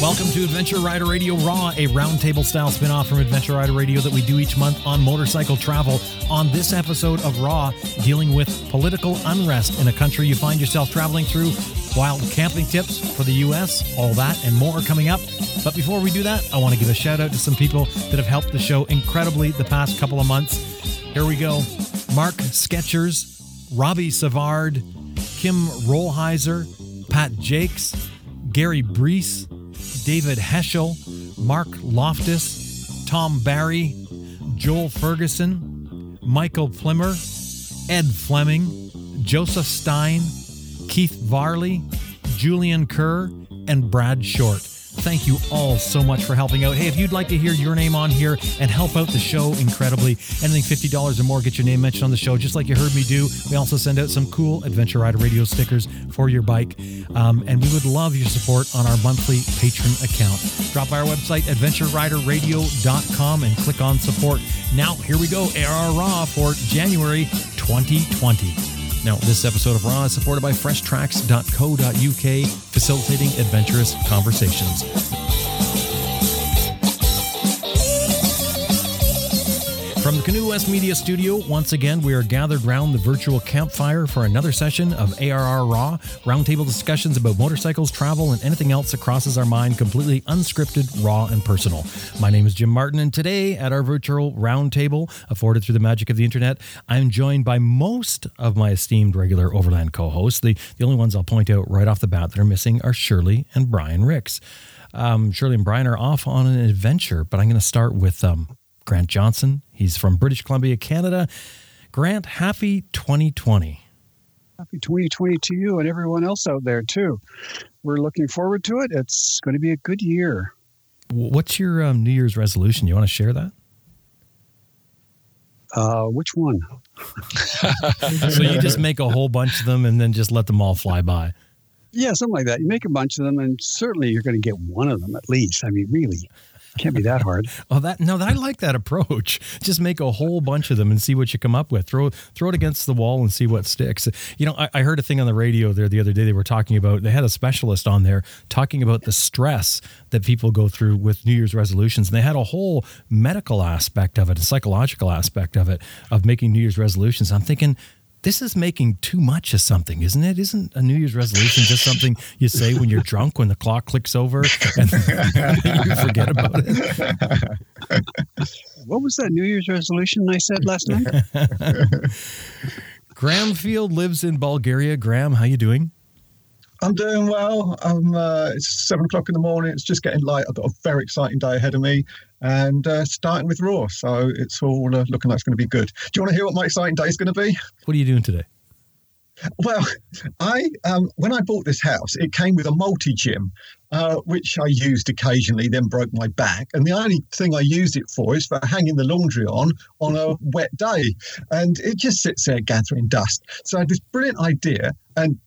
Welcome to Adventure Rider Radio Raw, a roundtable style spin-off from Adventure Rider Radio that we do each month on motorcycle travel. On this episode of Raw, dealing with political unrest in a country you find yourself traveling through, wild camping tips for the US, all that and more coming up. But before we do that, I want to give a shout out to some people that have helped the show incredibly the past couple of months. Here we go. Mark Sketchers, Robbie Savard, Kim Rollheiser, Pat Jakes, Gary Brees, David Heschel, Mark Loftus, Tom Barry, Joel Ferguson, Michael Plimmer, Ed Fleming, Joseph Stein, Keith Varley, Julian Kerr, and Brad Short. Thank you all so much for helping out. Hey, if you'd like to hear your name on here and help out the show incredibly, anything $50 or more, get your name mentioned on the show, just like you heard me do. We also send out some cool Adventure Rider radio stickers for your bike. Um, and we would love your support on our monthly patron account. Drop by our website, adventureriderradio.com, and click on support. Now, here we go, AR for January 2020. Now, this episode of Raw is supported by freshtracks.co.uk, facilitating adventurous conversations. From the Canoe West Media Studio, once again, we are gathered round the virtual campfire for another session of ARR Raw, roundtable discussions about motorcycles, travel, and anything else that crosses our mind, completely unscripted, raw, and personal. My name is Jim Martin, and today at our virtual roundtable, afforded through the magic of the internet, I'm joined by most of my esteemed regular Overland co hosts. The, the only ones I'll point out right off the bat that are missing are Shirley and Brian Rix. Um, Shirley and Brian are off on an adventure, but I'm going to start with um, Grant Johnson. He's from British Columbia, Canada. Grant, happy 2020. Happy 2020 to you and everyone else out there, too. We're looking forward to it. It's going to be a good year. What's your um, New Year's resolution? You want to share that? Uh, which one? so you just make a whole bunch of them and then just let them all fly by. Yeah, something like that. You make a bunch of them, and certainly you're going to get one of them at least. I mean, really. Can't be that hard. oh, that no, I like that approach. Just make a whole bunch of them and see what you come up with. Throw throw it against the wall and see what sticks. You know, I, I heard a thing on the radio there the other day. They were talking about. They had a specialist on there talking about the stress that people go through with New Year's resolutions, and they had a whole medical aspect of it, a psychological aspect of it, of making New Year's resolutions. I'm thinking this is making too much of something, isn't it? Isn't a New Year's resolution just something you say when you're drunk, when the clock clicks over and you forget about it? What was that New Year's resolution I said last night? Graham Field lives in Bulgaria. Graham, how you doing? I'm doing well. I'm, uh, it's seven o'clock in the morning. It's just getting light. I've got a very exciting day ahead of me and uh, starting with Raw. So it's all uh, looking like it's going to be good. Do you want to hear what my exciting day is going to be? What are you doing today? Well, I um, when I bought this house, it came with a multi gym, uh, which I used occasionally. Then broke my back, and the only thing I used it for is for hanging the laundry on on a wet day, and it just sits there gathering dust. So I had this brilliant idea, and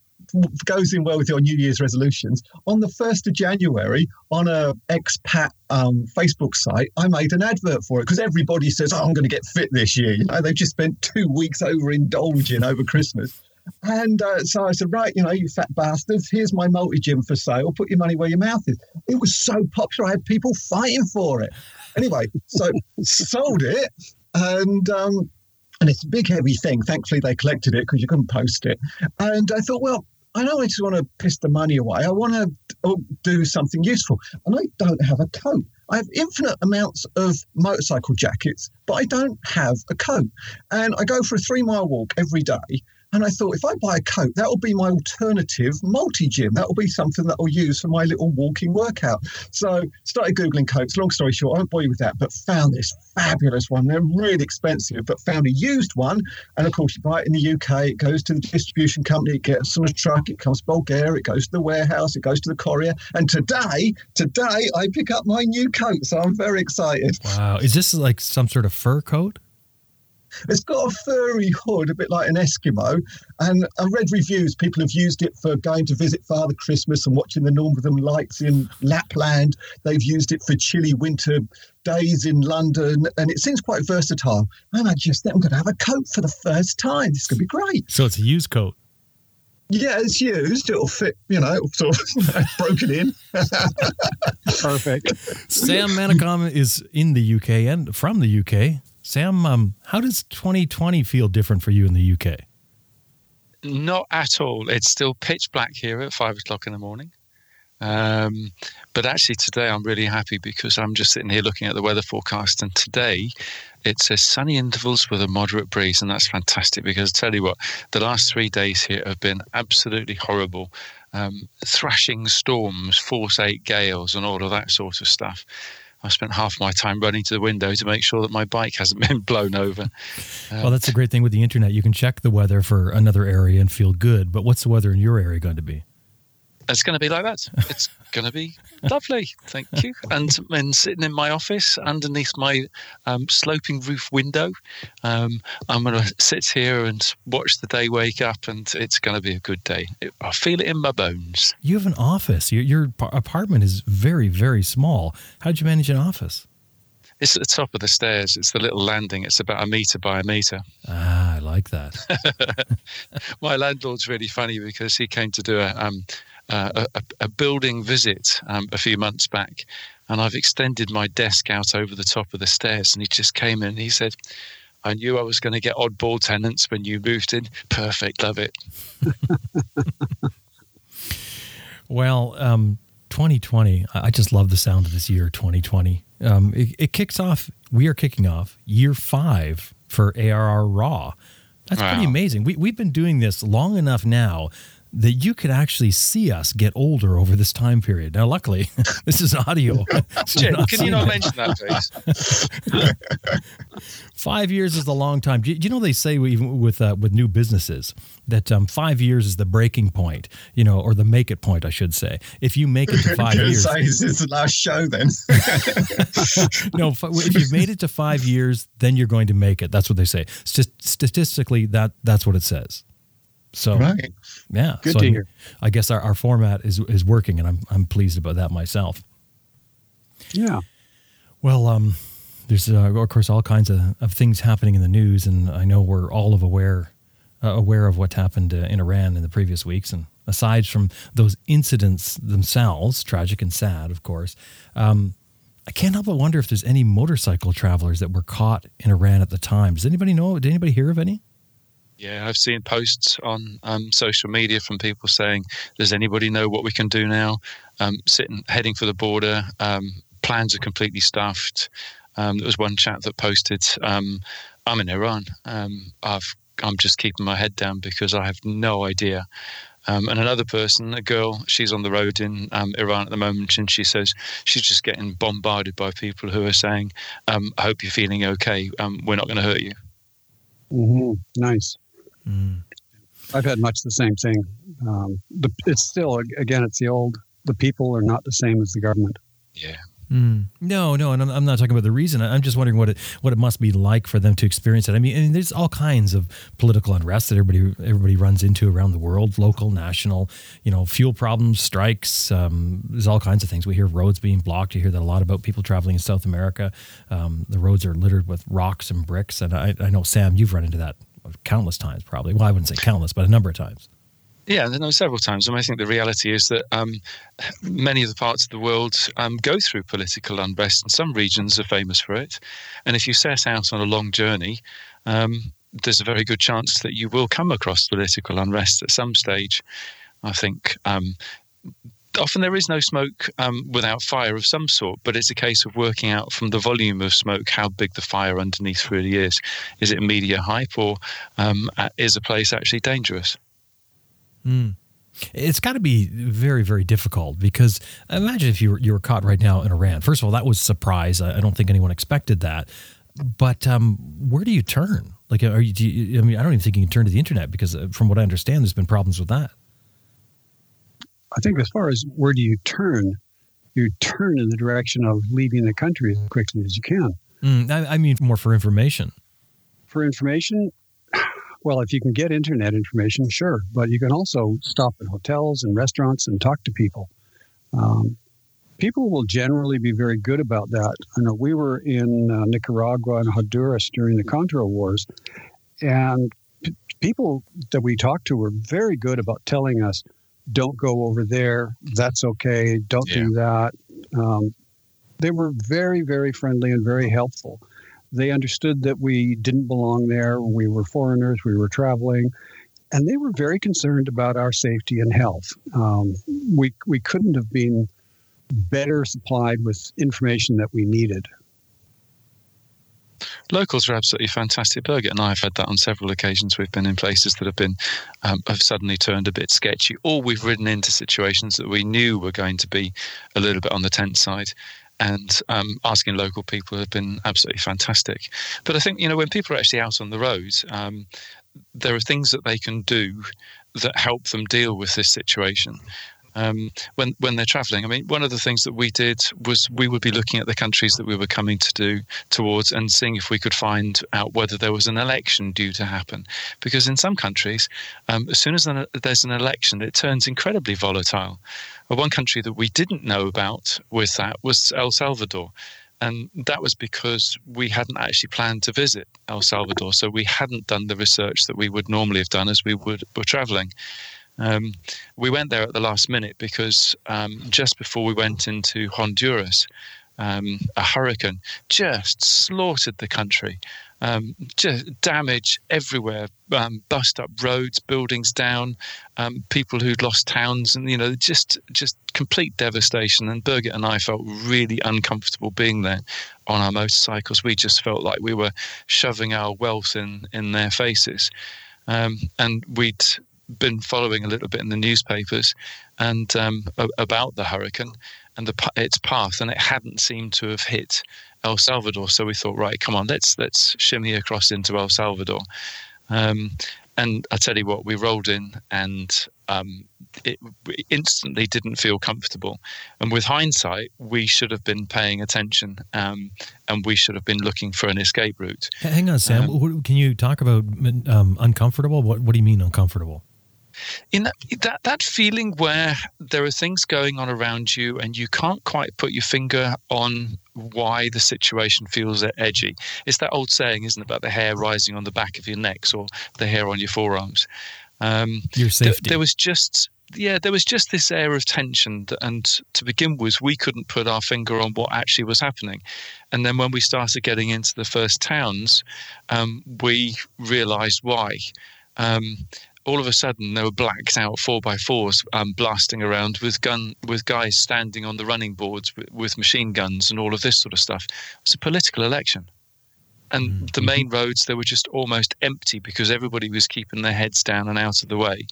goes in well with your New Year's resolutions. On the 1st of January, on a expat um, Facebook site, I made an advert for it because everybody says, oh, I'm going to get fit this year. You know, they've just spent two weeks overindulging over Christmas. And uh, so I said, right, you know, you fat bastards, here's my multi gym for sale. Put your money where your mouth is. It was so popular, I had people fighting for it. Anyway, so sold it. And um, and it's a big, heavy thing. Thankfully, they collected it because you couldn't post it. And I thought, well, I don't just want to piss the money away. I want to oh, do something useful. And I don't have a coat. I have infinite amounts of motorcycle jackets, but I don't have a coat. And I go for a three mile walk every day. And I thought, if I buy a coat, that will be my alternative multi gym. That will be something that I'll use for my little walking workout. So started Googling coats. Long story short, I won't bore you with that, but found this fabulous one. They're really expensive, but found a used one. And of course, you buy it in the UK. It goes to the distribution company. It gets on a truck. It comes to Bulgaria. It goes to the warehouse. It goes to the courier. And today, today, I pick up my new coat. So I'm very excited. Wow. Is this like some sort of fur coat? It's got a furry hood, a bit like an Eskimo. And I read reviews. People have used it for going to visit Father Christmas and watching the Northern Lights in Lapland. They've used it for chilly winter days in London, and it seems quite versatile. And I just think I'm going to have a coat for the first time. This is going to be great. So it's a used coat. Yeah, it's used. It'll fit, you know, sort of broken in. Perfect. Sam Manicom is in the UK and from the UK. Sam, um, how does 2020 feel different for you in the UK? Not at all. It's still pitch black here at five o'clock in the morning. Um, but actually, today I'm really happy because I'm just sitting here looking at the weather forecast, and today it says sunny intervals with a moderate breeze, and that's fantastic because I tell you what, the last three days here have been absolutely horrible. Um, thrashing storms, force eight gales, and all of that sort of stuff. I spent half my time running to the window to make sure that my bike hasn't been blown over. Um, well, that's a great thing with the internet. You can check the weather for another area and feel good. But what's the weather in your area going to be? It's going to be like that. It's going to be lovely. Thank you. And and sitting in my office underneath my um, sloping roof window, um, I'm going to sit here and watch the day wake up, and it's going to be a good day. It, I feel it in my bones. You have an office. Your, your apartment is very very small. How did you manage an office? It's at the top of the stairs. It's the little landing. It's about a meter by a meter. Ah, I like that. My landlord's really funny because he came to do a um, uh, a, a, building visit um, a few months back, and I've extended my desk out over the top of the stairs. And he just came in and he said, I knew I was going to get oddball tenants when you moved in. Perfect, love it. well, um, 2020, I just love the sound of this year, 2020. Um, it, it, kicks off, we are kicking off year five for ARR Raw. That's wow. pretty amazing. We, we've been doing this long enough now that you could actually see us get older over this time period. Now, luckily, this is audio. so Jim, can you not mention that, please? five years is a long time. Do you, do you know they say even with uh, with new businesses that um, five years is the breaking point, you know, or the make it point, I should say. If you make it to five years, say this is the last show. Then no, if you've made it to five years, then you're going to make it. That's what they say. St- statistically, that that's what it says. So right. yeah, good so to I, hear. I guess our, our format is is working, and I'm I'm pleased about that myself. Yeah. Well, um, there's uh, of course all kinds of, of things happening in the news, and I know we're all of aware uh, aware of what happened uh, in Iran in the previous weeks. And aside from those incidents themselves, tragic and sad, of course, um, I can't help but wonder if there's any motorcycle travelers that were caught in Iran at the time. Does anybody know? Did anybody hear of any? Yeah, I've seen posts on um, social media from people saying, "Does anybody know what we can do now?" Um, sitting, heading for the border. Um, plans are completely stuffed. Um, there was one chat that posted, um, "I'm in Iran. Um, I've, I'm just keeping my head down because I have no idea." Um, and another person, a girl, she's on the road in um, Iran at the moment, and she says she's just getting bombarded by people who are saying, um, "I hope you're feeling okay. we're not going to hurt you." Mm-hmm. Nice. Mm. I've had much the same thing. Um, the, it's still, again, it's the old, the people are not the same as the government. Yeah. Mm. No, no, and I'm, I'm, not talking about the reason. I'm just wondering what it what it must be like for them to experience it. I mean, there's all kinds of political unrest that everybody everybody runs into around the world, local, national. You know, fuel problems, strikes. Um, there's all kinds of things. We hear roads being blocked. You hear that a lot about people traveling in South America. Um, the roads are littered with rocks and bricks, and I, I know Sam, you've run into that countless times, probably. Well, I wouldn't say countless, but a number of times. Yeah, no, several times. And I think the reality is that um, many of the parts of the world um, go through political unrest, and some regions are famous for it. And if you set out on a long journey, um, there's a very good chance that you will come across political unrest at some stage. I think um, often there is no smoke um, without fire of some sort, but it's a case of working out from the volume of smoke how big the fire underneath really is. Is it media hype or um, is a place actually dangerous? Mm. It's got to be very, very difficult because imagine if you were, you were caught right now in Iran. First of all, that was surprise. I, I don't think anyone expected that. But um, where do you turn? Like, are you, you, I mean, I don't even think you can turn to the internet because, uh, from what I understand, there's been problems with that. I think as far as where do you turn, you turn in the direction of leaving the country as quickly as you can. Mm, I, I, mean, more for information. for information, well, if you can get internet information, sure, but you can also stop at hotels and restaurants and talk to people. Um, people will generally be very good about that. I know we were in uh, Nicaragua and Honduras during the Contra Wars, and p- people that we talked to were very good about telling us, "Don't go over there. That's okay. Don't yeah. do that." Um, they were very, very friendly and very helpful. They understood that we didn't belong there. We were foreigners. We were traveling, and they were very concerned about our safety and health. Um, we we couldn't have been better supplied with information that we needed. Locals are absolutely fantastic. Birgit and I have had that on several occasions. We've been in places that have been um, have suddenly turned a bit sketchy, or we've ridden into situations that we knew were going to be a little bit on the tense side. And um, asking local people have been absolutely fantastic. But I think you know when people are actually out on the road, um, there are things that they can do that help them deal with this situation um, when when they're travelling. I mean, one of the things that we did was we would be looking at the countries that we were coming to do towards and seeing if we could find out whether there was an election due to happen. Because in some countries, um, as soon as there's an election, it turns incredibly volatile. one country that we didn't know about with that was El Salvador. And that was because we hadn't actually planned to visit El Salvador. So we hadn't done the research that we would normally have done as we would, were traveling. Um, we went there at the last minute because um, just before we went into Honduras, um, a hurricane just slaughtered the country. Um, just damage everywhere, um, bust up roads, buildings down, um, people who'd lost towns, and you know, just just complete devastation. And Birgit and I felt really uncomfortable being there on our motorcycles. We just felt like we were shoving our wealth in in their faces. Um, and we'd been following a little bit in the newspapers and um, about the hurricane and the, its path, and it hadn't seemed to have hit El Salvador. So we thought, right, come on, let's let's shimmy across into El Salvador. Um, and I tell you what, we rolled in and um, it instantly didn't feel comfortable. And with hindsight, we should have been paying attention um, and we should have been looking for an escape route. Hang on, Sam. Um, Can you talk about um, uncomfortable? What, what do you mean uncomfortable? In that, that that feeling where there are things going on around you and you can't quite put your finger on why the situation feels edgy. It's that old saying, isn't it, about the hair rising on the back of your necks or the hair on your forearms. Um, your safety. Th- there was just yeah, there was just this air of tension, that, and to begin with, we couldn't put our finger on what actually was happening. And then when we started getting into the first towns, um, we realised why. Um, all of a sudden there were blacked out four by fours um, blasting around with gun with guys standing on the running boards with, with, machine guns and all of this sort of stuff. It's a political election, and mm-hmm. the main roads they were just almost empty because everybody was keeping their heads down and out of the way.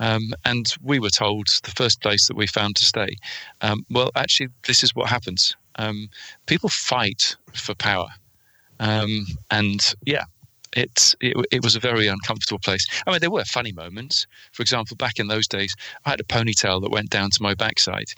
Um, and we were told the first place that we found to stay. Um, well, actually, this is what happens. Um, people fight for power. Um, and yeah, it, it, it was a very uncomfortable place. I mean, there were funny moments. For example, back in those days, I had a ponytail that went down to my backside,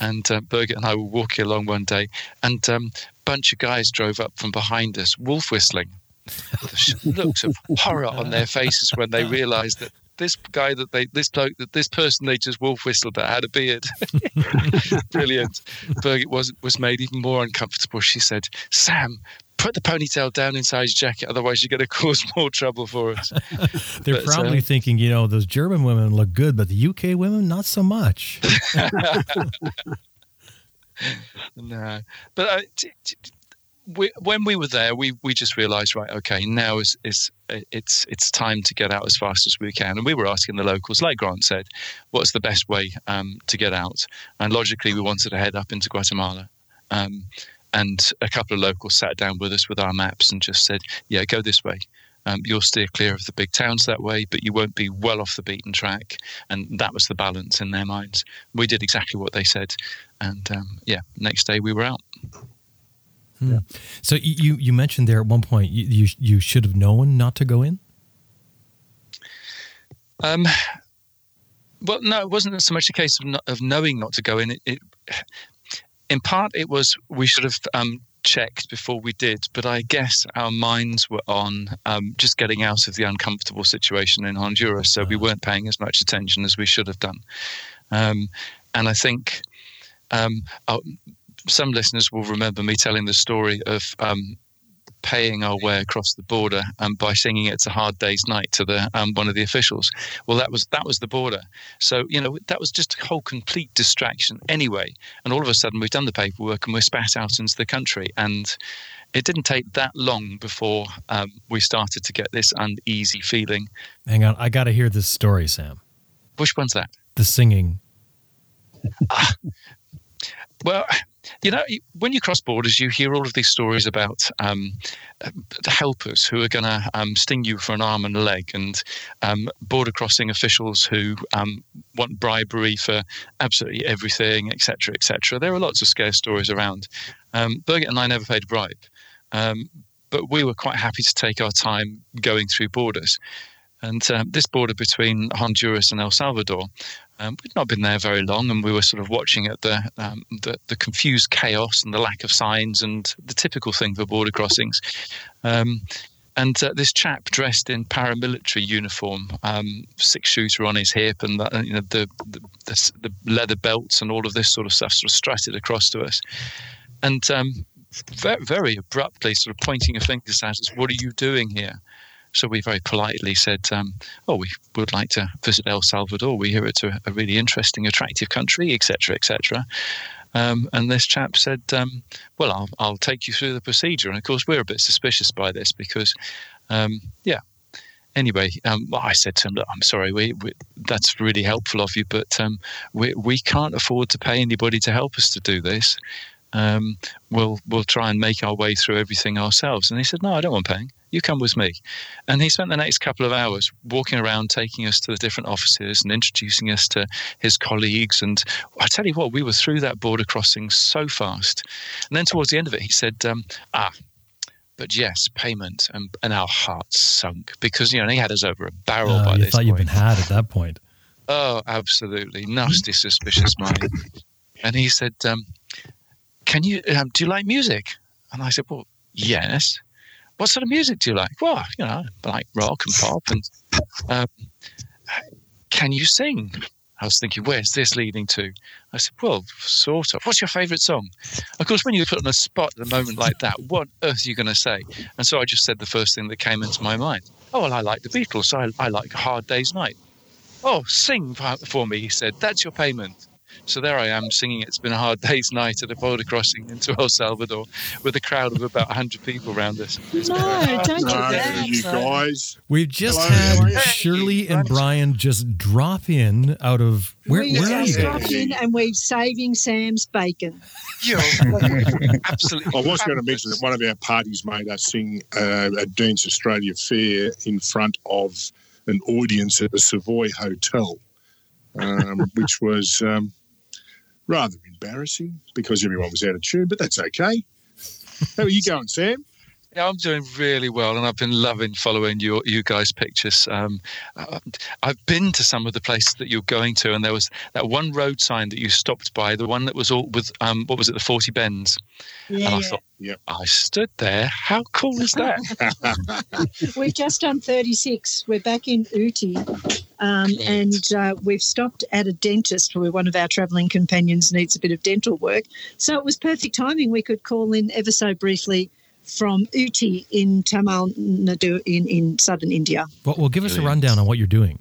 and uh, Birgit and I were walking along one day, and um, a bunch of guys drove up from behind us, wolf whistling. looks of horror on their faces when they realised that this guy that they this bloke that this person they just wolf whistled at had a beard. Brilliant. Birgit was was made even more uncomfortable. She said, "Sam, put the ponytail down inside his jacket, otherwise you're going to cause more trouble for us. They're but, probably uh, thinking, you know, those German women look good, but the UK women, not so much. no, but uh, t- t- we, when we were there, we, we just realised, right, okay, now is, is it's it's time to get out as fast as we can. And we were asking the locals, like Grant said, what's the best way um, to get out? And logically, we wanted to head up into Guatemala. Um, and a couple of locals sat down with us with our maps and just said, "Yeah, go this way. Um, you'll steer clear of the big towns that way, but you won't be well off the beaten track." And that was the balance in their minds. We did exactly what they said, and um, yeah, next day we were out. Hmm. Yeah. So you you mentioned there at one point you you, you should have known not to go in. Um, well, no, it wasn't so much a case of, not, of knowing not to go in. It, it, in part, it was we should have um, checked before we did, but I guess our minds were on um, just getting out of the uncomfortable situation in Honduras, so we weren't paying as much attention as we should have done. Um, and I think um, oh, some listeners will remember me telling the story of um, paying our way across the border um, by singing "It's a Hard Day's Night" to the um, one of the officials. Well, that was that was the border. So you know that was just a whole complete distraction anyway. And all of a sudden, we've done the paperwork and we're spat out into the country. And it didn't take that long before um, we started to get this uneasy feeling. Hang on, I got to hear this story, Sam. Which one's that? The singing. ah, well, you know, when you cross borders, you hear all of these stories about um, the helpers who are going to um, sting you for an arm and a leg, and um, border crossing officials who um, want bribery for absolutely everything, etc., etc. There are lots of scare stories around. Um, Birgit and I never paid a bribe, um, but we were quite happy to take our time going through borders. And uh, this border between Honduras and El Salvador, um, we'd not been there very long, and we were sort of watching at the, um, the, the confused chaos and the lack of signs and the typical thing for border crossings. Um, and uh, this chap dressed in paramilitary uniform, um, six shooter on his hip, and the, you know the, the, the leather belts and all of this sort of stuff, sort of strutted across to us, and um, very, very abruptly, sort of pointing a finger at us, "What are you doing here?" So we very politely said, um, "Oh, we would like to visit El Salvador. We hear it's a, a really interesting, attractive country, etc., etc." Um, and this chap said, um, "Well, I'll, I'll take you through the procedure." And of course, we're a bit suspicious by this because, um, yeah. Anyway, um, I said to him, "Look, I'm sorry. We, we, that's really helpful of you, but um, we we can't afford to pay anybody to help us to do this. Um, we'll we'll try and make our way through everything ourselves." And he said, "No, I don't want paying." You come with me. And he spent the next couple of hours walking around, taking us to the different offices and introducing us to his colleagues. And I tell you what, we were through that border crossing so fast. And then towards the end of it, he said, um, Ah, but yes, payment. And, and our hearts sunk because, you know, he had us over a barrel uh, by you this thought point. you'd been had at that point. Oh, absolutely. Nasty, suspicious mind. And he said, um, Can you, um, do you like music? And I said, Well, yes what sort of music do you like? Well, you know, like rock and pop. And um, can you sing? I was thinking, where's this leading to? I said, well, sort of. What's your favourite song? Of course, when you're put on a spot at a moment like that, what on earth are you going to say? And so I just said the first thing that came into my mind. Oh, well, I like the Beatles. I, I like Hard Day's Night. Oh, sing for me, he said. That's your payment. So there I am singing It's Been a Hard Day's Night at a border crossing into El Salvador with a crowd of about 100 people around us. No, don't do that. You guys. We've just Hello. had Shirley and Brian just drop in out of where, we where are you guys? in and we're saving Sam's bacon. Yeah, absolutely. I was going to mention that one of our parties made us sing uh, at Dean's Australia Fair in front of an audience at the Savoy Hotel, um, which was um, rather embarrassing because everyone was out of tune, but that's okay. How are you going, Sam? Yeah, I'm doing really well, and I've been loving following your you guys' pictures. Um, uh, I've been to some of the places that you're going to, and there was that one road sign that you stopped by, the one that was all with um, what was it, the forty bends. Yeah, and I thought, yeah, I stood there. How cool is that? we've just done 36. We're back in Ooty, um, and uh, we've stopped at a dentist where one of our travelling companions needs a bit of dental work. So it was perfect timing. We could call in ever so briefly from Ooty in Tamil Nadu in, in southern India. Well, well, give us a rundown on what you're doing.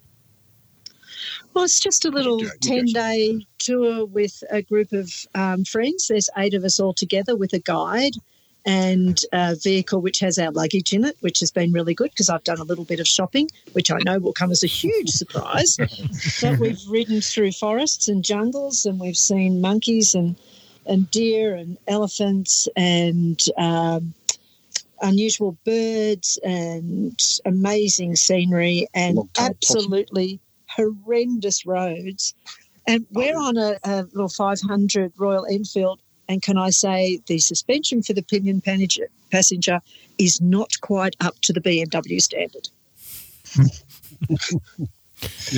Well, it's just a little 10 day tour with a group of um, friends. There's eight of us all together with a guide and a vehicle which has our luggage in it, which has been really good because I've done a little bit of shopping, which I know will come as a huge surprise. but we've ridden through forests and jungles and we've seen monkeys and, and deer and elephants and um, unusual birds and amazing scenery and absolutely horrendous roads. And we're on a, a, little 500 Royal Enfield. And can I say the suspension for the pillion passenger is not quite up to the BMW standard.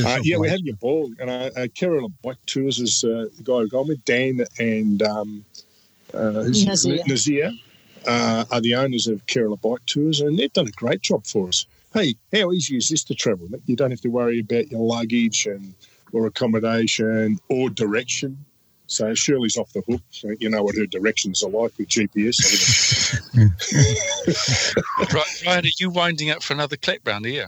uh, yeah, we're having a ball. And uh, uh, Kerala Bike Tours is uh, the guy who got with Dan and um, uh, Nazir. Nazir uh, are the owners of Kerala Bike Tours, and they've done a great job for us. Hey, how easy is this to travel? You don't have to worry about your luggage and or accommodation or direction. So Shirley's off the hook. You know what her directions are like with GPS. right, Ryan, are you winding up for another clip round here?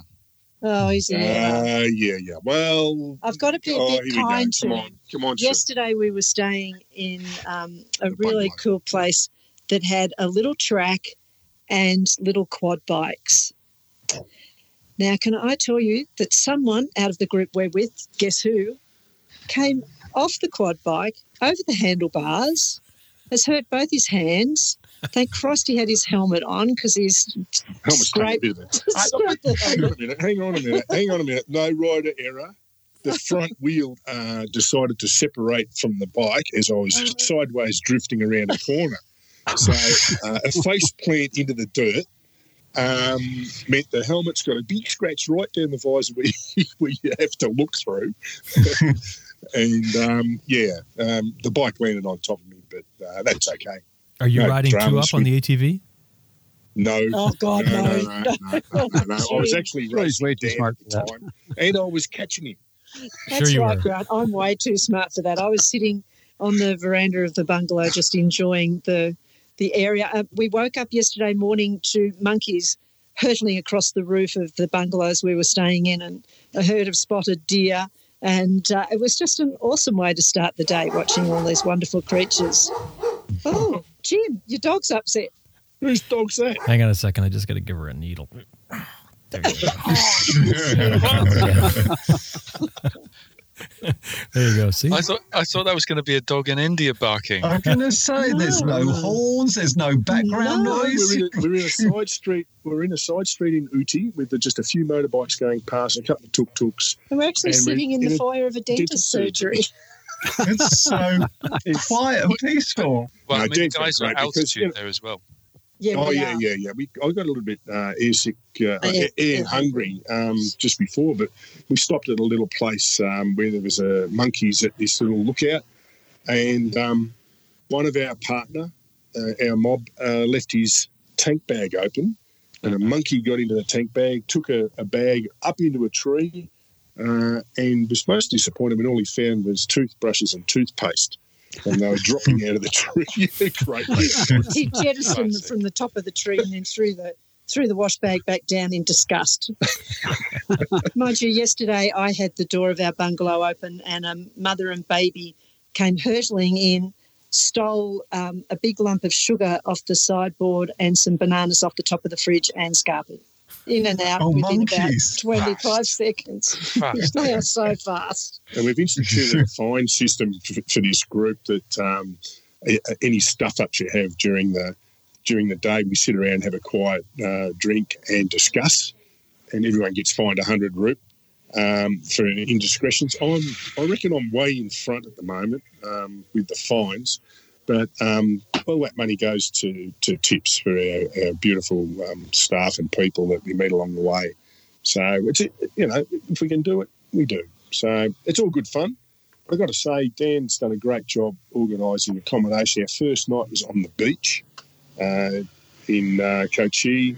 Oh, is he? Uh, yeah, yeah. Well, I've got to be a oh, bit here we kind go. to Come on, come on. Shirley. Yesterday we were staying in um, a The really cool place that had a little track and little quad bikes. Now, can I tell you that someone out of the group we're with, guess who, came off the quad bike over the handlebars, has hurt both his hands. Thank Christ he had his helmet on because he's a scraped, bit of it. scraped the Hang on a minute. Hang on a minute. Hang on a minute. No rider error. The front wheel uh, decided to separate from the bike as I was Oh. sideways drifting around a corner. So uh, a face plant into the dirt um, meant the helmet's got a big scratch right down the visor where you, where you have to look through. and um, yeah, um, the bike landed on top of me, but uh, that's okay. Are you No riding two up on the ATV? No. Oh, God, no, no. no, no, no, no, no. I was actually Well, he's racing way too smart at for the time, and I was catching him. That's Sure you right, were. Grant. I'm way too smart for that. I was sitting on the veranda of the bungalow just enjoying the the area. Uh, we woke up yesterday morning to monkeys hurtling across the roof of the bungalows we were staying in and a herd of spotted deer. And uh, it was just an awesome way to start the day watching all these wonderful creatures. Oh, Jim, your dog's upset. Whose dog's that? Hang on a second. I just got to give her a needle. There you go. there you go. See? I thought I thought that was going to be a dog in India barking. I'm going to say there's no No. horns, there's no background No. noise. We're in, a, we're in a side street. We're in a side street in Ooty with just a few motorbikes going past, a couple of tuk tuks. And we're actually And we're sitting in in the a foyer of a dentist dentist surgery. It's so quiet and peaceful. Well, No, I mean, the guys are great at because, altitude you know- there as well. Yeah, oh we yeah, are. yeah, yeah. We I got a little bit uh, air sick, uh, Oh, yeah. air, air hungry um, just before, but we stopped at a little place um, where there was a monkeys at this little lookout, and um, one of our partner, uh, our mob, uh, left his tank bag open, and a monkey got into the tank bag, took a, a bag up into a tree, uh, and was most disappointed when all he found was toothbrushes and toothpaste. And they were dropping out of the tree. great. he jettisoned them from the top of the tree and then threw the threw the wash bag back down in disgust. Mind you, yesterday I had the door of our bungalow open and a mother and baby came hurtling in, stole um, a big lump of sugar off the sideboard and some bananas off the top of the fridge and scuppered. In and out Oh, within monkeys. about 25 seconds. Fast. They are so fast. And we've instituted a fine system for, for this group that um, any stuff ups you have during the during the day, we sit around, have a quiet uh, drink, and discuss. And everyone gets fined hundred root um, for indiscretions. I'm, I reckon I'm way in front at the moment um, with the fines, but um, all that money goes to, to tips for our, our beautiful um, staff and people that we meet along the way. So it's you know if we can do it, we do. So it's all good fun. I've got to say, Dan's done a great job organising accommodation. Our first night was on the beach uh, in uh, Kochi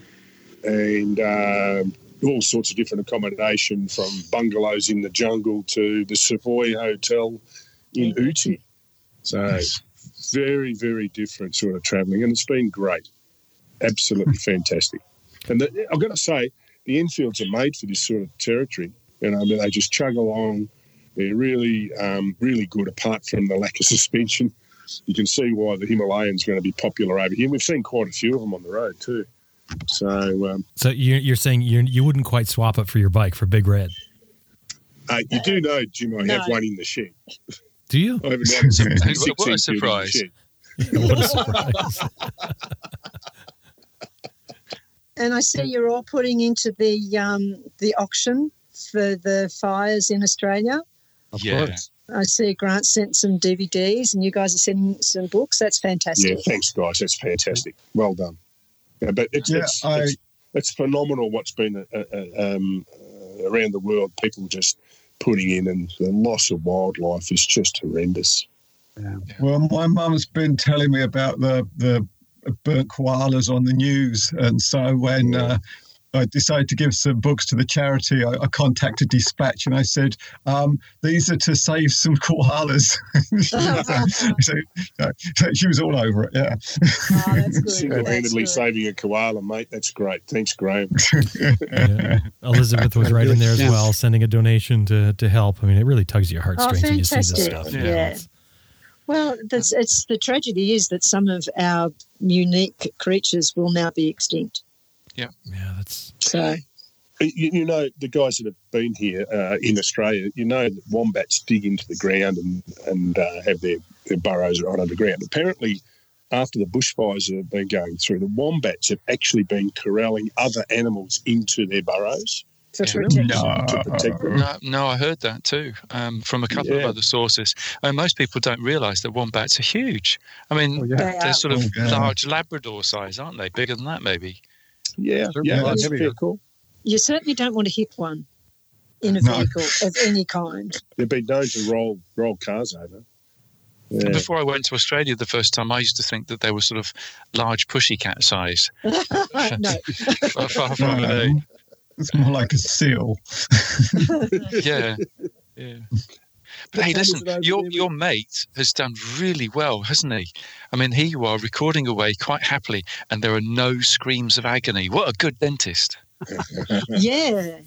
and uh, all sorts of different accommodation from bungalows in the jungle to the Savoy Hotel in Ooty. So very, very different sort of travelling, and it's been great. Absolutely fantastic. And the, I've got to say, the Enfields are made for this sort of territory. You know, I mean, they just chug along. They're really, um, really good. Apart from the lack of suspension, you can see why the Himalayan's going to be popular over here. We've seen quite a few of them on the road too. So um, So you're, you're saying you you wouldn't quite swap it for your bike for Big Red, uh, you do know, Jim, I have one in the shed. do you? I have a 1976 What a Enfield in the surprise. shed. what a surprise! And I see you're all putting into the um, the auction for the fires in Australia. Of Yeah. course. I see Grant sent some DVDs, and you guys are sending some books. That's fantastic. Yeah, thanks, guys. That's fantastic. Well done. Yeah, but it's, Yeah, it's, I- it's, it's phenomenal what's been uh, uh, um, uh, around the world. People just putting in, and the loss of wildlife is just horrendous. Well, my mum's been telling me about the the burnt koalas on the news, and so when uh, I decided to give some books to the charity, I, I contacted Dispatch and I said, um, "These are to save some koalas." so, so, she was all over it. Yeah. Oh, Single-handedly saving a koala, mate. That's great. Thanks, Graham. yeah. Elizabeth was right in there as well, sending a donation to to help. I mean, it really tugs your heartstrings oh, when you see this stuff. Yeah. yeah. Well, that's, it's the tragedy is that some of our unique creatures will now be extinct. Yeah, yeah, that's so. You, you know, the guys that have been here uh, in Australia, you know that wombats dig into the ground and and uh, have their, their burrows right underground. Apparently, after the bushfires have been going through, the wombats have actually been corralling other animals into their burrows. No. To protect them. No, no, I heard that too um, from a couple Yeah. of other sources. I mean, most people don't realise that wombats are huge. I mean, Oh, yeah. They they're are. sort of Oh, yeah. large Labrador size, aren't they? Bigger than that, maybe. Yeah, yeah, not that's heavier. fair. You certainly don't want to hit one in a No. vehicle of any kind. They've been known to roll roll cars over. Yeah. Before I went to Australia the first time, I used to think that they were sort of large pussycat size. no, Far, far from No, it. it's more like a seal. Yeah, yeah. But hey, listen, your your mate has done really well, hasn't he? I mean, here you are recording away quite happily, and there are no screams of agony. What a good dentist! yeah.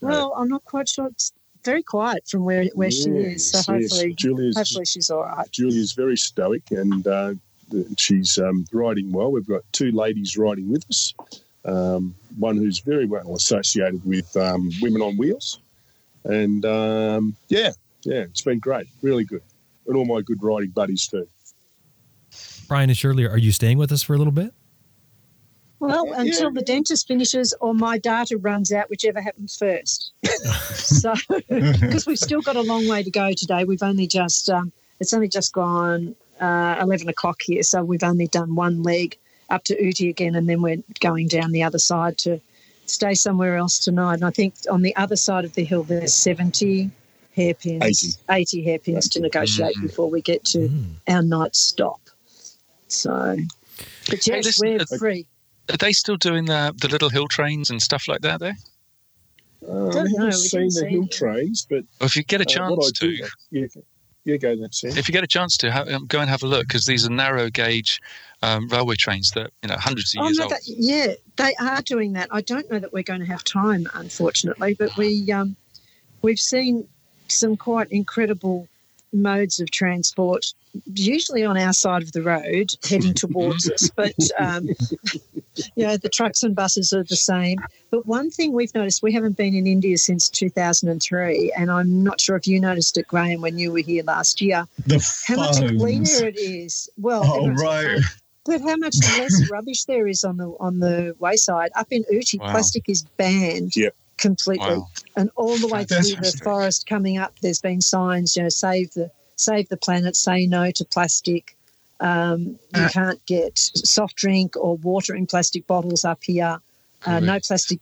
Well, I'm not quite sure. It's very quiet from where where she is. So Yes, yes. hopefully, Julia's hopefully she's all right. Julia's very stoic and uh, she's um, riding well. We've got two ladies riding with us. Um, one who's very well associated with um, Women on Wheels, and um, yeah, yeah, it's been great, really good, and all my good riding buddies too. Brian and Shirley. Are you staying with us for a little bit? Well, Yeah, until the dentist finishes or my data runs out, whichever happens first. so, because we've still got a long way to go today. We've only just, um, it's only just gone uh, 11 o'clock here. So we've only done one leg up to Ooty again, and then we're going down the other side to stay somewhere else tonight. And I think on the other side of the hill, there's 70 hairpins, 80, hairpins to negotiate Mhm. before we get to Mm. our night stop. So, but Hey, yes, listen, we're uh, free. Are they still doing the the little hill trains and stuff like that there? Uh, Don't I know, haven't we seen the see hill it. trains, but Or if you get a uh, what chance do, to, yeah, yeah, go that Sam. if you get a chance to, ha- um, go and have a look because these are narrow gauge um, railway trains that you know hundreds of Oh, years no, old. that, yeah, they are doing that. I don't know that we're going to have time, unfortunately, but we um, we've seen some quite incredible modes of transport, usually on our side of the road, heading towards us. But um, you know, the trucks and buses are the same. But one thing we've noticed, we haven't been in India since 2003, and I'm not sure if you noticed it, Graham, when you were here last year. The How much cleaner it is. Well, Oh, right. but how much less rubbish there is on the on the wayside. Up in Ooty, Wow. plastic is banned Yep. Completely, Wow. and all the way through the forest coming up, there's been signs, you know, save the save the planet, say no to plastic. Um, you Uh, can't get soft drink or water in plastic bottles up here. Uh, no plastic.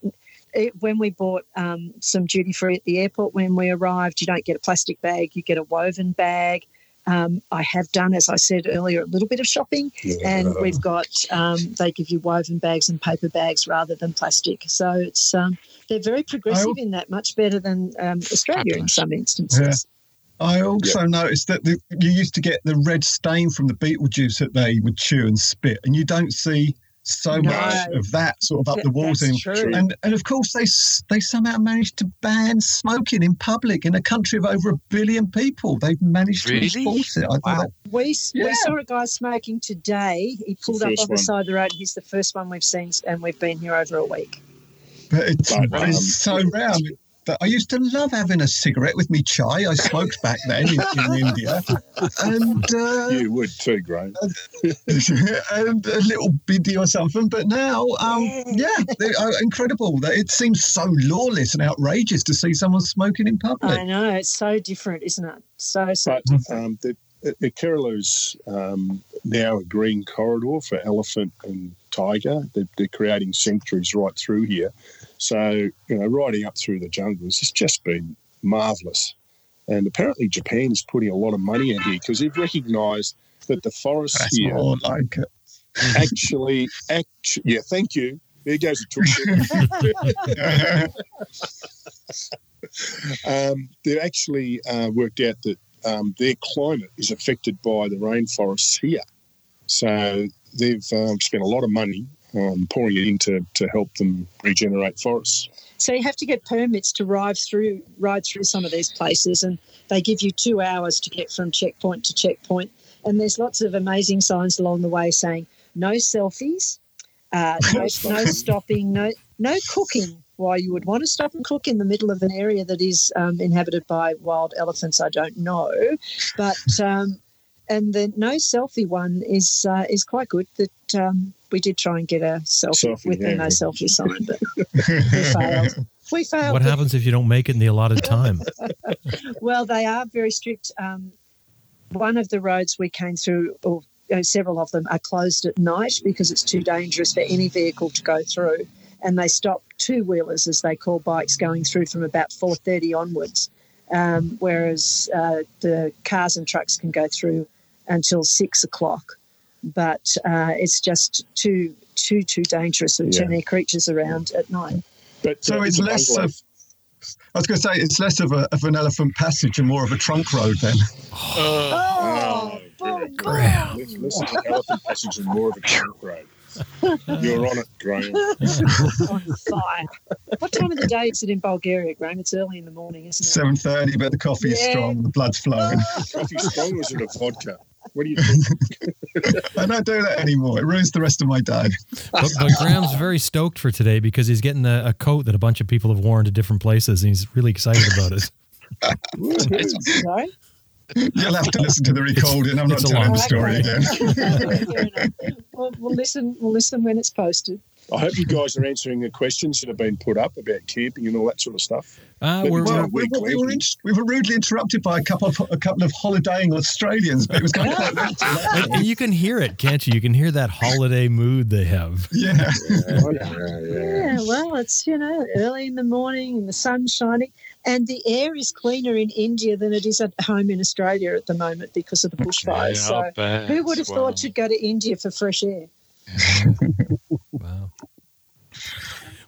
It, when we bought um, some duty free at the airport when we arrived, you don't get a plastic bag, you get a woven bag. Um, I have done, as I said earlier, a little bit of shopping and we've got um, they give you woven bags and paper bags rather than plastic. So it's um, they're very progressive in that, much better than um, Australia in some instances. I also noticed that the, you used to get the red stain from the betel juice that they would chew and spit, and you don't see so No. much of that sort of up the walls. that's in- And and of course they they somehow managed to ban smoking in public in a country of over a billion people. They've managed to Really? enforce it. I thought Wow. that- We, s we saw a guy smoking today. He pulled up first on the side of the road. He's the first one we've seen, and we've been here over a week. But it's, But, um, it's so round. That I used to love having a cigarette with me chai. I smoked back then in, in India, and uh, You would too, Graham. and a little biddy or something. But now, um, yeah, they are incredible. That It seems so lawless and outrageous to see someone smoking in public. I know it's so different, isn't it? So so. But um, the, the Kerala's um, now a green corridor for elephant and tiger. They're, they're creating sanctuaries right through here. So, you know, riding up through the jungles has just been marvellous. And apparently Japan is putting a lot of money in here because they've recognised that the forests That's here like actually, act, yeah, thank you. There goes a took. um, they've actually uh, worked out that um, their climate is affected by the rainforests here. So they've um, spent a lot of money um, pouring it in to, to help them regenerate forests. So you have to get permits to ride through ride through some of these places, and they give you two hours to get from checkpoint to checkpoint. And there's lots of amazing signs along the way saying no selfies, uh, no, no stopping, no no cooking. Why you would want to stop and cook in the middle of an area that is um, inhabited by wild elephants, I don't know, but um, and the no selfie one is uh, is quite good. That um, we did try and get a selfie, selfie with yeah. the no selfie sign, but we failed. We failed. What happens if you don't make it in the allotted time? well, they are very strict. Um, one of the roads we came through, or uh, several of them, are closed at night because it's too dangerous for any vehicle to go through, and they stop two wheelers, as they call bikes, going through from about four thirty onwards. Um, whereas uh, the cars and trucks can go through until six o'clock but uh, it's just too too too dangerous with yeah. too many creatures around at night. But so it's less of. I was going to say it's less of, a, of an elephant passage and more of a trunk road then. Oh, oh, oh Graham. Less, less of an elephant passage and more of a trunk road. You're on it, Graham. on fire. What time of the day is it in Bulgaria, Graham? It's early in the morning, isn't it? Seven thirty, but the coffee yeah. is strong, the blood's flowing. Coffee strong, or is it a vodka? What do you think? I don't do that anymore. It ruins the rest of my day. But, but Graham's very stoked for today because he's getting a, a, coat that a bunch of people have worn to different places, and he's really excited about it. Sorry? You'll have to listen to the recording. I'm not telling the story again. we'll, we'll listen. We'll listen when it's posted. I hope you guys are answering the questions that have been put up about camping and all that sort of stuff. Uh, we're, well, we, we, we, were in, we were rudely interrupted by a couple of a couple of holidaying Australians, but it was going quite and you can hear it, can't you? You can hear that holiday mood they have. Yeah. Yeah, yeah, yeah. well, it's you know early in the morning and the sun's shining, and the air is cleaner in India than it is at home in Australia at the moment because of the bushfires. so, who would have well. thought you'd go to India for fresh air?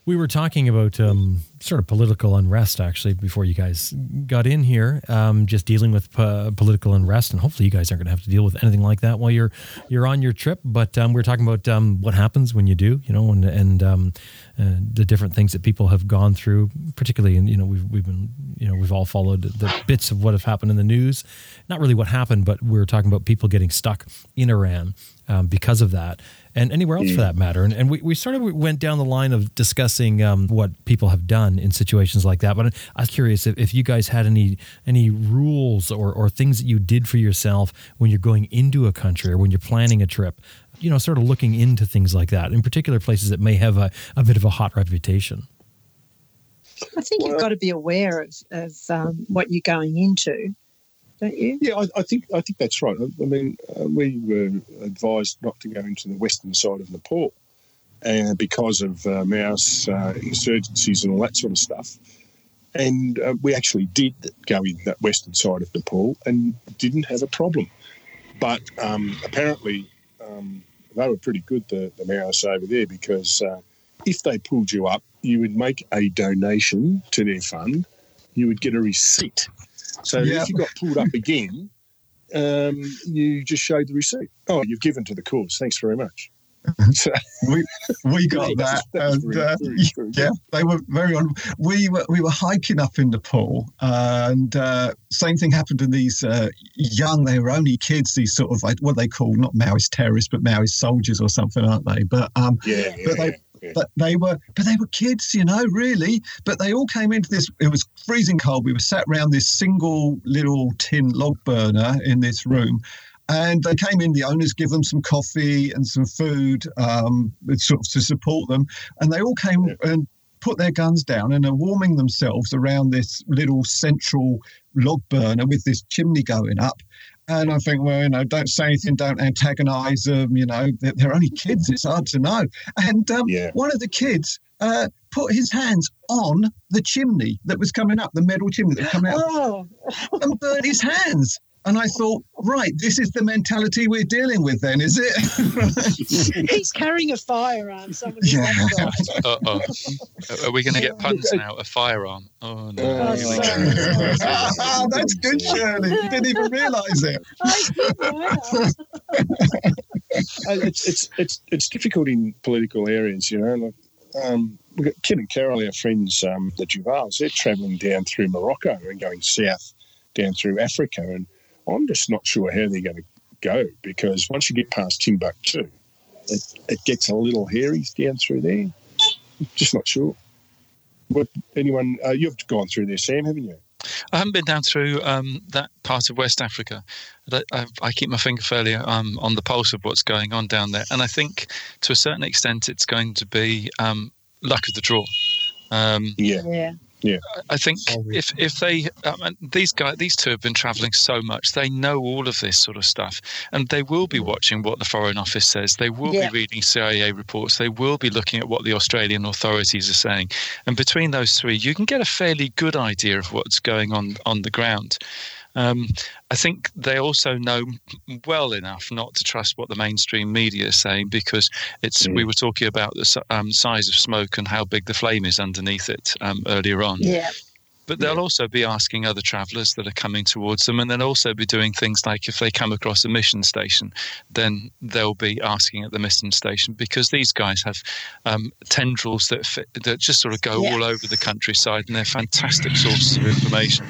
We were talking about um, sort of political unrest actually before you guys got in here, um, just dealing with political unrest, and hopefully you guys aren't going to have to deal with anything like that while you're you're on your trip. But um, we are talking about um, what happens when you do, you know, and and um, uh, the different things that people have gone through, particularly, and you know, we've we've been, you know, we've all followed the bits of what have happened in the news. Not really what happened, but we are talking about people getting stuck in Iran um, because of that and anywhere else for that matter. And, and we, we sort of went down the line of discussing um, what people have done in situations like that. But I was curious if, if you guys had any any rules or, or things that you did for yourself when you're going into a country or when you're planning a trip, you know, sort of looking into things like that, in particular places that may have a, a bit of a hot reputation. I think well, you've got to be aware of, of um, what you're going into don't you? Yeah, I, I think I think that's right. I, I mean, uh, we were advised not to go into the western side of Nepal, and uh, because of uh, Mao's uh, insurgencies and all that sort of stuff. And uh, we actually did go in that western side of Nepal and didn't have a problem. But um, apparently, um, they were pretty good, the, the Maoists over there, because uh, if they pulled you up, you would make a donation to their fund, you would get a receipt so yeah. if you got pulled up again, um, you just showed the receipt. Oh, you've given to the cause. Thanks very much. So, we we got that, and uh, very yeah, they were very on. We were we were hiking up in Nepal, and uh, same thing happened to these uh, young. They were only kids. These sort of like what they call not Maoist terrorists, but Maoist soldiers or something, aren't they? But um, yeah, yeah but they but they were, but they were kids, you know, really. But they all came into this. It was freezing cold. We were sat around this single little tin log burner in this room, and they came in. The owners give them some coffee and some food, um, sort of to support them, and they all came and put their guns down and are warming themselves around this little central log burner with this chimney going up. And I think, well, you know, don't say anything, don't antagonize them. You know, they're, they're only kids. It's hard to know. And um, yeah. one of the kids uh, put his hands on the chimney that was coming up, the metal chimney that came out, oh. and burned his hands. And I thought, right, this is the mentality we're dealing with then, is it? He's carrying a firearm. Someone Yeah. Uh oh. Are we going to get puns now? A firearm. Oh no. Oh, Here we sorry, go. sorry, sorry. That's good, Shirley. You didn't even realise it. Uh, it's it's it's it's difficult in political areas, you know. Like, um, we've got Kit and Carol, our friends, um, the Duvals. They're travelling down through Morocco and going south down through Africa, and I'm just not sure how they're going to go because once you get past Timbuktu, it, it gets a little hairy down through there. Just not sure. What anyone? Uh, you've gone through there, Sam, haven't you? I haven't been down through um, that part of West Africa. I, I keep my finger fairly um, on the pulse of what's going on down there, and I think to a certain extent it's going to be um, luck of the draw. Um, Yeah. Yeah. I think Always. if if they um, and these guys these two have been travelling so much they know all of this sort of stuff and they will be watching what the Foreign Office says they will Yeah. be reading CIA reports they will be looking at what the Australian authorities are saying and between those three you can get a fairly good idea of what's going on on the ground. Um, I think they also know well enough not to trust what the mainstream media is saying because it's. We were talking about the um, size of smoke and how big the flame is underneath it um, earlier on. Yeah. But they'll also be asking other travellers that are coming towards them, and they'll also be doing things like if they come across a mission station, then they'll be asking at the mission station because these guys have um, tendrils that fit, that just sort of go Yeah. all over the countryside, and they're fantastic sources of information.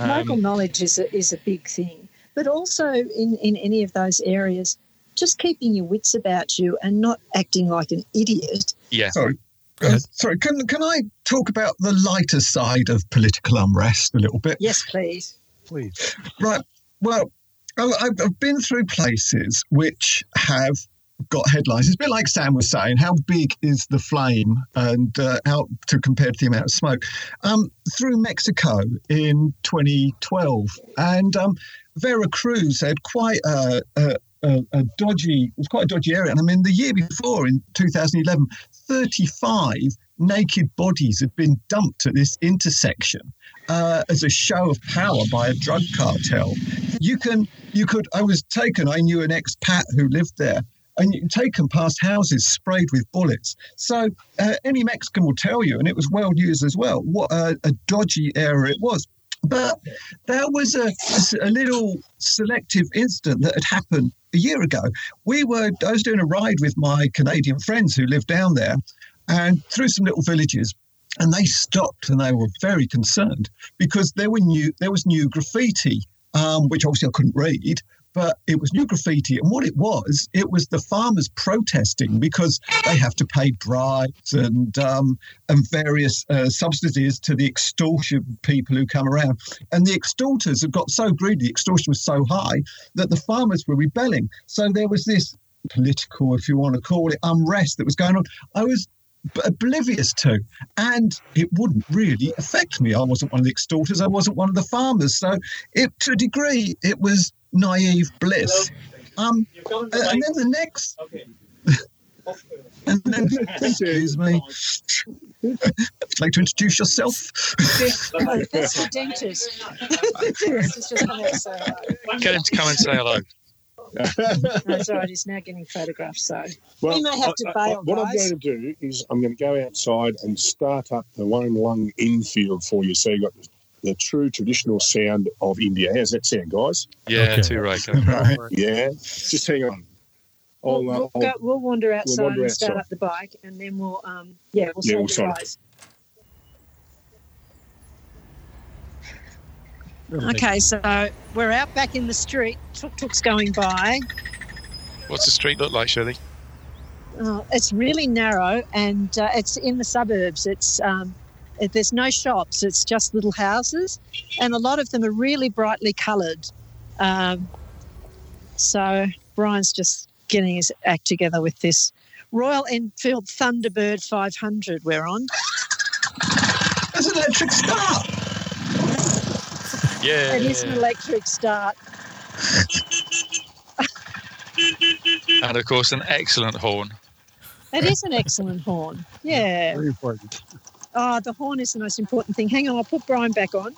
Um, Local knowledge is a, is a big thing, but also in, in any of those areas, just keeping your wits about you and not acting like an idiot. yeah, Sorry. Go ahead. Uh, sorry, can, can I talk about the lighter side of political unrest a little bit? Yes, please. Please. Right. Well, I've, I've been through places which have got headlines. It's a bit like Sam was saying, how big is the flame and uh, how to compare to the amount of smoke? Um, through Mexico in 2012, and um, Veracruz had quite a, a, a, a dodgy, it was quite a dodgy area. And I mean, the year before in 2011, 35 naked bodies had been dumped at this intersection uh, as a show of power by a drug cartel. You can, you could. I was taken. I knew an expat who lived there, and you take them past houses sprayed with bullets. So uh, any Mexican will tell you, and it was well used as well, what a, a dodgy area it was. But there was a, a little selective incident that had happened a year ago. We were. I was doing a ride with my Canadian friends who lived down there, and through some little villages and they stopped and they were very concerned because there were new there was new graffiti um, which obviously I couldn't read but it was new graffiti. And what it was it was the farmers protesting because they have to pay bribes and um, and various uh, subsidies to the extortion people who come around. And the extorters have got so greedy the extortion was so high that the farmers were rebelling. So there was this political if you want to call it unrest that was going on. I was oblivious to. And it wouldn't really affect me. I wasn't one of the extorters. I wasn't one of the farmers. So, it, to a degree, it was naive bliss. Um, uh, and then the next. and then, excuse me. Would you like to introduce yourself? Oh, that's the dentist. the dentist just come out to say hello. get him to come and say hello. That's all right. He's now getting photographed. So Well, We may have to I- I- bail, what I'm going to do is I'm going to go outside and start up the one lung Enfield for you, so you got the, the true traditional sound of India. How's that sound, guys? Yeah, Okay. too right. right. Yeah, just hang on. I'll, we'll, uh, we'll, go, we'll wander outside wander and start up the bike, and then we'll um yeah we'll Yeah, say we'll your sign. eyes. Okay, so we're out back in the street. Tuk tuk's going by. What's the street look like, Shirley? Oh, it's really narrow, and uh, it's in the suburbs. It's um, it, there's no shops. It's just little houses, and a lot of them are really brightly coloured. Um, so Brian's just getting his act together with this Royal Enfield Thunderbird 500 we're on. There's an electric start. Yeah. It is an electric start. And of course, an excellent horn. It is an excellent horn. Yeah. Very important. Oh, the horn is the most important thing. Hang on, I'll put Brian back on.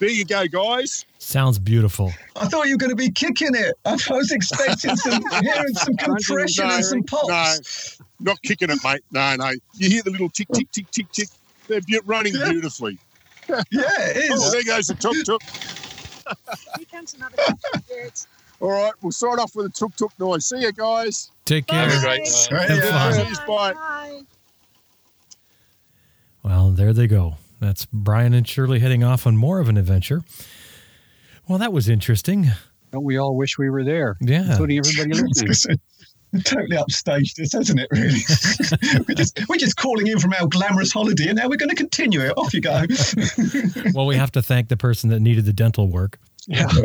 there you go, guys. Sounds beautiful. I thought you were going to be kicking it. I was expecting some hearing some compression No, and some pops. No, not kicking it, mate. No, no. You hear the little tick, tick, tick, tick, tick. They're running beautifully. Yeah, it Oh, there goes the tuk tuk. Here comes another one. Yeah, All right, we'll start off with a tuk tuk noise. See you guys. Take care. Have a great Right, Have yeah. fun. Bye. Bye. Well, there they go. That's Brian and Shirley heading off on more of an adventure. Well, that was interesting. Don't we all wish we were there, Yeah. including everybody listening? Totally upstaged this, hasn't it, really? we're, just, we're just calling in from our glamorous holiday and now we're going to continue it. Off you go. Well, we have to thank the person that needed the dental work. Yeah.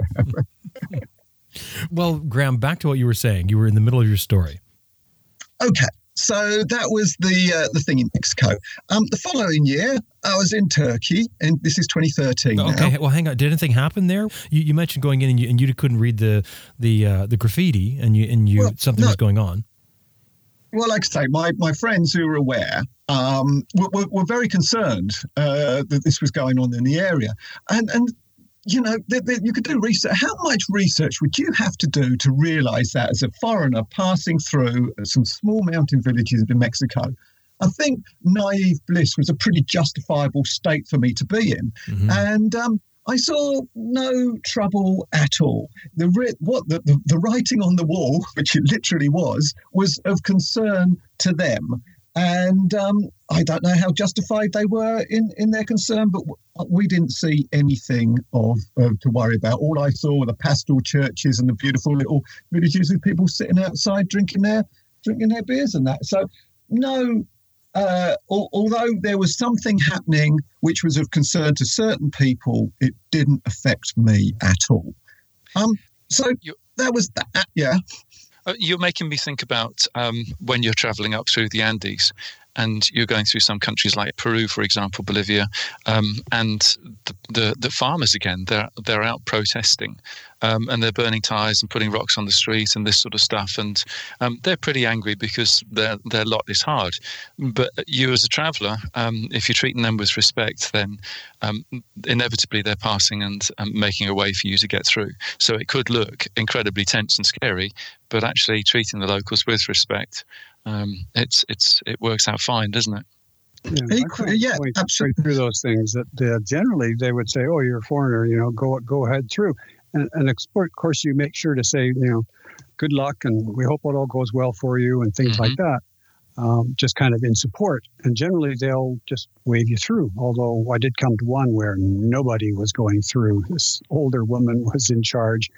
Well, Graham, back to what you were saying. You were in the middle of your story. Okay. So that was the uh, the thing in Mexico. Um, the following year, I was in Turkey, and this is 2013 now. Okay, well, hang on. Did anything happen there? You, you mentioned going in and you, and you couldn't read the the uh, the graffiti, and you and you Well, something no. was going on. Well, like I say, my, my friends who were aware um, were, were, were very concerned uh, that this was going on in the area. And, and you know, th th you could do research. How much research would you have to do to realize that as a foreigner passing through some small mountain villages in Mexico? I think naive bliss was a pretty justifiable state for me to be in. Mhm. And um, I saw no trouble at all. The what the, the, the writing on the wall, which it literally was, was of concern to them. And um, I don't know how justified they were in, in their concern, but we didn't see anything of uh, to worry about. All I saw were the pastoral churches and the beautiful little villages with people sitting outside drinking their drinking their beers and that. So no uh, al- although there was something happening which was of concern to certain people, it didn't affect me at all. Um, so that was that. Yeah, You're making me think about um, when you're traveling up through the Andes and you're going through some countries like Peru, for example, Bolivia, um, and the, the, the farmers again, they're, they're out protesting um, and they're burning tires and putting rocks on the street and this sort of stuff. And um, they're pretty angry because their, their lot is hard. But you, as a traveller, um, if you're treating them with respect, then um, inevitably they're passing and um, making a way for you to get through. So it could look incredibly tense and scary, but actually treating the locals with respect, um, it's it's it works out fine, doesn't it? Yeah, Equally, yeah, going absolutely. straight through those things that uh, generally they would say, "Oh, you're a foreigner, you know, go go ahead through." And, and of course, you make sure to say, you know, "Good luck," and we hope it all goes well for you, and things like that. Um, just kind of in support, and generally they'll just wave you through. Although I did come to one where nobody was going through. This older woman was in charge,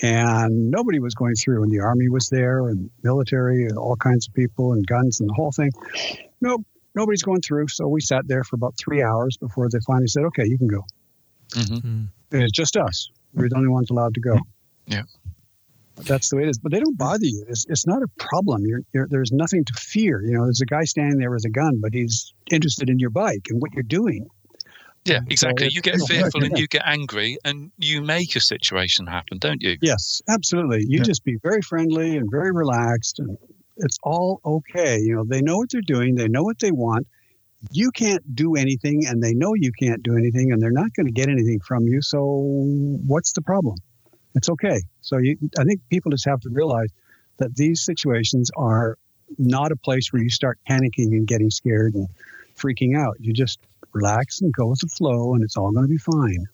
and nobody was going through. And the army was there, and military, and all kinds of people, and guns, and the whole thing. Nope, nobody's going through. So we sat there for about three hours before they finally said, okay, you can go. Mm-hmm. And it's just us. We're the only ones allowed to go. Yeah. That's the way it is. But they don't bother you. It's, it's not a problem. You're, you're, there's nothing to fear. You know, there's a guy standing there with a gun, but he's interested in your bike and what you're doing. Yeah, exactly. it's- You get fearful and you get angry, and you make a situation happen, don't you? Yes, absolutely. You Yeah. just be very friendly and very relaxed, and it's all okay. You know, they know what they're doing, they know what they want. You can't do anything, and they know you can't do anything, and they're not going to get anything from you. So, what's the problem? It's okay. So, you, I think people just have to realize that these situations are not a place where you start panicking and getting scared and freaking out. You just relax and go with the flow, and it's all going to be fine.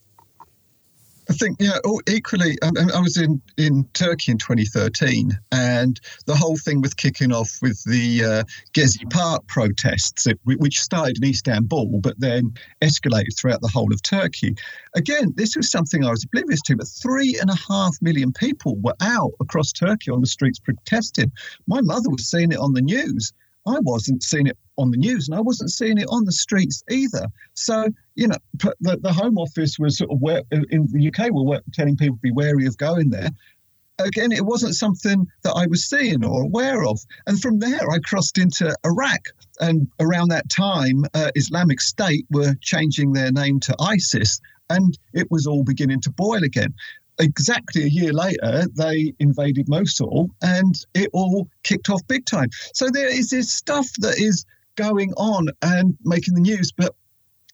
I think, yeah, oh, equally, um, I was in, in Turkey in 2013, and the whole thing was kicking off with the uh, Gezi Park protests, which started in Istanbul, but then escalated throughout the whole of Turkey. Again, this was something I was oblivious to, but three and a half million people were out across Turkey on the streets protesting. My mother was seeing it on the news. I wasn't seeing it on the news, and I wasn't seeing it on the streets either. So, you know, the, the Home Office was sort of where, in the UK were telling people to be wary of going there. Again, it wasn't something that I was seeing or aware of. And from there, I crossed into Iraq. And around that time, uh, Islamic State were changing their name to ISIS, and it was all beginning to boil again. Exactly a year later, they invaded Mosul and it all kicked off big time. So there is this stuff that is going on and making the news, but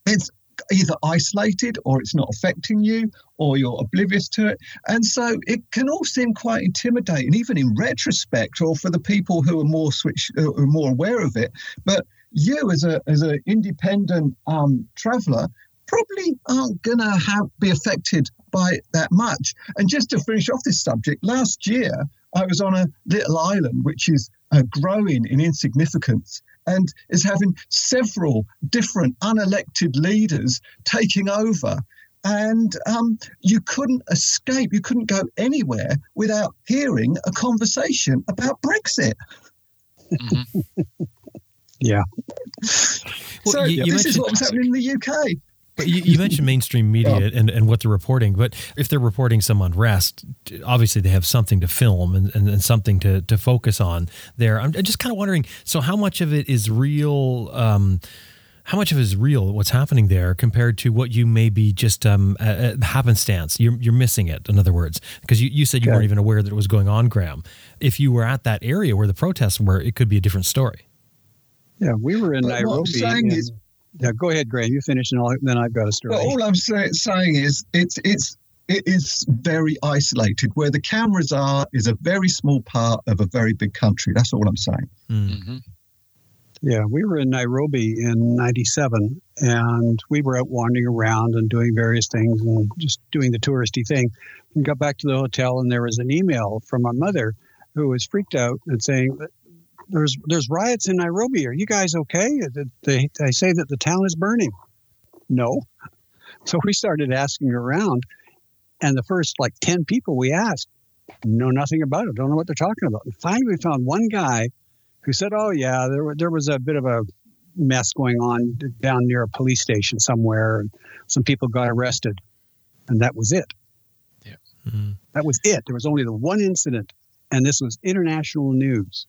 it's either isolated or it's not affecting you or you're oblivious to it. And so it can all seem quite intimidating, even in retrospect, or for the people who are more switch, who are more aware of it. But you, as a as an independent um, traveller, probably aren't going to be affected by that much. And just to finish off this subject, last year I was on a little island which is uh, growing in insignificance and is having several different unelected leaders taking over. And um, you couldn't escape, you couldn't go anywhere without hearing a conversation about Brexit. Mm-hmm. yeah. Well, so you, you this is what was happening in the UK. But you, you, mentioned mainstream media and, and what they're reporting, but if they're reporting some unrest, obviously they have something to film and, and, and something to, to focus on there. I'm just kind of wondering so, how much of it is real? Um, how much of it is real what's happening there compared to what you may be just um, uh, happenstance you're, you're missing it in other words because you, you said you okay. weren't even aware that it was going on graham if you were at that area where the protests were it could be a different story yeah we were in but nairobi and, is, yeah, go ahead, Graham. You finish, and I'll, then I've got a story. Well, all I'm say, saying is it's it's it is very isolated. Where the cameras are is a very small part of a very big country. That's all I'm saying. Hmm. Mm-hmm. Yeah, we were in Nairobi in '97, and we were out wandering around and doing various things and just doing the touristy thing. We got back to the hotel, and there was an email from my mother who was freaked out and saying there's there's riots in Nairobi. Are you guys okay? They they say that the town is burning. No. So we started asking around, and the first like ten people we asked know nothing about it. Don't know what they're talking about. And finally, we found one guy who said, "Oh yeah, there there was a bit of a mess going on down near a police station somewhere, and some people got arrested, and that was it. Yeah, mm-hmm. that was it. There was only the one incident, and this was international news."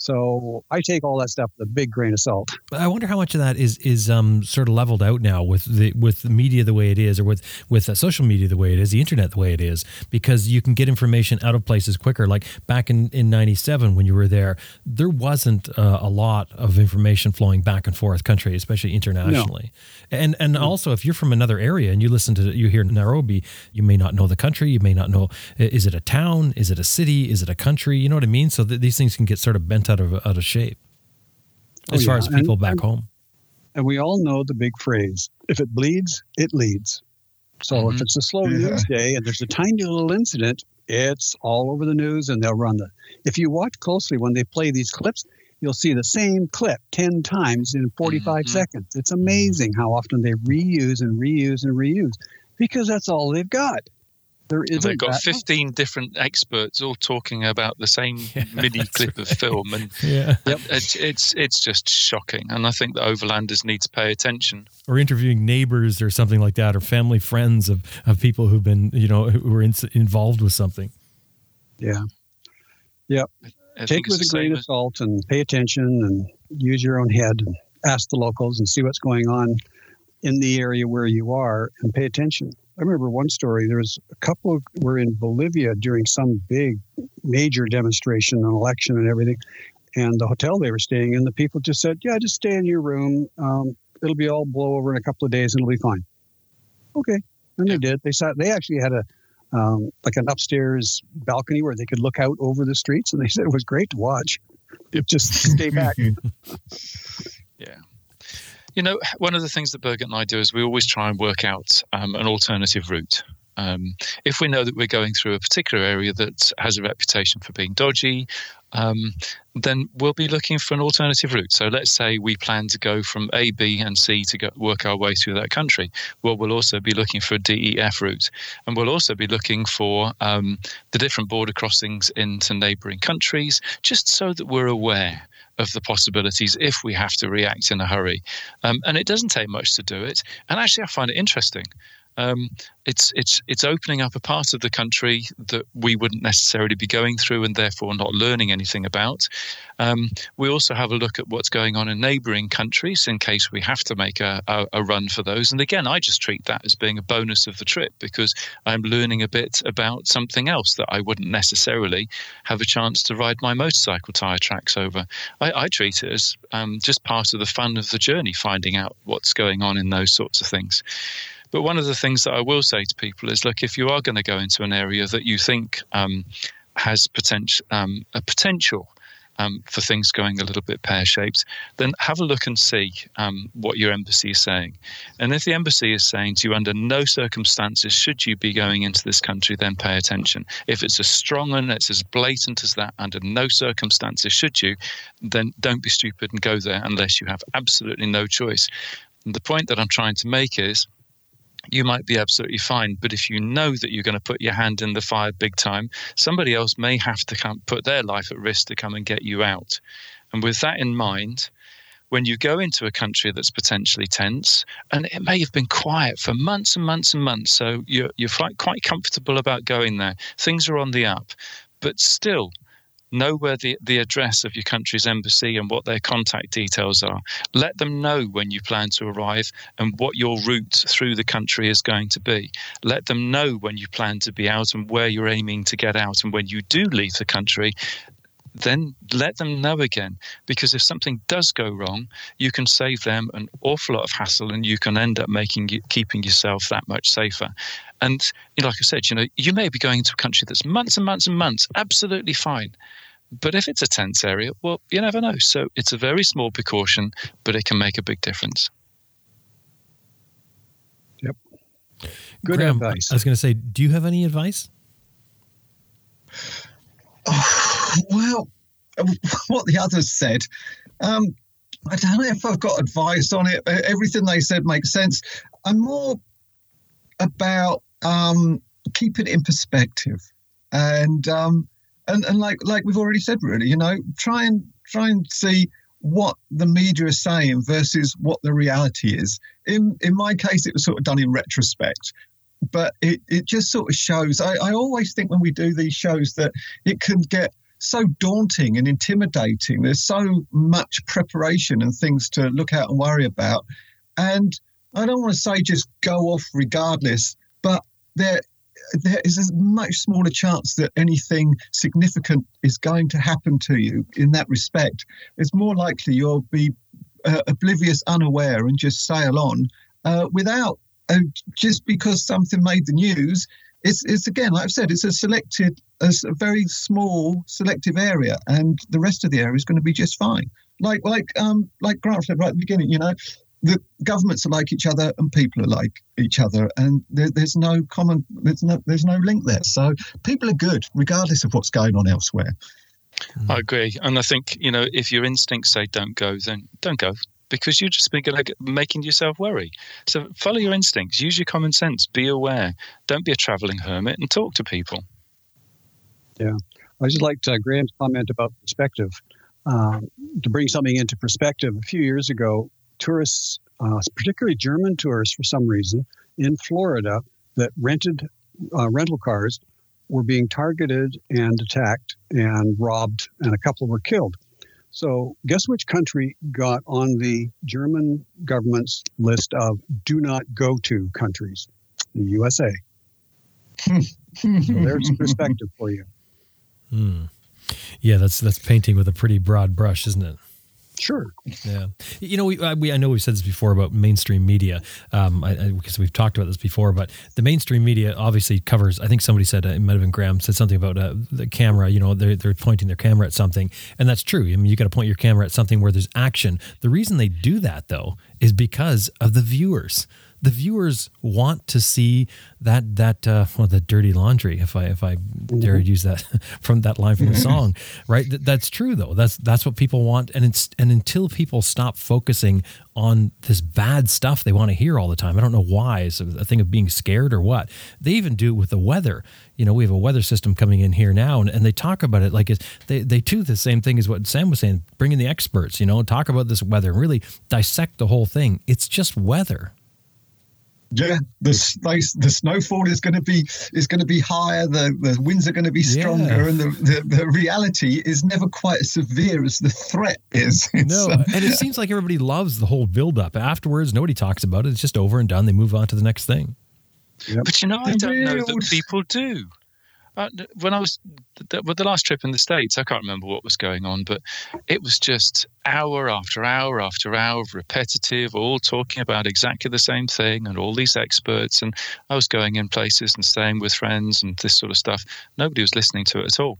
So I take all that stuff with a big grain of salt. I wonder how much of that is is um, sort of leveled out now with the with the media the way it is, or with with uh, social media the way it is, the internet the way it is, because you can get information out of places quicker. Like back in in '97 when you were there, there wasn't uh, a lot of information flowing back and forth country, especially internationally. No. And and no. also if you're from another area and you listen to you hear Nairobi, you may not know the country, you may not know is it a town, is it a city, is it a country? You know what I mean? So th- these things can get sort of bent out of out of shape oh, as oh, far as people and, back and, home. And we all know the big phrase: "If it bleeds, it leads." So mm-hmm. if it's a slow yeah. news day and there's a tiny little incident, it's all over the news, and they'll run the. If you watch closely when they play these clips, you'll see the same clip 10 times in 45 mm-hmm. seconds. It's amazing how often they reuse and reuse and reuse because that's all they've got. There is. They've got fifteen different experts all talking about the same yeah, mini clip right. of film, and yeah, it's, it's it's just shocking. And I think the overlanders need to pay attention. Or interviewing neighbors or something like that, or family friends of, of people who've been you know who were in, involved with something. Yeah. Yep. Take with a grain of salt and pay attention and use your own head and ask the locals and see what's going on in the area where you are and pay attention. I remember one story. There was a couple of, were in Bolivia during some big, major demonstration and election and everything. And the hotel they were staying in, the people just said, "Yeah, just stay in your room. Um, it'll be all blow over in a couple of days, and it'll be fine." Okay, and they did. They sat. They actually had a um, like an upstairs balcony where they could look out over the streets, and they said it was great to watch. Just stay back. yeah. You know, one of the things that Birgit and I do is we always try and work out um, an alternative route. Um, if we know that we're going through a particular area that has a reputation for being dodgy, um, then we'll be looking for an alternative route. So let's say we plan to go from A, B, and C to go, work our way through that country. Well, we'll also be looking for a DEF route, and we'll also be looking for um, the different border crossings into neighbouring countries, just so that we're aware of the possibilities if we have to react in a hurry. Um, and it doesn't take much to do it. And actually, I find it interesting. Um, it's it's it's opening up a part of the country that we wouldn't necessarily be going through and therefore not learning anything about. Um, we also have a look at what's going on in neighbouring countries in case we have to make a, a, a, run for those. And again, I just treat that as being a bonus of the trip because I'm learning a bit about something else that I wouldn't necessarily have a chance to ride my motorcycle tyre tracks over. I, I treat it as um, just part of the fun of the journey, finding out what's going on in those sorts of things. But one of the things that I will say to people is, look, if you are going to go into an area that you think um, has potential, um, a potential um, for things going a little bit pear shaped, then have a look and see um, what your embassy is saying. And if the embassy is saying to you, under no circumstances should you be going into this country, then pay attention. If it's as strong and it's as blatant as that, under no circumstances should you, then don't be stupid and go there unless you have absolutely no choice. And the point that I'm trying to make is you might be absolutely fine. But if you know that you're going to put your hand in the fire big time, somebody else may have to come, put their life at risk to come and get you out. And with that in mind, when you go into a country that's potentially tense, and it may have been quiet for months and months and months, so you're, you're quite comfortable about going there, things are on the up, but still, know where the, the address of your country's embassy and what their contact details are. Let them know when you plan to arrive and what your route through the country is going to be. Let them know when you plan to be out and where you're aiming to get out. And when you do leave the country, then let them know again. Because if something does go wrong, you can save them an awful lot of hassle and you can end up making keeping yourself that much safer. And you know, like I said, you know, you may be going into a country that's months and months and months, absolutely fine. But if it's a tense area, well, you never know. So it's a very small precaution, but it can make a big difference. Yep. Good Graham, advice. I was going to say, do you have any advice? Oh, well, what the others said, um, I don't know if I've got advice on it. Everything they said makes sense. I'm more about um, keeping it in perspective, and um, and and like like we've already said, really, you know, try and try and see what the media is saying versus what the reality is. In in my case, it was sort of done in retrospect, but it, it just sort of shows. I, I always think when we do these shows that it can get so daunting and intimidating. There's so much preparation and things to look out and worry about. And I don't want to say just go off regardless, but there there is a much smaller chance that anything significant is going to happen to you in that respect. It's more likely you'll be uh, oblivious, unaware, and just sail on uh, without uh, just because something made the news. It's, it's again, like I've said, it's a selected, a very small selective area, and the rest of the area is going to be just fine. Like like um like Grant said right at the beginning, you know, the governments are like each other and people are like each other and there, there's no common there's no there's no link there. So people are good regardless of what's going on elsewhere. I agree and i think you know if your instincts say don't go then don't go because you're just making yourself worry. So follow your instincts. Use your common sense. Be aware. Don't be a traveling hermit and talk to people. Yeah. I just liked uh, graham's comment about perspective. Um, to bring something into perspective a few years ago tourists, uh, particularly German tourists for some reason, in Florida that rented uh, rental cars were being targeted and attacked and robbed, and a couple were killed. So, guess which country got on the German government's list of do not go to countries? The USA. so there's perspective for you. Hmm. Yeah, that's that's painting with a pretty broad brush, isn't it? Sure. Yeah. You know, we, I, we, I know we've said this before about mainstream media, um, I, I, because we've talked about this before, but the mainstream media obviously covers, I think somebody said, uh, it might have been Graham, said something about uh, the camera, you know, they're, they're pointing their camera at something. And that's true. I mean, you got to point your camera at something where there's action. The reason they do that, though, is because of the viewers the viewers want to see that that uh, well the dirty laundry if I if I dare mm-hmm. use that from that line from the song right? Th- that's true though. That's that's what people want. And it's and until people stop focusing on this bad stuff they want to hear all the time I don't know why it's a thing of being scared or what? They even do it with the weather. You know we have a weather system coming in here now and, and they talk about it like it's, they they do the same thing as what Sam was saying bring in the experts you know talk about this weather and really dissect the whole thing. It's just weather Yeah, the space, the snowfall is going to be is going to be higher. The the winds are going to be stronger, yeah. and the, the, the reality is never quite as severe as the threat is. No, uh, and it seems like everybody loves the whole build up. Afterwards, nobody talks about it. It's just over and done. They move on to the next thing. Yep. But you know, I don't know that people do. Uh, when I was the, the last trip in the States, I can't remember what was going on, but it was just hour after hour after hour of repetitive, all talking about exactly the same thing and all these experts. And I was going in places and staying with friends and this sort of stuff. Nobody was listening to it at all.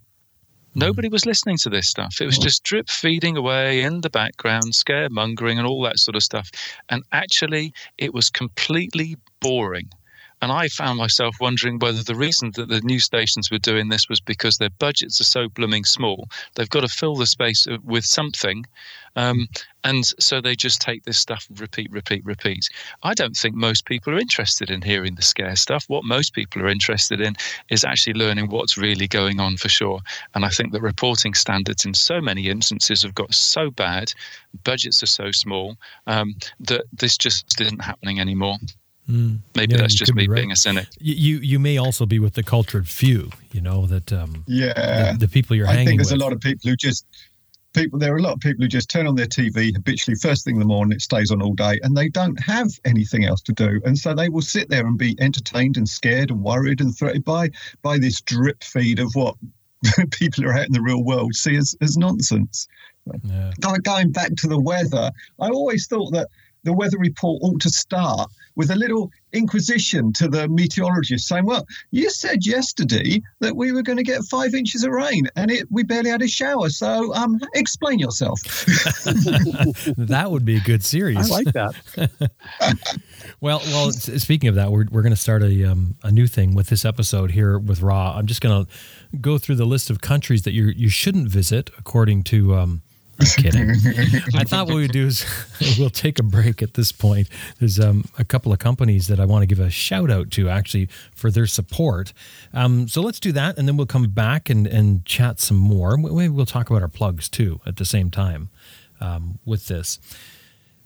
Nobody was listening to this stuff. It was just drip feeding away in the background, scaremongering, and all that sort of stuff. And actually, it was completely boring. And I found myself wondering whether the reason that the news stations were doing this was because their budgets are so blooming small. They've got to fill the space with something. Um, and so they just take this stuff and repeat, repeat, repeat. I don't think most people are interested in hearing the scare stuff. What most people are interested in is actually learning what's really going on for sure. And I think that reporting standards in so many instances have got so bad, budgets are so small, um, that this just isn't happening anymore. Mm. Maybe yeah, that's just me be right. being a cynic. You you may also be with the cultured few, you know that. Um, yeah, the, the, people you're I hanging. I think there's with. a lot of people who just people. There are a lot of people who just turn on their TV habitually first thing in the morning. It stays on all day, and they don't have anything else to do, and so they will sit there and be entertained and scared and worried and threatened by by this drip feed of what people are out in the real world see as, as nonsense. Yeah. Going back to the weather, I always thought that the weather report ought to start with a little inquisition to the meteorologist saying, Well, you said yesterday that we were going to get five inches of rain and it, we barely had a shower. So um, explain yourself. that would be a good series. I like that. well, well, speaking of that, we're, we're going to start a, um, a new thing with this episode here with Raw. I'm just going to go through the list of countries that you you shouldn't visit according to um, I'm kidding. I thought what we'd do is we'll take a break at this point. There's um, a couple of companies that I want to give a shout out to actually for their support. Um, so let's do that, and then we'll come back and, and chat some more. Maybe we'll talk about our plugs too at the same time um, with this.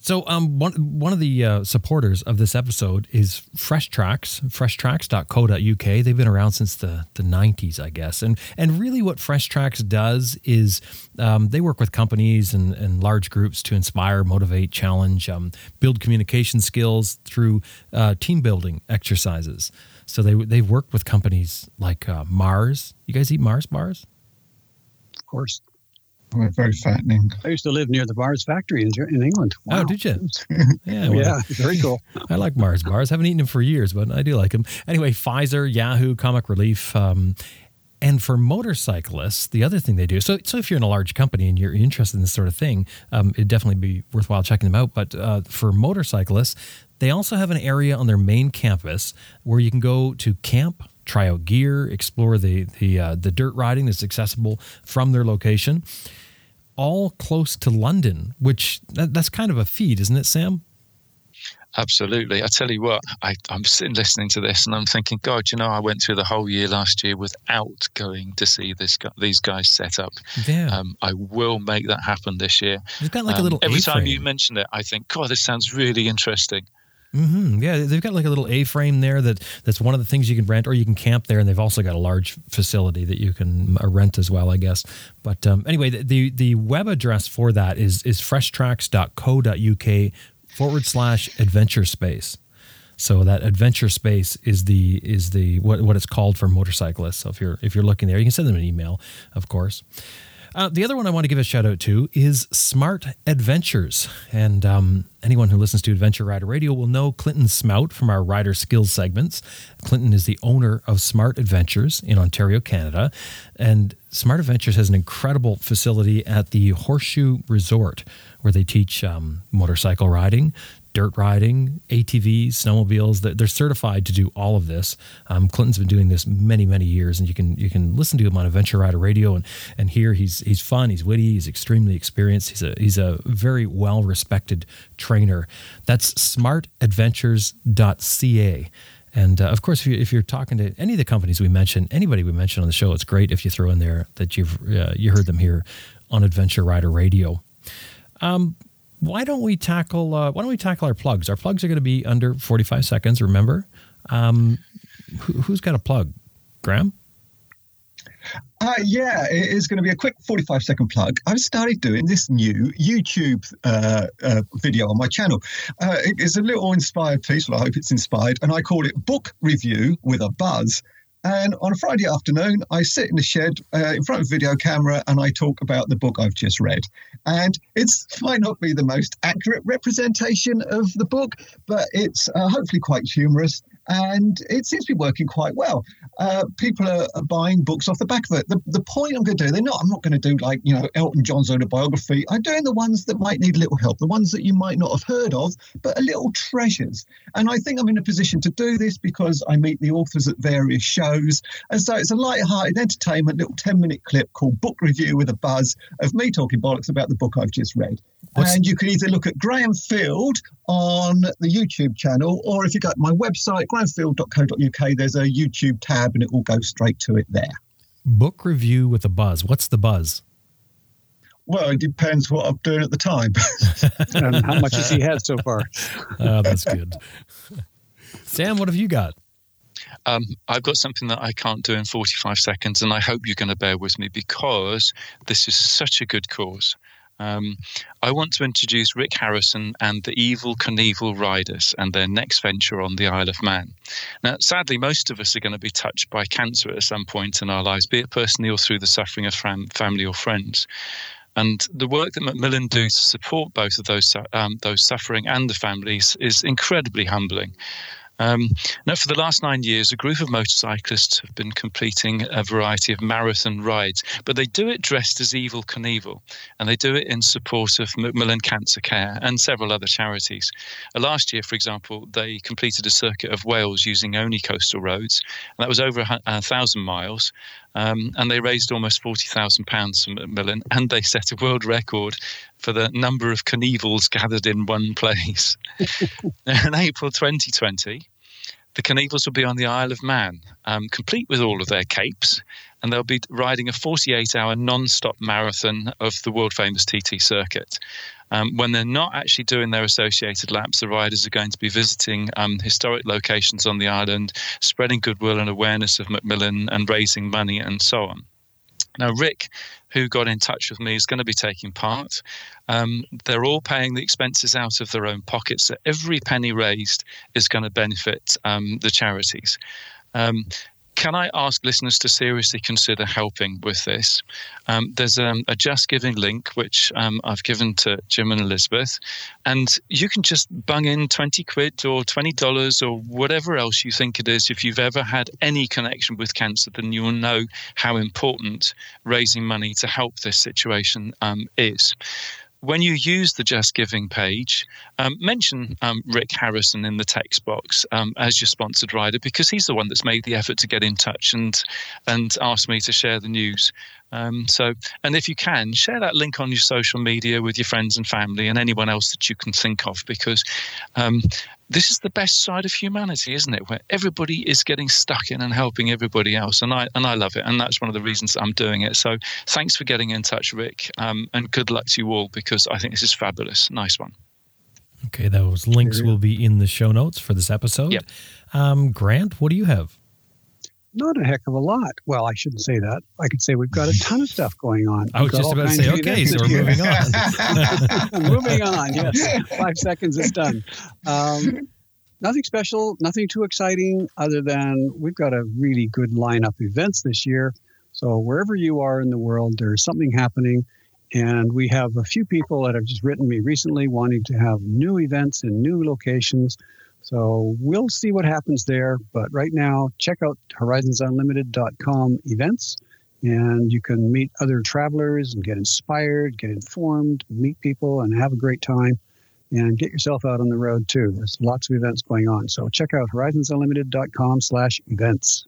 So, um, one one of the uh, supporters of this episode is Fresh Tracks, freshtracks.co.uk. They've been around since the, the 90s, I guess. And and really, what Fresh Tracks does is um, they work with companies and, and large groups to inspire, motivate, challenge, um, build communication skills through uh, team building exercises. So they they've worked with companies like uh, Mars. You guys eat Mars bars? Of course very fattening. I used to live near the Mars factory in, in England. Oh, wow. Oh, did you? yeah, well, yeah, very cool. I like Mars bars. haven't eaten them for years, but I do like them. Anyway, Pfizer, Yahoo, Comic Relief. Um, and for motorcyclists, the other thing they do so so if you're in a large company and you're interested in this sort of thing, um, it'd definitely be worthwhile checking them out. But uh, for motorcyclists, they also have an area on their main campus where you can go to camp, try out gear, explore the the uh, the dirt riding that's accessible from their location all close to London, which that, that's kind of a feat, isn't it, Sam? Absolutely. I tell you what, I, am sitting listening to this and I'm thinking, God, you know, I went through the whole year last year without going to see this these guys set up. Yeah. Um, I will make that happen this year. You've got like um, a little. Every A-frame. time you mention it, I think, God, this sounds really interesting. Mm-hmm. Yeah, they've got like a little A-frame there that that's one of the things you can rent, or you can camp there, and they've also got a large facility that you can uh, rent as well, I guess. But um, anyway, the, the, web address for that is is freshtracks.co.uk forward slash adventure space. So that adventure space is the is the what what it's called for motorcyclists. So if you're if you're looking there, you can send them an email, of course. Uh, the other one I want to give a shout out to is Smart Adventures. And um, anyone who listens to Adventure Rider Radio will know Clinton Smout from our Rider Skills segments. Clinton is the owner of Smart Adventures in Ontario, Canada. And Smart Adventures has an incredible facility at the Horseshoe Resort where they teach um, motorcycle riding, dirt riding, ATVs, snowmobiles. They're certified to do all of this. Um, Clinton's been doing this many, many years, and you can you can listen to him on Adventure Rider Radio and and hear he's he's fun, he's witty, he's extremely experienced. He's a he's a very well respected trainer. That's smartadventures.ca. And uh, of course, if, you, you're talking to any of the companies we mentioned, anybody we mentioned on the show, it's great if you throw in there that you've uh, you heard them here on Adventure Rider Radio. Um, why don't we tackle uh, why don't we tackle our plugs? Our plugs are going to be under 45 seconds. Remember, um, who, has got a plug? Graham. Uh, yeah, it is going to be a quick 45 second plug. I've started doing this new YouTube uh, uh, video on my channel. Uh, it's a little inspired piece, well, I hope it's inspired, and I call it Book Review with a Buzz. And on a Friday afternoon, I sit in the shed uh, in front of a video camera and I talk about the book I've just read. And it might not be the most accurate representation of the book, but it's uh, hopefully quite humorous and it seems to be working quite well. Uh, people are, are, buying books off the back of it. The, the point I'm going to do, they're not. I'm not going to do like you know Elton John's autobiography. I'm doing the ones that might need a little help, the ones that you might not have heard of, but are little treasures. And I think I'm in a position to do this because I meet the authors at various shows, and so it's a light-hearted entertainment little 10-minute clip called Book Review with a Buzz of me talking bollocks about the book I've just read. What's... And you can either look at Graham Field on the YouTube channel, or if you go to my website, grahamfield.co.uk, there's a YouTube tab and it will go straight to it there. Book review with a buzz. What's the buzz? Well, it depends what I'm doing at the time. and how much has he had so far? oh, that's good. Sam, what have you got? Um, I've got something that I can't do in 45 seconds, and I hope you're going to bear with me because this is such a good cause. Um, I want to introduce Rick Harrison and the Evel Knievel Riders and their next venture on the Isle of Man. Now, sadly, most of us are going to be touched by cancer at some point in our lives, be it personally or through the suffering of fam- family or friends. And the work that Macmillan do to support both of those um, those suffering and the families is incredibly humbling. Um, now, for the last nine years, a group of motorcyclists have been completing a variety of marathon rides, but they do it dressed as Evel Knievel, and they do it in support of Macmillan Cancer Care and several other charities. Uh, last year, for example, they completed a circuit of Wales using only coastal roads, and that was over a, a thousand miles. Um, and they raised almost forty thousand pounds from Macmillan, and they set a world record for the number of Knievels gathered in one place. in April 2020, the Knievels will be on the Isle of Man, um, complete with all of their capes, and they'll be riding a 48 hour non stop marathon of the world famous TT circuit. Um, when they're not actually doing their associated laps, the riders are going to be visiting um, historic locations on the island, spreading goodwill and awareness of Macmillan and raising money and so on. Now, Rick, who got in touch with me, is going to be taking part. Um, they're all paying the expenses out of their own pockets. So every penny raised is going to benefit um, the charities. Um, can I ask listeners to seriously consider helping with this? Um, there's um, a Just Giving link, which um, I've given to Jim and Elizabeth, and you can just bung in 20 quid or $20 or whatever else you think it is. If you've ever had any connection with cancer, then you will know how important raising money to help this situation um, is when you use the Just Giving page, um, mention um, Rick Harrison in the text box um, as your sponsored rider because he's the one that's made the effort to get in touch and and ask me to share the news. Um, so, and if you can, share that link on your social media with your friends and family and anyone else that you can think of, because um, this is the best side of humanity, isn't it? Where everybody is getting stuck in and helping everybody else, and I and I love it, and that's one of the reasons I'm doing it. So, thanks for getting in touch, Rick, um, and good luck to you all because I think this is fabulous. Nice one. Okay, those links will be in the show notes for this episode. Yep. Um, Grant, what do you have? Not a heck of a lot. Well, I shouldn't say that. I could say we've got a ton of stuff going on. I was just about to say, okay, so we're moving on. moving on, yes. Five seconds is done. Um, nothing special, nothing too exciting, other than we've got a really good lineup of events this year. So wherever you are in the world, there's something happening. And we have a few people that have just written me recently wanting to have new events in new locations. So we'll see what happens there. But right now, check out horizonsunlimited.com events, and you can meet other travelers and get inspired, get informed, meet people, and have a great time. And get yourself out on the road too. There's lots of events going on. So check out horizonsunlimited.com slash events.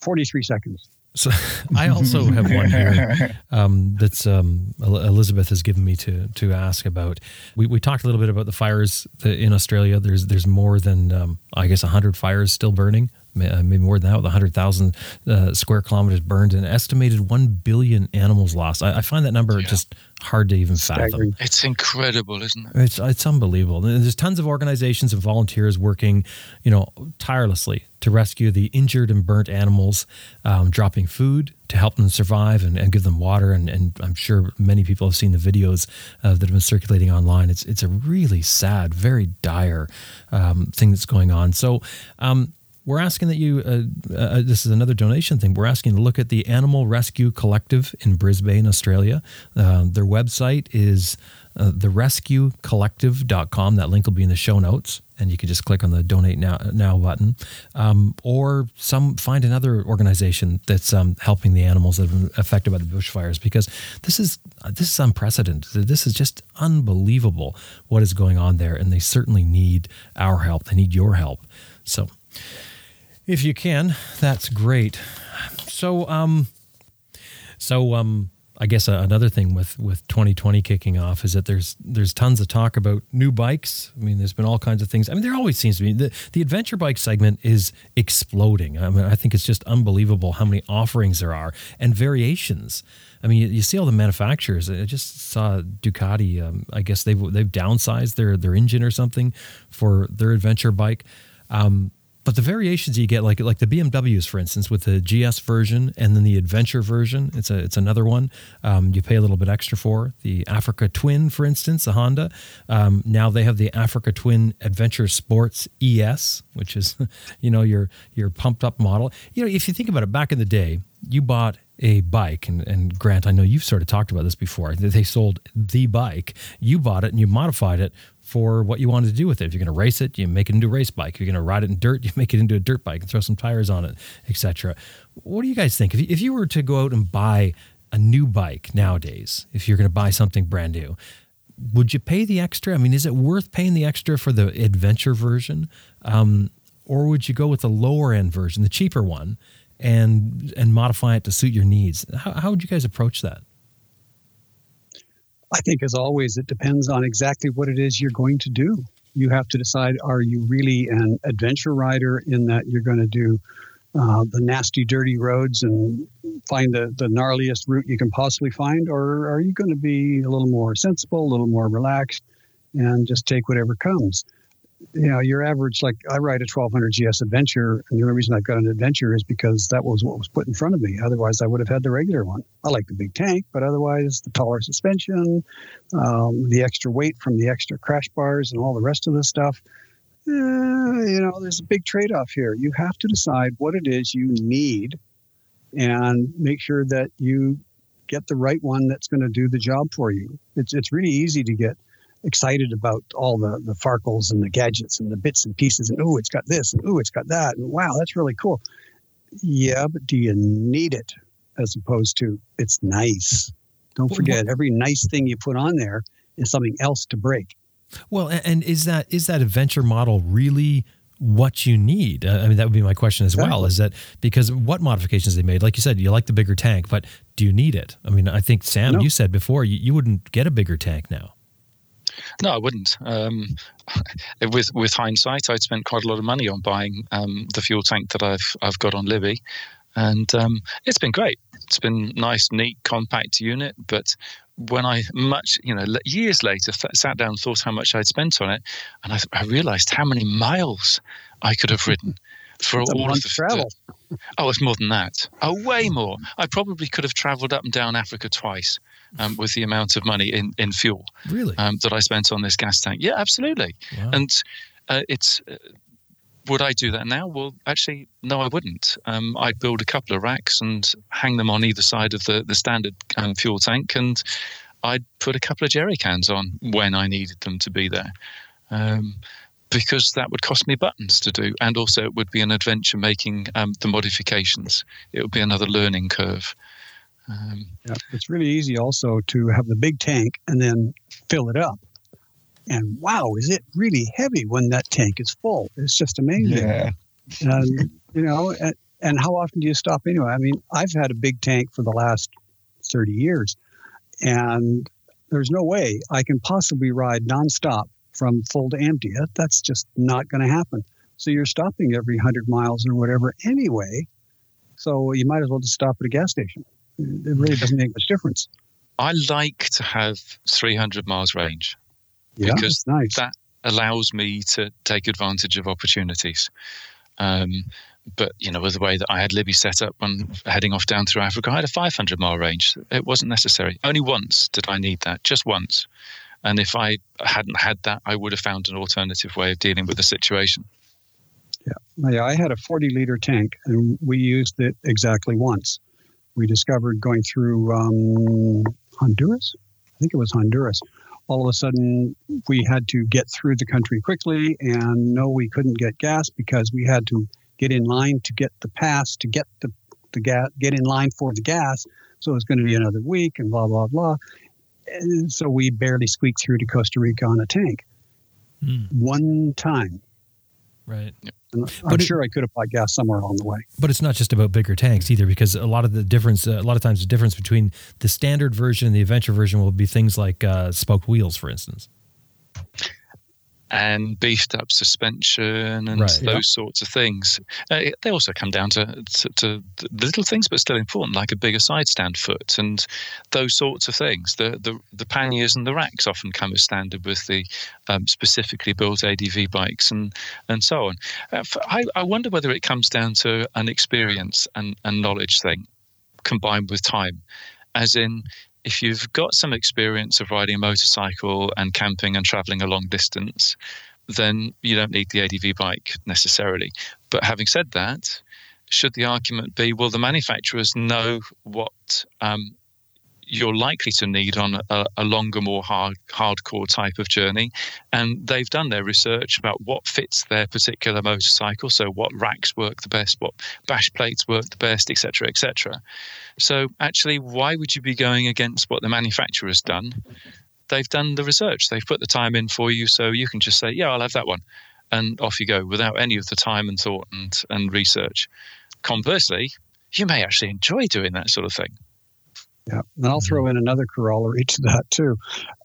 43 seconds. So I also have one here um, that's um, Elizabeth has given me to to ask about. We, we talked a little bit about the fires in Australia. There's there's more than um, I guess hundred fires still burning maybe more than that, with 100,000 uh, square kilometers burned, and estimated 1 billion animals lost. I, I find that number yeah. just hard to even fathom. It's incredible, isn't it? It's it's unbelievable. There's tons of organizations and volunteers working, you know, tirelessly to rescue the injured and burnt animals, um, dropping food to help them survive and, and give them water. And, and, I'm sure many people have seen the videos uh, that have been circulating online. It's it's a really sad, very dire um, thing that's going on. So. Um, we're asking that you, uh, uh, this is another donation thing. We're asking to look at the Animal Rescue Collective in Brisbane, Australia. Uh, their website is uh, therescuecollective.com. That link will be in the show notes, and you can just click on the donate now, now button. Um, or some find another organization that's um, helping the animals that have been affected by the bushfires because this is this is unprecedented. This is just unbelievable what is going on there, and they certainly need our help. They need your help. So if you can, that's great. So, um, so um, I guess another thing with with 2020 kicking off is that there's there's tons of talk about new bikes. I mean, there's been all kinds of things. I mean, there always seems to be the the adventure bike segment is exploding. I mean, I think it's just unbelievable how many offerings there are and variations. I mean, you, you see all the manufacturers. I just saw Ducati. Um, I guess they've they've downsized their their engine or something for their adventure bike. Um, but the variations you get, like like the BMWs, for instance, with the GS version and then the Adventure version, it's a it's another one. Um, you pay a little bit extra for the Africa Twin, for instance, the Honda. Um, now they have the Africa Twin Adventure Sports ES, which is you know your your pumped up model. You know, if you think about it, back in the day, you bought a bike, and, and Grant, I know you've sort of talked about this before. They sold the bike, you bought it, and you modified it for what you wanted to do with it. If you're going to race it, you make it into a race bike. If you're going to ride it in dirt, you make it into a dirt bike and throw some tires on it, etc. What do you guys think? If you, if you were to go out and buy a new bike nowadays, if you're going to buy something brand new, would you pay the extra? I mean, is it worth paying the extra for the adventure version, um, or would you go with the lower end version, the cheaper one, and and modify it to suit your needs? How, how would you guys approach that? I think, as always, it depends on exactly what it is you're going to do. You have to decide are you really an adventure rider in that you're going to do uh, the nasty, dirty roads and find the, the gnarliest route you can possibly find? Or are you going to be a little more sensible, a little more relaxed, and just take whatever comes? You know, your average, like I ride a 1200 GS Adventure, and the only reason I've got an Adventure is because that was what was put in front of me. Otherwise, I would have had the regular one. I like the big tank, but otherwise, the taller suspension, um, the extra weight from the extra crash bars, and all the rest of the stuff. Eh, you know, there's a big trade off here. You have to decide what it is you need and make sure that you get the right one that's going to do the job for you. It's, it's really easy to get excited about all the the farkles and the gadgets and the bits and pieces and oh it's got this and oh it's got that and wow that's really cool yeah but do you need it as opposed to it's nice don't forget every nice thing you put on there is something else to break well and is that is that adventure model really what you need. Uh, I mean, that would be my question as exactly. well. Is that because what modifications they made? Like you said, you like the bigger tank, but do you need it? I mean, I think Sam, no. you said before you, you wouldn't get a bigger tank now. No, I wouldn't. Um, with with hindsight, I'd spent quite a lot of money on buying um, the fuel tank that I've I've got on Libby, and um, it's been great. It's been nice, neat, compact unit. But when I much you know years later sat down and thought how much I'd spent on it, and I, I realised how many miles I could have ridden for all of the travel. Oh, it's more than that. Oh, way more. I probably could have travelled up and down Africa twice um, with the amount of money in, in fuel really um, that I spent on this gas tank. Yeah, absolutely. Wow. And uh, it's uh, would I do that now? Well, actually, no, I wouldn't. Um, I'd build a couple of racks and hang them on either side of the the standard um, fuel tank, and I'd put a couple of jerry cans on when I needed them to be there. Um, because that would cost me buttons to do, and also it would be an adventure making um, the modifications. It would be another learning curve. Um, yeah, it's really easy also to have the big tank and then fill it up. And wow, is it really heavy when that tank is full? It's just amazing. Yeah. And, you know, and, and how often do you stop anyway? I mean, I've had a big tank for the last 30 years, and there's no way I can possibly ride nonstop from full to empty. That's just not going to happen. So you're stopping every 100 miles or whatever anyway. So you might as well just stop at a gas station. It really doesn't make much difference. I like to have 300 miles range Yeah, because nice. that allows me to take advantage of opportunities. Um, but you know, with the way that I had Libby set up when heading off down through Africa, I had a 500 mile range. It wasn't necessary. Only once did I need that, just once. And if I hadn't had that, I would have found an alternative way of dealing with the situation. Yeah, Yeah, I had a 40 liter tank and we used it exactly once. We discovered going through um, Honduras, I think it was Honduras. All of a sudden, we had to get through the country quickly, and no, we couldn't get gas because we had to get in line to get the pass to get the, the gas, get in line for the gas. So it was going to be another week, and blah blah blah. And so we barely squeaked through to Costa Rica on a tank Hmm. one time. Right. I'm But it- sure I could have bought gas somewhere along the way. But it's not just about bigger tanks either, because a lot of the difference, uh, a lot of times, the difference between the standard version and the adventure version will be things like uh, spoked wheels, for instance. And beefed up suspension and Right, those yeah. sorts of things. Uh, they also come down to, to, to the little things, but still important, like a bigger side stand foot and those sorts of things. The the, the panniers and the racks often come as standard with the um, specifically built ADV bikes and and so on. Uh, I, I wonder whether it comes down to an experience and, and knowledge thing combined with time, as in if you've got some experience of riding a motorcycle and camping and traveling a long distance, then you don't need the ADV bike necessarily. But having said that, should the argument be, well, the manufacturers know what um, you're likely to need on a, a longer, more hard, hardcore type of journey, and they've done their research about what fits their particular motorcycle. So, what racks work the best, what bash plates work the best, etc., etc. So, actually, why would you be going against what the manufacturer's done? They've done the research. They've put the time in for you, so you can just say, "Yeah, I'll have that one," and off you go without any of the time and thought and and research. Conversely, you may actually enjoy doing that sort of thing. Yeah, and I'll throw in another corollary to that too.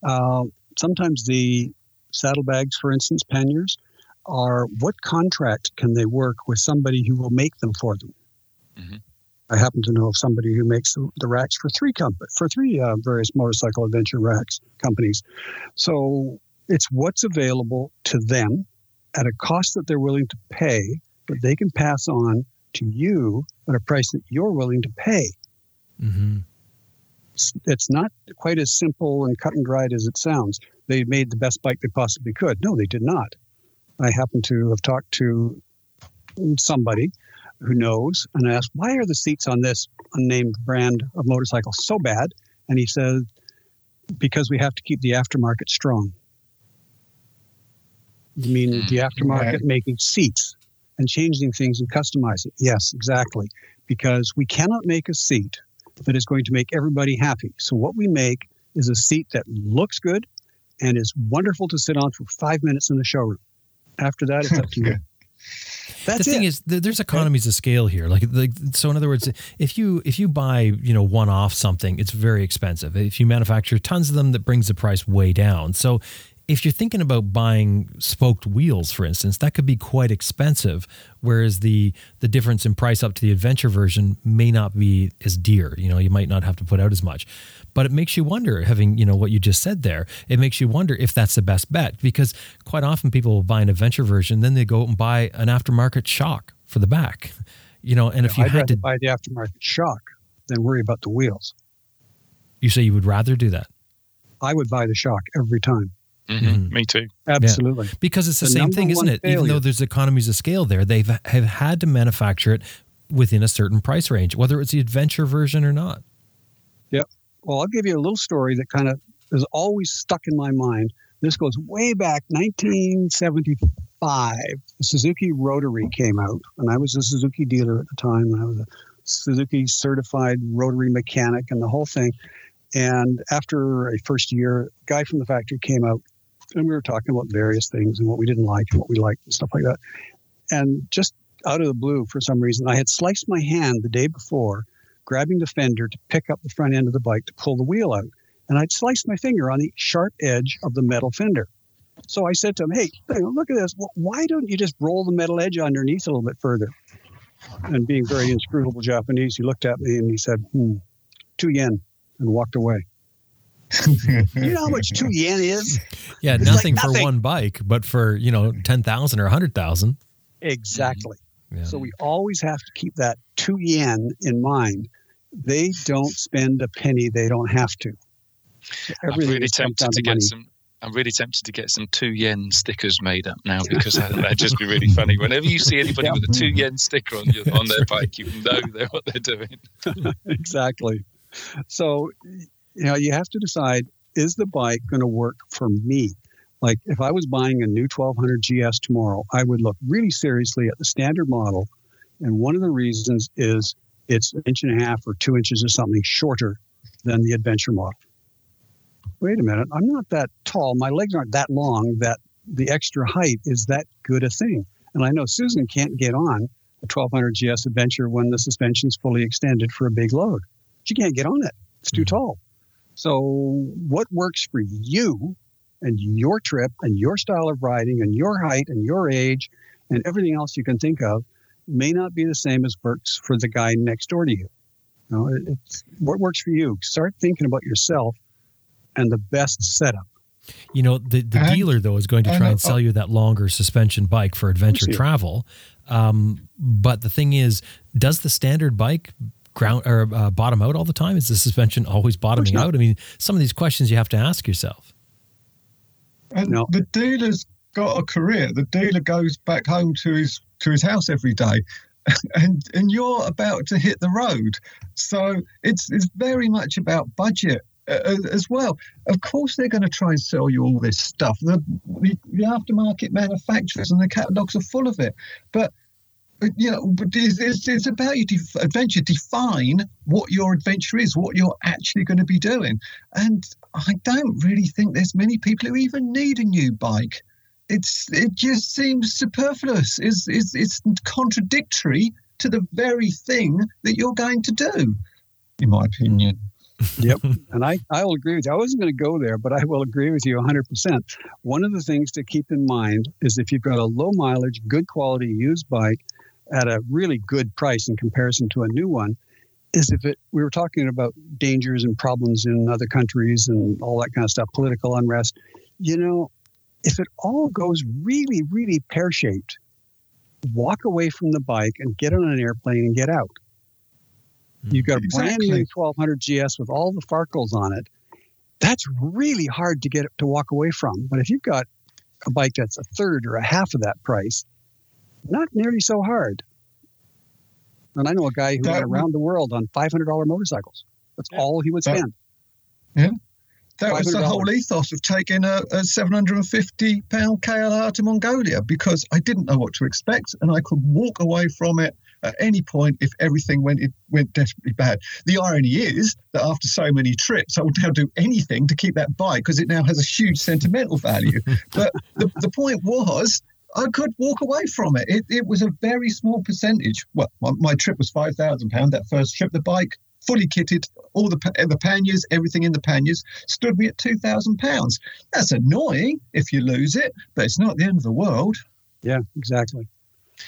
Uh, sometimes the saddlebags, for instance, panniers, are what contract can they work with somebody who will make them for them? Mhm. I happen to know of somebody who makes the, racks for three comp- for three uh, various motorcycle adventure racks companies. So it's what's available to them at a cost that they're willing to pay that they can pass on to you at a price that you're willing to pay hmm it's, not quite as simple and cut and dried as it sounds. They made the best bike they possibly could. No, they did not. I happen to have talked to somebody who knows and I asked, why are the seats on this unnamed brand of motorcycle so bad? And he said, because we have to keep the aftermarket strong. You mean hmm. the aftermarket making seats and changing things and customizing? Yes, exactly. Because we cannot make a seat that is going to make everybody happy. So what we make is a seat that looks good and is wonderful to sit on for five minutes in the showroom. After that, it's up to you. That's the thing it. is, th- there's economies of scale here. Like, like, so in other words, if you if you buy you know one off something, it's very expensive. If you manufacture tons of them, that brings the price way down. So. If you're thinking about buying spoked wheels, for instance, that could be quite expensive. Whereas the the difference in price up to the adventure version may not be as dear. You know, you might not have to put out as much. But it makes you wonder, having you know what you just said there. It makes you wonder if that's the best bet because quite often people will buy an adventure version, then they go out and buy an aftermarket shock for the back. You know, and if you I'd had to, buy the aftermarket shock than worry about the wheels. you say you would rather do that I would buy the shock every time. Hmm Mhm. Me too. Absolutely. because it's the, The same thing, isn't one it? Even though there's economies of scale there, they've have had to manufacture it within a certain price range, whether it's the adventure version or not. Yep. Well, I'll give you a little story that kind of is always stuck in my mind. This goes way back, 1975. The Suzuki Rotary came out, and I was a Suzuki dealer at the time. I was a Suzuki certified rotary mechanic and the whole thing. And after a first year, a guy from the factory came out, and we were talking about various things and what we didn't like and what we liked and stuff like that. And just out of the blue, for some reason, I had sliced my hand the day before grabbing the fender to pick up the front end of the bike to pull the wheel out. And I'd sliced my finger on the sharp edge of the metal fender. So I said to him, "Hey, look at this. Why don't you just roll the metal edge underneath a little bit further?" And being very inscrutable Japanese, he looked at me and he said, hmm, two yen, and walked away. you know how much two yen is? Yeah, nothing, like nothing, for one bike, but for you know ten thousand or a hundred thousand. Exactly. Mm-hmm. Yeah. So we always have to keep that two yen in mind. They don't spend a penny they don't have to. So I'm really tempted to get some. I'm really tempted to get some two yen stickers made up now because that'd just be really funny. Whenever you see anybody with a two yen sticker on your, on their bike, you know they're what they're doing. exactly. So, you know, you have to decide: is the bike going to work for me? Like if I was buying a new 1200 GS tomorrow, I would look really seriously at the standard model. And one of the reasons is it's an inch and a half or two inches or something shorter than the adventure model. Wait a minute, I'm not that tall. My legs aren't that long that the extra height is that good a thing. And I know Susan can't get on a 1200 GS Adventure when the suspension's fully extended for a big load. She can't get on it. It's too mm-hmm. tall. So, what works for you and your trip and your style of riding and your height and your age and everything else you can think of may not be the same as works for the guy next door to you. you know, it's what works for you. Start thinking about yourself and the best setup. You know, the, the and, dealer, though, is going to try and sell you that longer suspension bike for adventure travel. Um, but the thing is, does the standard bike ground or uh, bottom out all the time? Is the suspension always bottoming out? I mean, some of these questions you have to ask yourself. And no. the dealer's got a career. The dealer goes back home to his to his house every day. And and you're about to hit the road, so it's it's very much about budget uh, as well. Of course, they're going to try and sell you all this stuff. The, the, the aftermarket manufacturers and the catalogs are full of it. But you know, it's, it's, it's about your def- adventure. Define what your adventure is, what you're actually going to be doing. And I don't really think there's many people who even need a new bike. It's it just seems superfluous. It's, it's, it's contradictory to the very thing that you're going to do, in my opinion. yep. And I, I will agree with you. I wasn't going to go there, but I will agree with you 100%. One of the things to keep in mind is if you've got a low mileage, good quality used bike at a really good price in comparison to a new one, is if it we were talking about dangers and problems in other countries and all that kind of stuff, political unrest. You know, if it all goes really, really pear shaped, walk away from the bike and get on an airplane and get out. Hmm. You've got a exactly. brand new 1200 GS with all the Farkles on it. That's really hard to get to walk away from. But if you've got a bike that's a third or a half of that price, not nearly so hard. And I know a guy who that went around the world on $500 motorcycles. That's yeah. all he would spend. yeah. That was the whole ethos of taking a, a 750 pound KLR to Mongolia because I didn't know what to expect and I could walk away from it at any point if everything went it went desperately bad. The irony is that after so many trips, I would now do anything to keep that bike because it now has a huge sentimental value. but the, the point was I could walk away from it. It, it was a very small percentage. Well, my, my trip was five thousand pound. That first trip, the bike fully kitted, all the the panniers, everything in the panniers, stood me at two thousand pounds. That's annoying if you lose it, but it's not the end of the world. Yeah, exactly.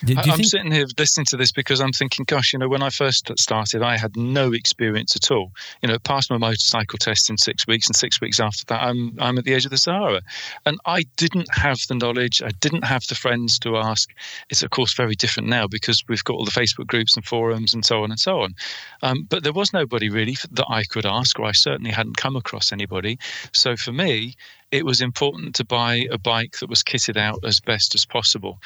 I, I'm think- sitting here listening to this because I'm thinking, gosh, you know, when I first started, I had no experience at all. You know, passed my motorcycle test in six weeks, and six weeks after that, I'm I'm at the edge of the Sahara, and I didn't have the knowledge. I didn't have the friends to ask. It's of course very different now because we've got all the Facebook groups and forums and so on and so on. Um, but there was nobody really that I could ask, or I certainly hadn't come across anybody. So for me, it was important to buy a bike that was kitted out as best as possible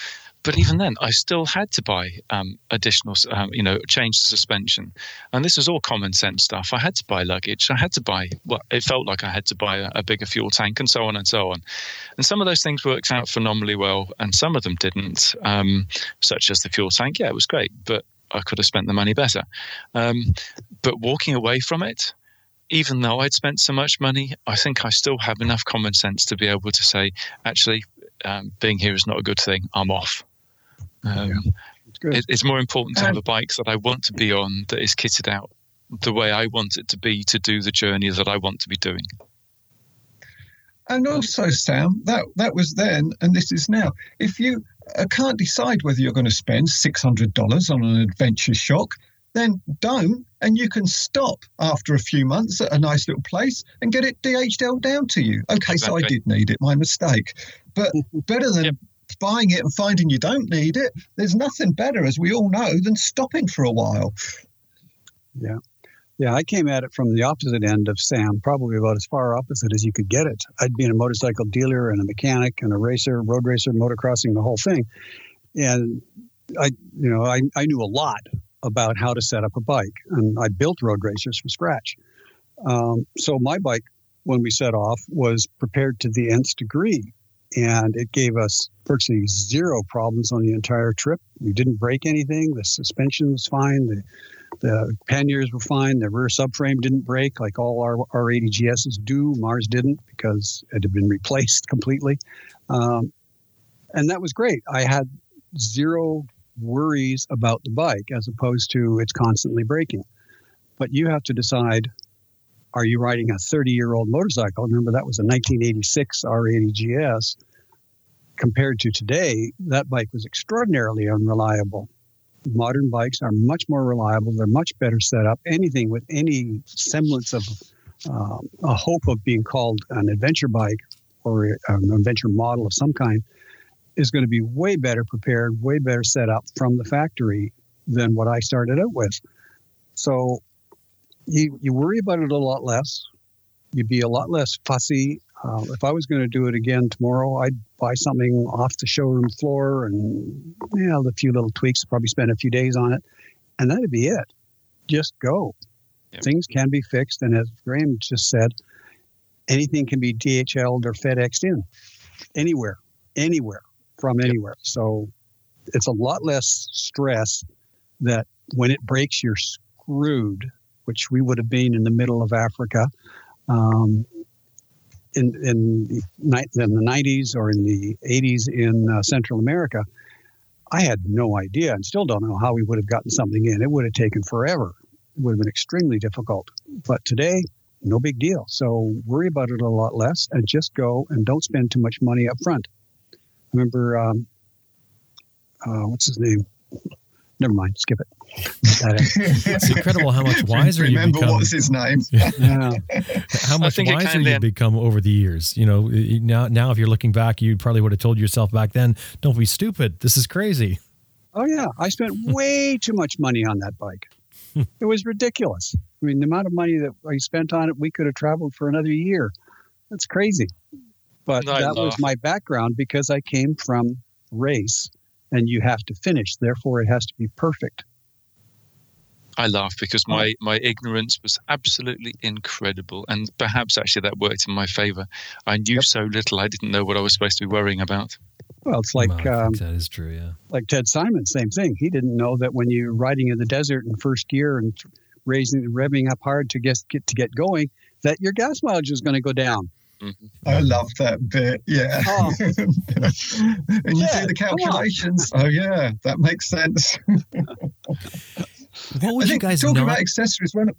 but even then, I still had to buy um, additional, um, you know, change the suspension. And this was all common sense stuff. I had to buy luggage. I had to buy, well, it felt like I had to buy a, a bigger fuel tank and so on and so on. And some of those things worked out phenomenally well, and some of them didn't, um, such as the fuel tank. Yeah, it was great, but I could have spent the money better. Um, but walking away from it, even though I'd spent so much money, I think I still have enough common sense to be able to say, actually, um, being here is not a good thing. I'm off. Um, yeah, it's, it's, more important to have a bike that I want to be on that is kitted out the way I want it to be to do the journey that I want to be doing. And also, Sam, that that was then, and this is now. If you uh, can't decide whether you're going to spend six hundred dollars on an adventure shock, then don't, and you can stop after a few months at a nice little place and get it DHL down to you. Okay, so I did need it, my mistake. But better than Yep. Buying it and finding you don't need it, there's nothing better, as we all know, than stopping for a while. Yeah, Yeah, I came at it from the opposite end of Sam, probably about as far opposite as you could get it. I'd been a motorcycle dealer and a mechanic and a racer, road racer, motocrossing, the whole thing. And I, you know, I, I knew a lot about how to set up a bike, and I built road racers from scratch. Um, so my bike, when we set off, was prepared to the nth degree, and it gave us virtually zero problems on the entire trip. We didn't break anything. The suspension was fine. The the panniers were fine. The rear subframe didn't break like all our R80 GSs do. Mars didn't because it had been replaced completely. Um, and that was great. I had zero worries about the bike as opposed to it's constantly breaking. But you have to decide are you riding a 30 year old motorcycle? Remember, that was a 1986 R80 GS. Compared to today, that bike was extraordinarily unreliable modern bikes are much more reliable. They're much better set up. Anything with any semblance of um, a hope of being called an adventure bike or an adventure model of some kind is going to be way better prepared, way better set up from the factory than what I started out with. So you, you worry about it a lot less. You'd be a lot less fussy. Uh, if I was going to do it again tomorrow, I'd buy something off the showroom floor and you know a few little tweaks. Probably spend a few days on it, and that'd be it. Just go. Yep. Things can be fixed, and as Graham just said, anything can be DHL'd or FedExed in anywhere, anywhere from anywhere. So it's a lot less stress that when it breaks, you're screwed, which we would have been in the middle of Africa. Um, in in the, in the 90s or in the 80s in uh, Central America, I had no idea and still don't know how we would have gotten something in. It would have taken forever. It would have been extremely difficult. But today, no big deal. So worry about it a lot less and just go and don't spend too much money up front. Remember, um, uh, what's his name? Never mind, skip it. It's incredible how much wiser you Remember become. what's his name? yeah. how much wiser you've become over the years. You know, now now if you're looking back, you probably would have told yourself back then, "Don't be stupid. This is crazy." Oh yeah, I spent way too much money on that bike. it was ridiculous. I mean, the amount of money that I spent on it, we could have traveled for another year. That's crazy. But I that was my background because I came from race, and you have to finish. Therefore, it has to be perfect. I laugh because my, my ignorance was absolutely incredible. And perhaps actually that worked in my favor. I knew Yep. so little, I didn't know what I was supposed to be worrying about. Well, it's like Well, um, that is true. Yeah. like Ted Simon, same thing. He didn't know that when you're riding in the desert in first gear and raising revving up hard to get get to get going, that your gas mileage is going to go down. Mm-hmm. I love that bit. Yeah. Oh. and you Yeah, do the calculations. Oh, yeah, that makes sense. What I would you think guys talking not? about accessories when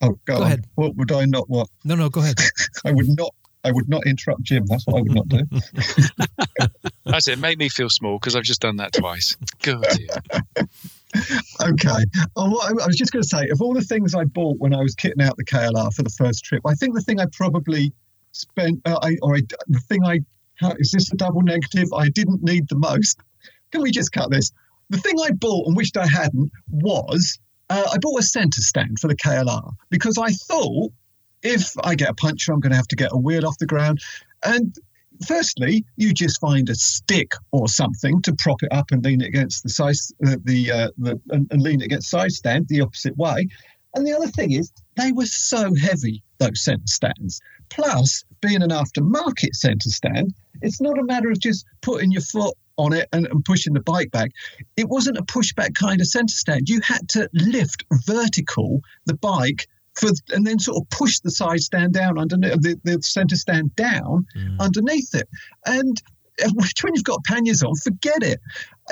Oh, go, Go on. ahead. What would I not what? No, no, go ahead. I would not I would not interrupt Jim. That's what I would not do. That's it. Make me feel small because I've just done that twice. Good. Okay. Oh, what I, I was just going to say, of all the things I bought when I was kitting out the KLR for the first trip, I think the thing I probably spent, uh, I, or I, the thing I, is this a double negative? I didn't need the most. Can we just cut this? The thing I bought and wished I hadn't was uh, I bought a centre stand for the KLR because I thought if I get a puncture, I'm going to have to get a wheel off the ground. And firstly, you just find a stick or something to prop it up and lean it against the side, uh, the, uh, the and, and lean it against side stand the opposite way. And the other thing is, they were so heavy those centre stands. Plus, being an aftermarket centre stand, it's not a matter of just putting your foot on it and, and pushing the bike back. It wasn't a pushback kind of centre stand. You had to lift vertical the bike for and then sort of push the side stand down underneath the, the centre stand down Mm. underneath it. And uh, which when you've got panniers on, forget it.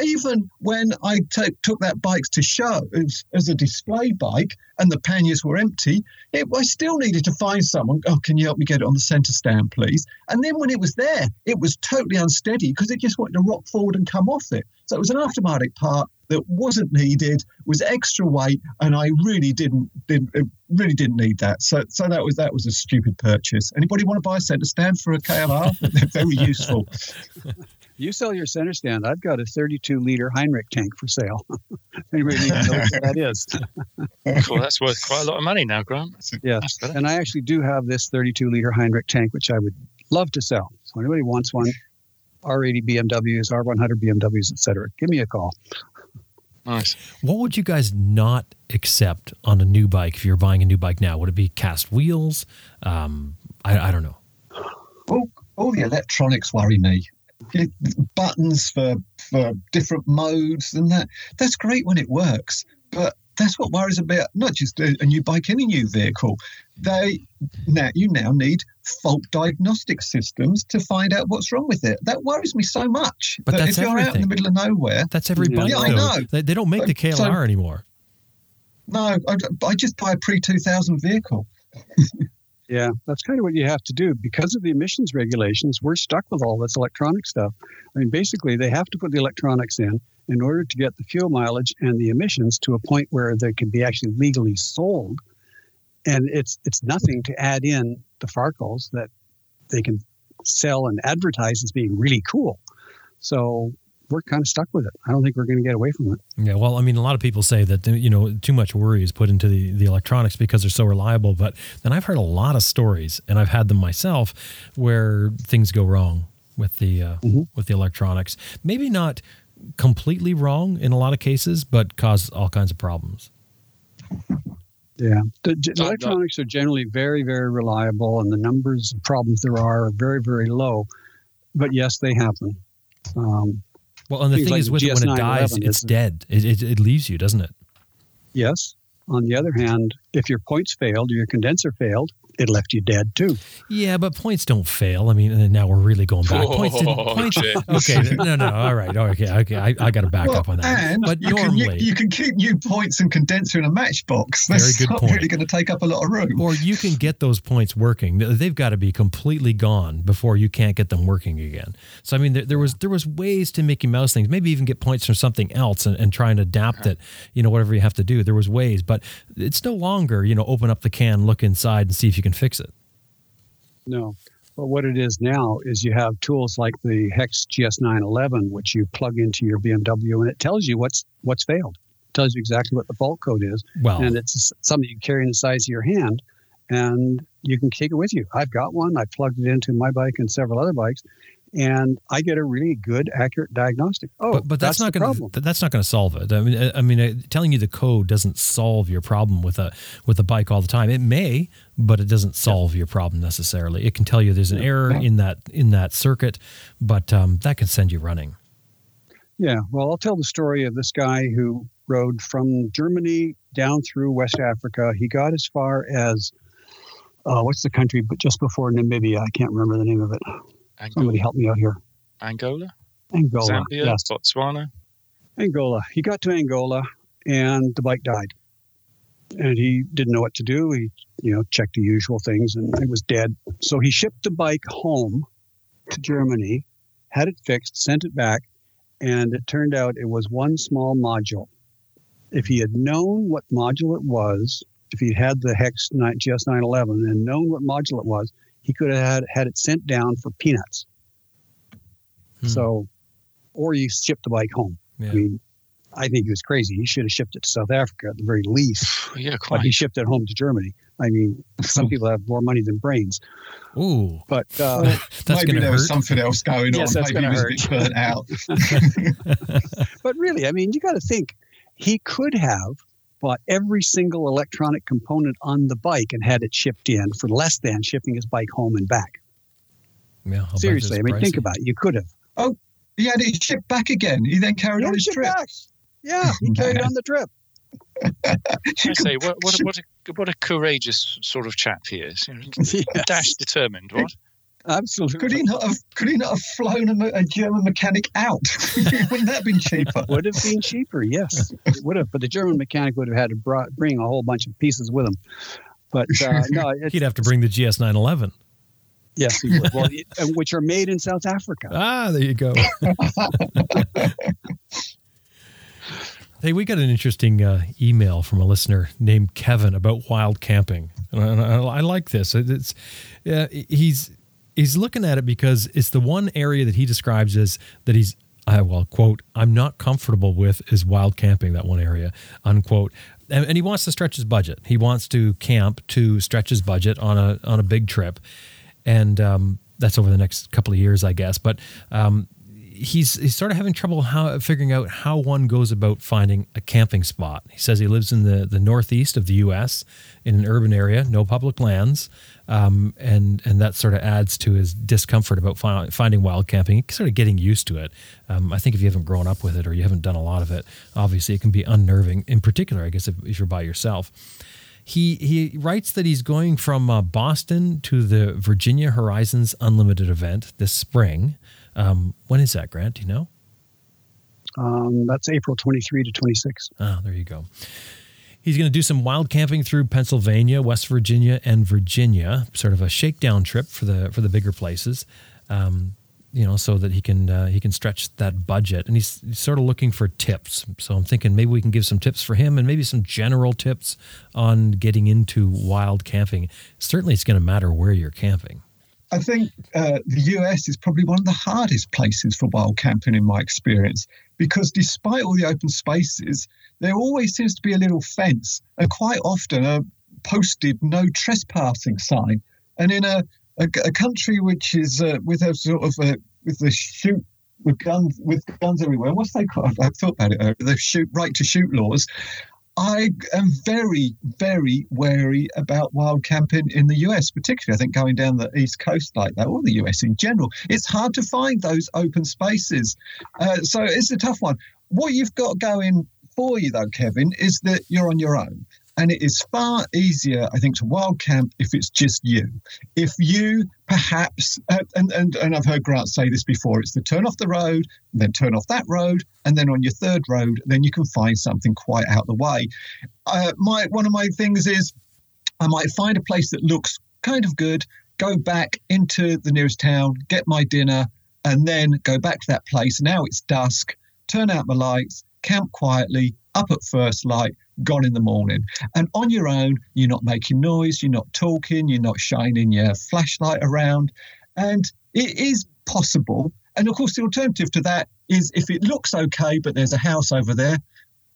Even when I t- took that bike to show as, a display bike and the panniers were empty, it, I still needed to find someone. Oh, can you help me get it on the centre stand, please? And then when it was there, it was totally unsteady because it just wanted to rock forward and come off it. So it was an aftermarket part that wasn't needed, was extra weight, and I really didn't, didn't uh, really didn't need that. So so that was that was a stupid purchase. Anybody want to buy a centre stand for a KLR? They're very useful. You sell your center stand. I've got a 32 liter Heinrich tank for sale. Anybody need to know what that is? cool. That's worth quite a lot of money now, Grant. Yes. And I actually do have this 32 liter Heinrich tank, which I would love to sell. So anybody wants one, R80 BMWs, R100 BMWs, etc. Give me a call. Nice. What would you guys not accept on a new bike if you're buying a new bike now? Would it be cast wheels? Um, I, I don't know. Oh, all the electronics worry me buttons for for different modes and that. That's great when it works but that's what worries about not just a, a new bike any new vehicle. They now you now need fault diagnostic systems to find out what's wrong with it. That worries me so much but that that's if you're everything. out in the middle of nowhere that's every bike yeah, I know. They, they don't make the KLR So- anymore. No I, I just buy a pre-2000 vehicle Yeah, that's kind of what you have to do. Because of the emissions regulations, we're stuck with all this electronic stuff. I mean, basically, they have to put the electronics in in order to get the fuel mileage and the emissions to a point where they can be actually legally sold. And it's it's nothing to add in the Farkles that they can sell and advertise as being really cool. So we're kind of stuck with it. I don't think we're going to get away from it. Yeah, well, I mean, a lot of people say that you know too much worry is put into the, the electronics because they're so reliable. But then I've heard a lot of stories, and I've had them myself, where things go wrong with the uh, Mhm. with the electronics. Maybe not completely wrong in a lot of cases, but cause all kinds of problems. Yeah, the, the So, uh, electronics are generally very, very reliable, and the numbers of problems there are are very, very low. But yes, they happen. Um, Well, and the Things thing like is, with it, when it dies, it's dead. It, it, it leaves you, doesn't it? yes. On the other hand, if your points failed or your condenser failed, it left you dead too. Yeah, but points don't fail. I mean, and now we're really going back. Points didn't. Oh, Points, okay, no, no, all right, okay, okay. I, I got to back Well, up on that. and But you can, you, you can keep new points and condenser in a matchbox. Very That's good not point. really going to take up a lot of room. or you can get those points working. They've got to be completely gone before you can't get them working again. So I mean, there, there was there was ways to Mickey Mouse things. Maybe even get points from something else and, and try and adapt it. You know, whatever you have to do. There was ways, but it's no longer you know open up the can, look inside, and see if you can fix it. No. But what it is now is you have tools like the Hex GS911, which you plug into your BMW, and it tells you what's what's failed. It tells you exactly what the fault code is, Well, and it's something you carry in the size of your hand, and you can take it with you. I've got one. I plugged it into my bike and several other bikes, and I get a really good, accurate diagnostic. Oh, but, but that's, not going problem. that's not going to solve it. I mean, I, mean, telling you the code doesn't solve your problem with a with a bike all the time. It may, but it doesn't solve your problem necessarily. It can tell you there's an error in that in that circuit, but um, that can send you running. Yeah, well, I'll tell the story of this guy who rode from Germany down through West Africa. He got as far as uh, what's the country, but just before Namibia. I can't remember the name of it. Somebody help me out here. Angola, Angola. Zambia, Yes, Botswana. Angola. He got to Angola, and the bike died. And he didn't know what to do. He, you know, checked the usual things, and it was dead. So he shipped the bike home to Germany, had it fixed, sent it back, and it turned out it was one small module. If he had known what module it was, if he had the Hex 9, GS911 and known what module it was, he could have had, had it sent down for peanuts. Hmm. So, or you shipped the bike home. Yeah. I mean, I think he was crazy. He should have shipped it to South Africa at the very least, Yeah, but he shipped it home to Germany. I mean, some people have more money than brains, Ooh, but uh, that's Maybe going to there was something else going Yes, on. that's Maybe he gonna was a bit burnt out. but really, I mean, you got to think he could have bought every single electronic component on the bike and had it shipped in for less than shipping his bike home and back. Yeah, Seriously, I it's mean, think about it. You could have. Oh, he had it shipped back again. He then carried Yeah, on his ship trip. back. Yeah, he carried on the trip. I say, what, what, a- what, a, what a courageous sort of chap he is. You know, Yes. Dash determined, what? Absolutely. Could he not have? Could he not have flown a, a German mechanic out? Wouldn't that have been cheaper? would have been cheaper. Yes, it would have. But the German mechanic would have had to brought, bring a whole bunch of pieces with him. But uh, no, he'd have to bring the GS 911. Yes, he would. Well, which are made in South Africa. Ah, there you go. hey, we got an interesting uh, email from a listener named Kevin about wild camping, and I, I like this. It's uh, he's he's looking at it because it's the one area that he describes as that he's I well quote I'm not comfortable with is wild camping that one area unquote. And, and he wants to stretch his budget. He wants to camp to stretch his budget on a on a big trip. And um, that's over the next couple of years, I guess. But um, he's he's sort of having trouble how figuring out how one goes about finding a camping spot. He says he lives in the the northeast of the U.S. in an urban area, no public lands, um, and and that sort of adds to his discomfort about fi- finding wild camping. Sort of getting used to it. Um, I think if you haven't grown up with it or you haven't done a lot of it, obviously it can be unnerving. In particular, I guess if, if you're by yourself. He he writes that he's going from uh, Boston to the Virginia Horizons Unlimited event this spring. Um, when is that, Grant? Do you know? Um, that's April 23 to 26. Oh, there you go. He's going to do some wild camping through Pennsylvania, West Virginia, and Virginia, sort of a shakedown trip for the for the bigger places. Um, you know, so that he can uh, he can stretch that budget. And he's, he's, sort of looking for tips. So I'm thinking maybe we can give some tips for him and maybe some general tips on getting into wild camping. Certainly, it's going to matter where you're camping. I think uh, the US is probably one of the hardest places for wild camping in my experience because despite all the open spaces, there always seems to be a little fence and quite often a posted no trespassing sign. And in a a, a country which is uh, with a sort of a, with the shoot with guns with guns everywhere. What's they called? I've thought about it. The shoot right to shoot laws. I am very, very wary about wild camping in the US, particularly I think going down the East Coast like that, or the US in general. It's hard to find those open spaces. Uh, so it's a tough one. What you've got going for you, though, Kevin, is that you're on your own. And it is far easier, I think, to wild camp if it's just you. If you perhaps, and, and, and I've heard Grant say this before, it's to turn off the road, then turn off that road, and then on your third road, then you can find something quite out the way. Uh, my One of my things is I might find a place that looks kind of good, go back into the nearest town, get my dinner, and then go back to that place. Now it's dusk, turn out my lights, camp quietly, up at first light, gone in the morning. And on your own, you're not making noise, you're not talking, you're not shining your flashlight around. And it is possible. And of course, the alternative to that is if it looks okay, but there's a house over there,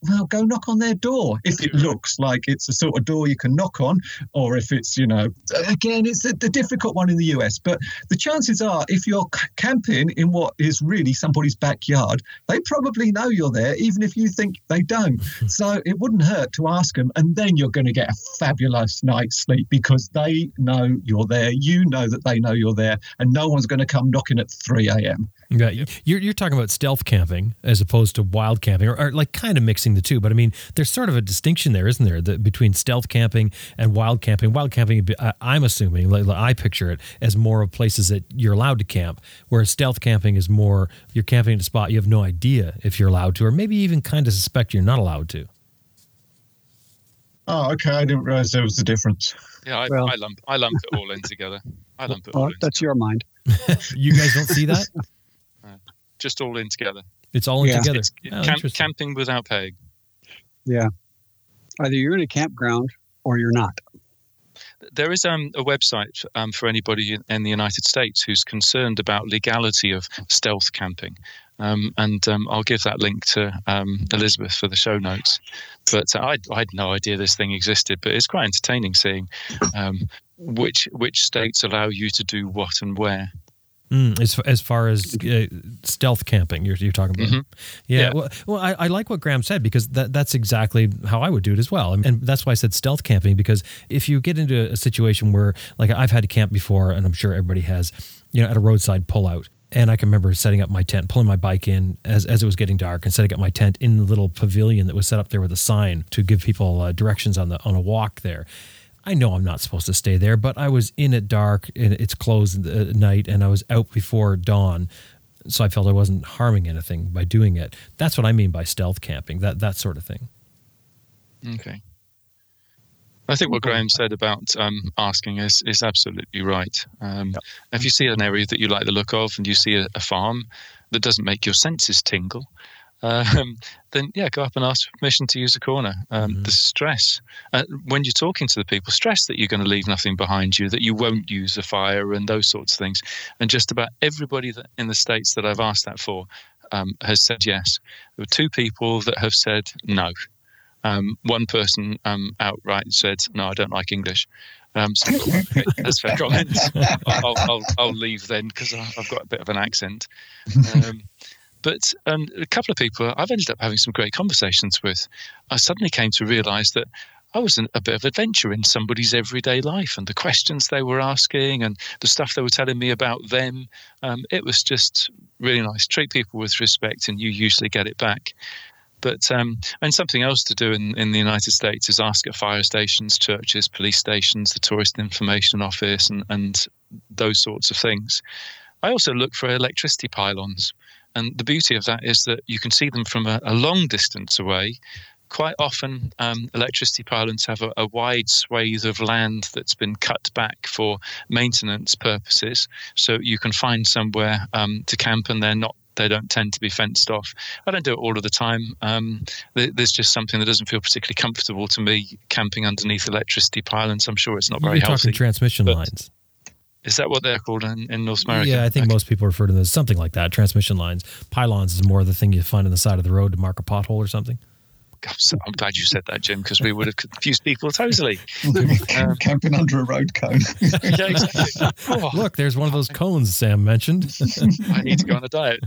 well, go knock on their door if it looks like it's the sort of door you can knock on, or if it's, you know, again, it's the, the difficult one in the US. But the chances are, if you're camping in what is really somebody's backyard, they probably know you're there, even if you think they don't. so it wouldn't hurt to ask them, and then you're going to get a fabulous night's sleep because they know you're there. You know that they know you're there, and no one's going to come knocking at 3 a.m. Yeah, you're, you're talking about stealth camping as opposed to wild camping, or, or like kind of mixing the two. But I mean, there's sort of a distinction there, isn't there, the, between stealth camping and wild camping? Wild camping, I'm assuming, like, I picture it as more of places that you're allowed to camp, whereas stealth camping is more you're camping at a spot you have no idea if you're allowed to, or maybe even kind of suspect you're not allowed to. Oh, okay. I didn't realize there was a difference. Yeah, I, well, I lump I lump it all in together. I lump it all. Oh, that's together. your mind. you guys don't see that? just all in together. It's all in yeah. together. Oh, camp, camping without paying. Yeah. Either you're in a campground or you're not. There is um, a website um, for anybody in the United States who's concerned about legality of stealth camping. Um, and um, I'll give that link to um, Elizabeth for the show notes. But I, I, had no idea this thing existed, but it's quite entertaining seeing um, which which states allow you to do what and where. Mm, as as far as uh, stealth camping, you're, you're talking about, mm-hmm. yeah, yeah. Well, well I, I, like what Graham said because that that's exactly how I would do it as well, and that's why I said stealth camping because if you get into a situation where, like, I've had to camp before, and I'm sure everybody has, you know, at a roadside pullout, and I can remember setting up my tent, pulling my bike in as, as it was getting dark, and setting up my tent in the little pavilion that was set up there with a sign to give people uh, directions on the on a walk there. I know I'm not supposed to stay there, but I was in at dark and it's closed at night and I was out before dawn. So I felt I wasn't harming anything by doing it. That's what I mean by stealth camping, that, that sort of thing. Okay. I think what Graham said about um, asking is is absolutely right. Um, yep. If you see an area that you like the look of, and you see a, a farm that doesn't make your senses tingle, um, then yeah, go up and ask for permission to use a corner. Um, mm-hmm. The stress uh, when you're talking to the people, stress that you're going to leave nothing behind you, that you won't use a fire, and those sorts of things. And just about everybody that, in the states that I've asked that for um, has said yes. There were two people that have said no. Um, one person um, outright said, "No, I don't like English." Um, so that's fair comment. I'll, I'll, I'll, leave then because I've got a bit of an accent. Um, but um, a couple of people I've ended up having some great conversations with, I suddenly came to realise that I was an, a bit of adventure in somebody's everyday life and the questions they were asking and the stuff they were telling me about them. Um, it was just really nice. Treat people with respect, and you usually get it back. But um, and something else to do in, in the United States is ask at fire stations, churches, police stations, the tourist information office, and, and those sorts of things. I also look for electricity pylons. And the beauty of that is that you can see them from a, a long distance away. Quite often, um, electricity pylons have a, a, wide swathe of land that's been cut back for maintenance purposes. So you can find somewhere um, to camp and they're not they don't tend to be fenced off. I don't do it all of the time. Um, there's just something that doesn't feel particularly comfortable to me camping underneath electricity pylons. I'm sure it's not very You're healthy. talking transmission lines. Is that what they're called in, in North America? Yeah, I think okay. most people refer to them as something like that. Transmission lines. Pylons is more the thing you find on the side of the road to mark a pothole or something. I'm glad you said that, Jim, because we would have confused people totally. um, Camping under a road cone. yeah, exactly. Oh. Look, there's one of those cones Sam mentioned. I need to go on a diet.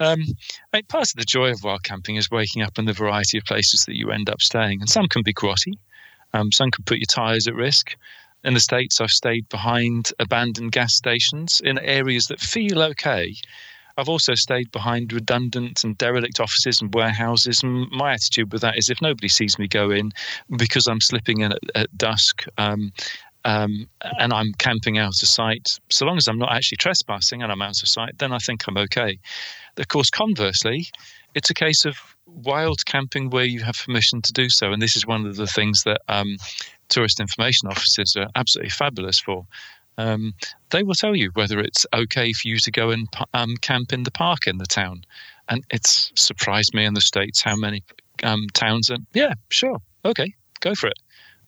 um, I mean, part of the joy of wild camping is waking up in the variety of places that you end up staying, and some can be grotty. Um, some can put your tyres at risk. In the States, I've stayed behind abandoned gas stations in areas that feel okay, I've also stayed behind redundant and derelict offices and warehouses. And my attitude with that is if nobody sees me go in because I'm slipping in at, at dusk um, um, and I'm camping out of sight, so long as I'm not actually trespassing and I'm out of sight, then I think I'm okay. Of course, conversely, it's a case of wild camping where you have permission to do so. And this is one of the things that um, tourist information officers are absolutely fabulous for um, they will tell you whether it's okay for you to go and um, camp in the park in the town. And it's surprised me in the States how many um, towns are, yeah, sure, okay, go for it.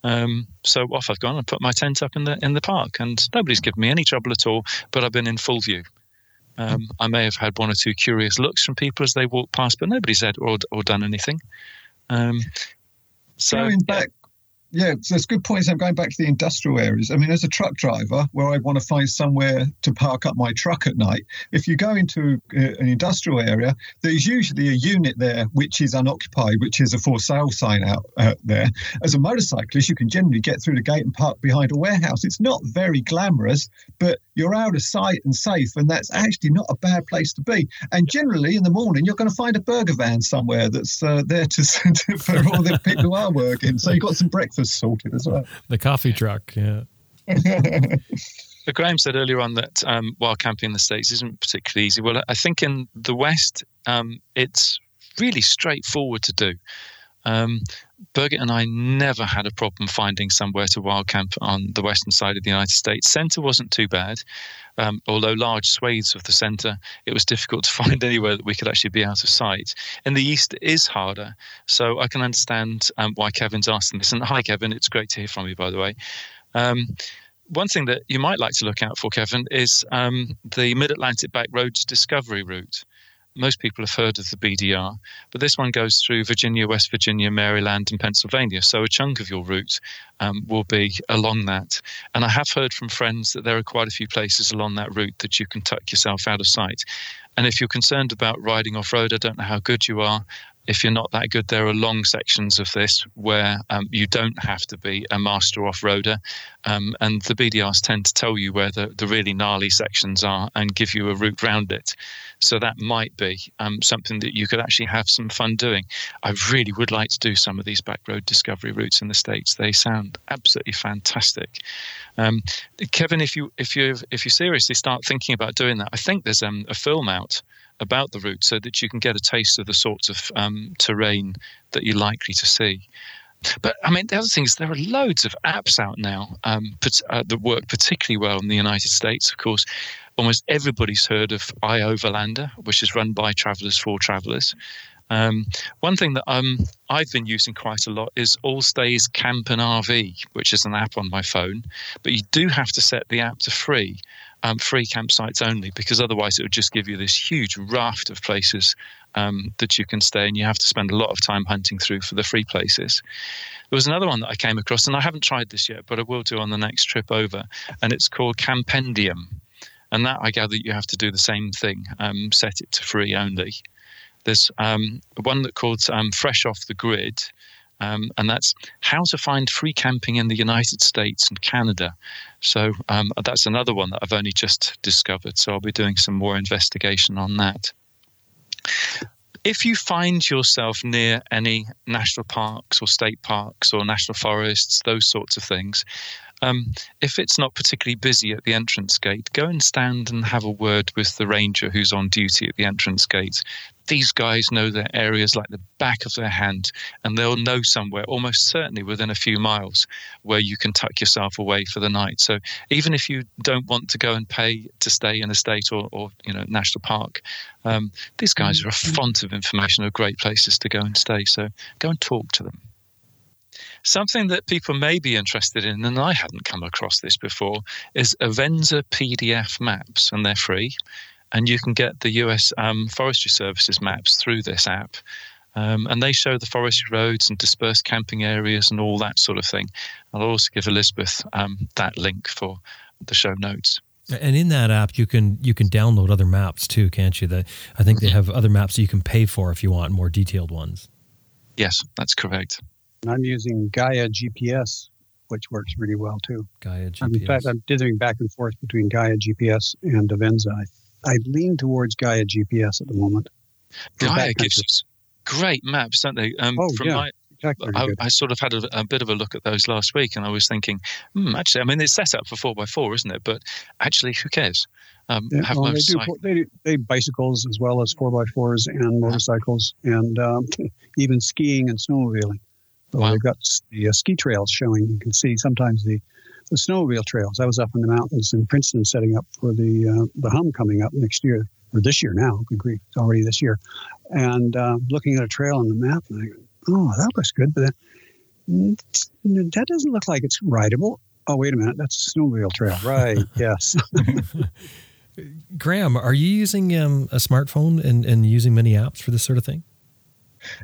Um, so off I've gone and put my tent up in the in the park, and nobody's given me any trouble at all. But I've been in full view. Um, I may have had one or two curious looks from people as they walked past, but nobody said or, or done anything. Um, so going back yeah, so it's good points. I'm going back to the industrial areas. I mean, as a truck driver, where I want to find somewhere to park up my truck at night, if you go into uh, an industrial area, there's usually a unit there which is unoccupied, which is a for sale sign out uh, there. As a motorcyclist, you can generally get through the gate and park behind a warehouse. It's not very glamorous, but you're out of sight and safe, and that's actually not a bad place to be. And generally, in the morning, you're going to find a burger van somewhere that's uh, there to, for all the people who are working. So you've got some breakfast sorted as well. The coffee truck, yeah. But Graham said earlier on that um, wild camping in the States isn't particularly easy. Well, I think in the West, um, it's really straightforward to do. Um, Birgit and I never had a problem finding somewhere to wild camp on the western side of the United States. Centre wasn't too bad, um, although large swathes of the centre, it was difficult to find anywhere that we could actually be out of sight. And the east, is harder. So I can understand um, why Kevin's asking this. And hi, Kevin, it's great to hear from you, by the way. Um, one thing that you might like to look out for, Kevin, is um, the Mid Atlantic Back Roads Discovery Route most people have heard of the BDR, but this one goes through Virginia, West Virginia, Maryland, and Pennsylvania. So a chunk of your route um, will be along that. And I have heard from friends that there are quite a few places along that route that you can tuck yourself out of sight. And if you're concerned about riding off road, I don't know how good you are. If you're not that good, there are long sections of this where um, you don't have to be a master off roader. Um, and the BDRs tend to tell you where the, the really gnarly sections are and give you a route round it. So that might be um, something that you could actually have some fun doing. I really would like to do some of these back road discovery routes in the States. They sound absolutely fantastic. Um, Kevin, if you if you if you seriously start thinking about doing that, I think there's um, a film out about the route so that you can get a taste of the sorts of um, terrain that you're likely to see. But I mean, the other thing is there are loads of apps out now um, uh, that work particularly well in the United States. Of course, almost everybody's heard of iOverlander, which is run by Travelers for Travelers. Um, one thing that um, I've been using quite a lot is Allstays Camp and RV, which is an app on my phone. But you do have to set the app to free um, free campsites only, because otherwise it would just give you this huge raft of places um, that you can stay, and you have to spend a lot of time hunting through for the free places. There was another one that I came across, and I haven't tried this yet, but I will do on the next trip over, and it's called Campendium. And that I gather you have to do the same thing, um, set it to free only. There's um, one that called um, Fresh Off the Grid, um, and that's how to find free camping in the United States and Canada. So um, that's another one that I've only just discovered. So I'll be doing some more investigation on that. If you find yourself near any national parks or state parks or national forests, those sorts of things, um, if it's not particularly busy at the entrance gate, go and stand and have a word with the ranger who's on duty at the entrance gate. These guys know their areas like the back of their hand, and they'll know somewhere, almost certainly within a few miles, where you can tuck yourself away for the night. So even if you don't want to go and pay to stay in a state or, or you know national park, um, these guys are a font of information, of great places to go and stay. So go and talk to them. Something that people may be interested in, and I hadn't come across this before, is Avenza PDF maps, and they're free. And you can get the US um, Forestry Services maps through this app. Um, and they show the forestry roads and dispersed camping areas and all that sort of thing. I'll also give Elizabeth um, that link for the show notes. And in that app, you can you can download other maps too, can't you? That I think they mm-hmm. have other maps that you can pay for if you want more detailed ones. Yes, that's correct. I'm using Gaia GPS, which works really well too. Gaia GPS. In fact, I'm dithering back and forth between Gaia GPS and Avenza. I, I lean towards Gaia GPS at the moment. Gaia gives us great maps, don't they? Um, oh, yeah. My, exactly I, I, sort of had a, a, bit of a look at those last week, and I was thinking, hmm, actually, I mean, it's set up for four x four, isn't it? But actually, who cares? Um, yeah, well, they, do, they, they bicycles as well as four x fours and motorcycles, and um, even skiing and snowmobiling. So wow. they've got the uh, ski trails showing. You can see sometimes the, the snowmobile trails. I was up in the mountains in Princeton setting up for the uh, the hum coming up next year or this year now. Good grief, it's already this year. And uh, looking at a trail on the map, and I go, oh, that looks good, but then, mm, that doesn't look like it's rideable. Oh, wait a minute, that's a snowmobile trail, right? yes. Graham, are you using um, a smartphone and, and using many apps for this sort of thing?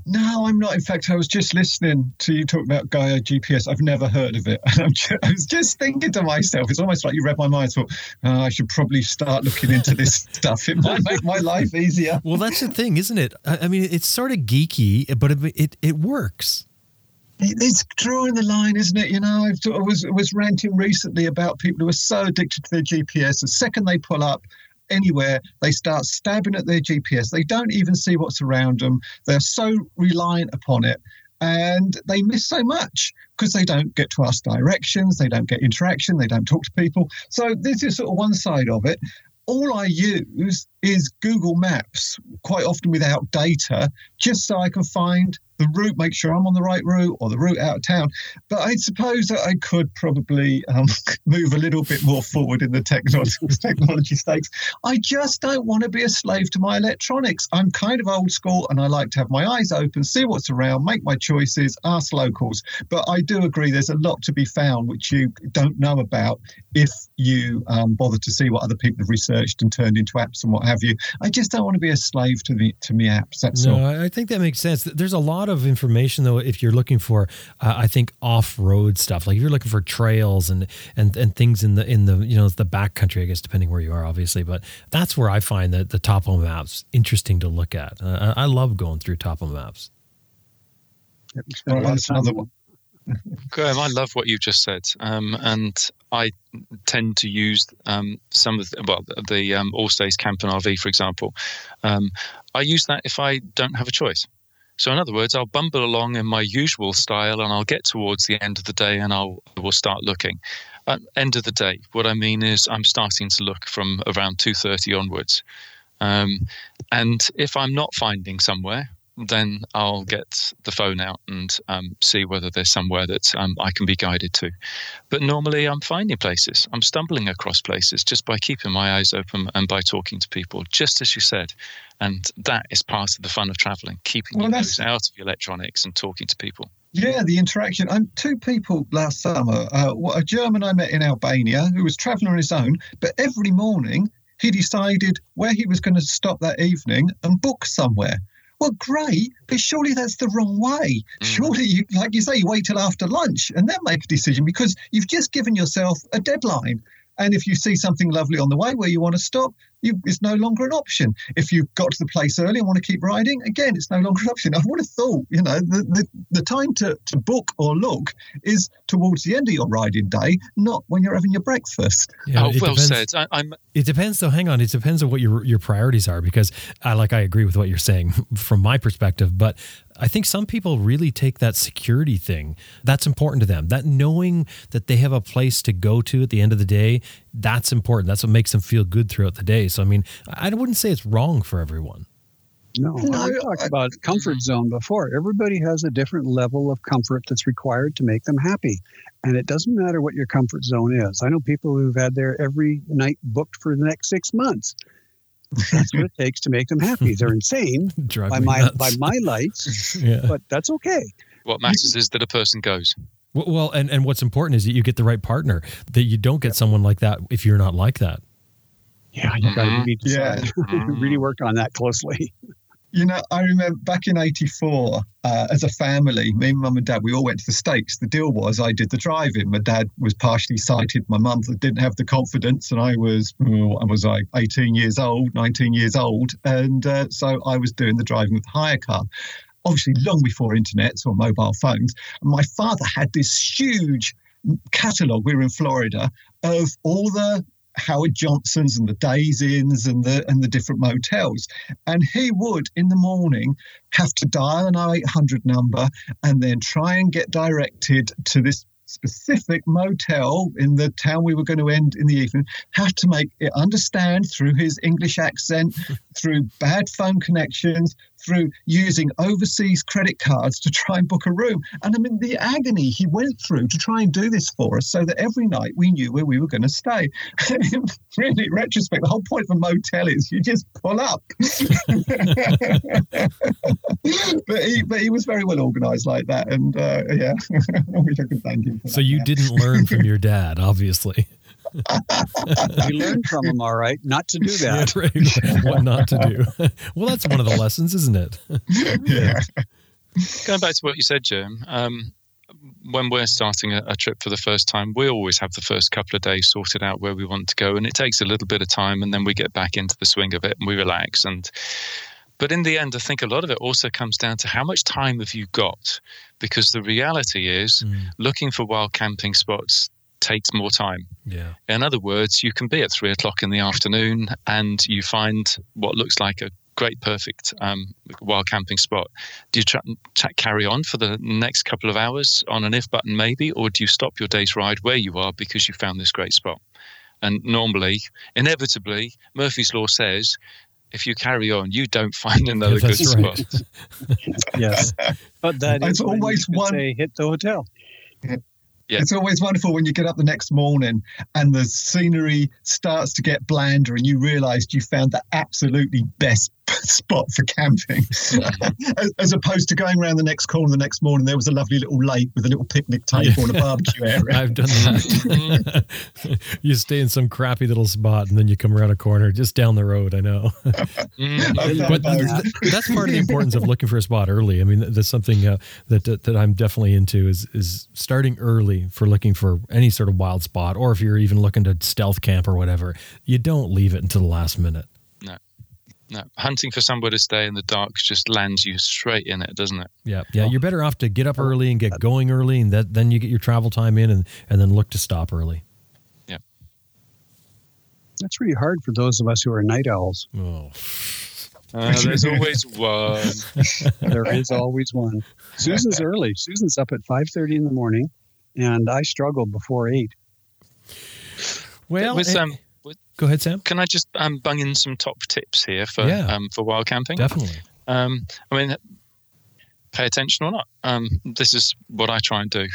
No, I'm not. In fact, I was just listening to you talk about Gaia GPS. I've never heard of it. And just, i was just thinking to myself, it's almost like you read my mind. I thought, oh, I should probably start looking into this stuff. It might make my life easier. Well, that's the thing, isn't it? I mean, it's sort of geeky, but it, it, it works. It's drawing the line, isn't it? You know, I've, I was was ranting recently about people who are so addicted to their GPS. The second they pull up, anywhere, they start stabbing at their GPS. They don't even see what's around them. They're so reliant upon it. And they miss so much because they don't get to ask directions, they don't get interaction, they don't talk to people. So, this is sort of one side of it all I use is Google Maps, quite often without data, just so I can find the route, make sure I'm on the right route or the route out of town. But I suppose that I could probably um, move a little bit more forward in the technology, technology stakes. I just don't want to be a slave to my electronics. I'm kind of old school and I like to have my eyes open, see what's around, make my choices, ask locals. But I do agree there's a lot to be found which you don't know about if you um, bother to see what other people have researched and turned into apps and what have you. I just don't want to be a slave to the to me apps. That's no, all. I think that makes sense. There's a lot of information though if you're looking for, uh, I think off road stuff. Like if you're looking for trails and and and things in the in the you know the back country, I guess depending where you are, obviously. But that's where I find that the topo maps interesting to look at. Uh, I love going through topo maps. spend a lot of time another one. Graham, I love what you've just said, um, and I tend to use um, some of the, well the um, All Stays Camp and RV, for example. Um, I use that if I don't have a choice. So, in other words, I'll bumble along in my usual style, and I'll get towards the end of the day, and I'll I will start looking. At end of the day, what I mean is I'm starting to look from around two thirty onwards, um, and if I'm not finding somewhere, then I'll get the phone out and um, see whether there's somewhere that um, I can be guided to. But normally, I'm finding places. I'm stumbling across places just by keeping my eyes open and by talking to people, just as you said. And that is part of the fun of traveling, keeping Well, your nose out of electronics and talking to people. Yeah, the interaction. And two people last summer, uh, a German I met in Albania who was traveling on his own, but every morning he decided where he was going to stop that evening and book somewhere. Well, great, but surely that's the wrong way. Mm. Surely, you, like you say, you wait till after lunch and then make a decision because you've just given yourself a deadline. And if you see something lovely on the way where you want to stop, you, it's no longer an option. If you've got to the place early and want to keep riding, again, it's no longer an option. I would have thought, you know, the, the, the time to, to book or look is towards the end of your riding day, not when you're having your breakfast. Yeah, oh, it well depends- said. I, I'm It depends, though. Hang on, it depends on what your your priorities are. Because I like I agree with what you're saying from my perspective, but I think some people really take that security thing. That's important to them. That knowing that they have a place to go to at the end of the day, that's important. That's what makes them feel good throughout the day. So I mean, I wouldn't say it's wrong for everyone. No, No, we talked about comfort zone before. Everybody has a different level of comfort that's required to make them happy. And it doesn't matter what your comfort zone is. I know people who've had their every night booked for the next six months. That's what it takes to make them happy. They're insane by my nuts. by my lights, yeah. but that's okay. what matters is that a person goes. Well, well, and and what's important is that you get the right partner. That you don't get someone like that if you're not like that. Yeah, you got to Mhm. really Yeah. decide. Really work on that closely. You know, I remember back in '84, uh, as a family, me, and mum, and dad, we all went to the States. The deal was I did the driving. My dad was partially sighted. My mum didn't have the confidence, and I was, oh, I was like 18 years old, 19 years old, and uh, so I was doing the driving with the hire car. Obviously, long before internets or mobile phones. My father had this huge catalogue. We were in Florida of all the Howard Johnsons and the Days Inns and the and the different motels. And he would in the morning have to dial an 0800 number and then try and get directed to this specific motel in the town we were going to end in the evening have to make it understand through his english accent through bad phone connections through using overseas credit cards to try and book a room. And i mean the agony he went through to try and do this for us so that every night we knew where we were going to stay. Really retrospect the whole point of a motel is you just pull up. But he but he was very well organized like that and uh, yeah. I wish i could thank him So that, you didn't learn from your dad, obviously. we learned from them, all right, not to do that. Yeah, right. what not to do. well, that's one of the lessons, isn't it? yeah Going back to what you said, Jim, um, when we're starting a, a trip for the first time, we always have the first couple of days sorted out where we want to go, and it takes a little bit of time, and then we get back into the swing of it and we relax. And but in the end, I think a lot of it also comes down to how much time have you got, because the reality is Mm, looking for wild camping spots takes more time. yeah. In other words, you can be at three o'clock in the afternoon and you find what looks like a great, perfect um, wild camping spot. Do you tra- tra- carry on for the next couple of hours on an if button, maybe, or do you stop your day's ride where you are because you found this great spot? And normally, inevitably, Murphy's Law says if you carry on, you don't find another good right. spot. Yes, but that is It's when you always one- Say, hit the hotel. Yeah. It's always wonderful when you get up the next morning and the scenery starts to get blander and you realised you found the absolutely best spot for camping. as, as opposed to going around the next corner the next morning, there was a lovely little lake with a little picnic table and a barbecue area. I've done that. you stay in some crappy little spot and then you come around a corner just down the road. I know. Mm. But both. th- that's part of the importance of looking for a spot early. I mean, that's something uh, that, that that I'm definitely into is is starting early for looking for any sort of wild spot, or if you're even looking to stealth camp or whatever, you don't leave it until the last minute. No, hunting for somewhere to stay in the dark just lands you straight in it, doesn't it? Yeah, yeah. You're better off to get up early and get going early, and that, then you get your travel time in, and and then look to stop early. Yeah, that's really hard for those of us who are night owls. Oh. Uh, there's always one. there is always one. Susan's early. Susan's up at five thirty in the morning, and I struggled before eight. Well, with, eh, um, with, go ahead, Sam. Can I just um, bung in some top tips here for Yeah. um, for wild camping? Definitely. Um, I mean, pay attention or not. Um, this is what I try and do.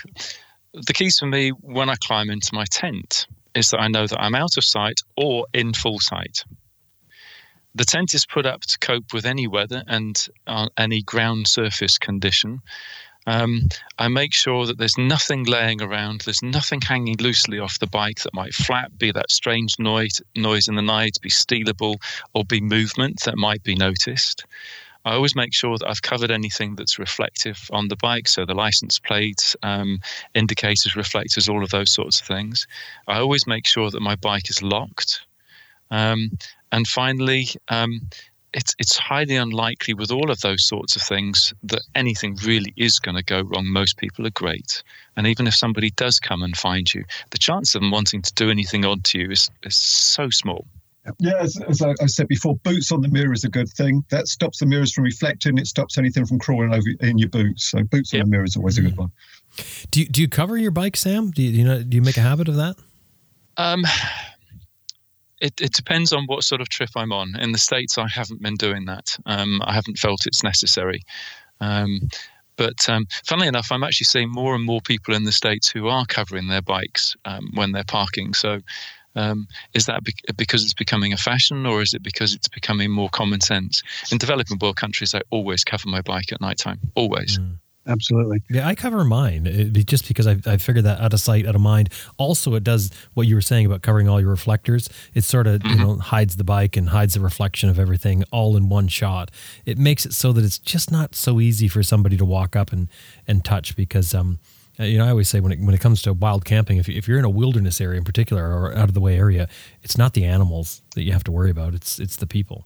The keys for me when I climb into my tent is that I know that I'm out of sight or in full sight. The tent is put up to cope with any weather and uh, any ground surface condition. Um, I make sure that there's nothing laying around, there's nothing hanging loosely off the bike that might flap, be that strange noise, noise in the night, be stealable, or be movement that might be noticed. I always make sure that I've covered anything that's reflective on the bike, so the license plates, um, indicators, reflectors, all of those sorts of things. I always make sure that my bike is locked. Um, and finally, um, it's it's highly unlikely with all of those sorts of things that anything really is going to go wrong. Most people are great, and even if somebody does come and find you, the chance of them wanting to do anything odd to you is, is so small. Yeah, as, as I, I said before, boots on the mirror is a good thing. That stops the mirrors from reflecting. It stops anything from crawling over in your boots. So boots Yep. on the mirror is always a good one. Do you, do you cover your bike, Sam? Do you, do you know? Do you make a habit of that? Um, it, it depends on what sort of trip I'm on. In the States, I haven't been doing that. Um, I haven't felt it's necessary. Um, but um, funnily enough, I'm actually seeing more and more people in the States who are covering their bikes um, when they're parking. So um, is that be- because it's becoming a fashion or is it because it's becoming more common sense? In developing world countries, I always cover my bike at night time. Always. Absolutely. Yeah, I cover mine it, just because I, I figured that out of sight, out of mind. Also, it does what you were saying about covering all your reflectors. It sort of you know hides the bike and hides the reflection of everything all in one shot. It makes it so that it's just not so easy for somebody to walk up and and touch because um. uh, You know, I always say when it when it comes to wild camping, if, you, if you're in a wilderness area in particular or out of the way area, it's not the animals that you have to worry about. It's it's the people.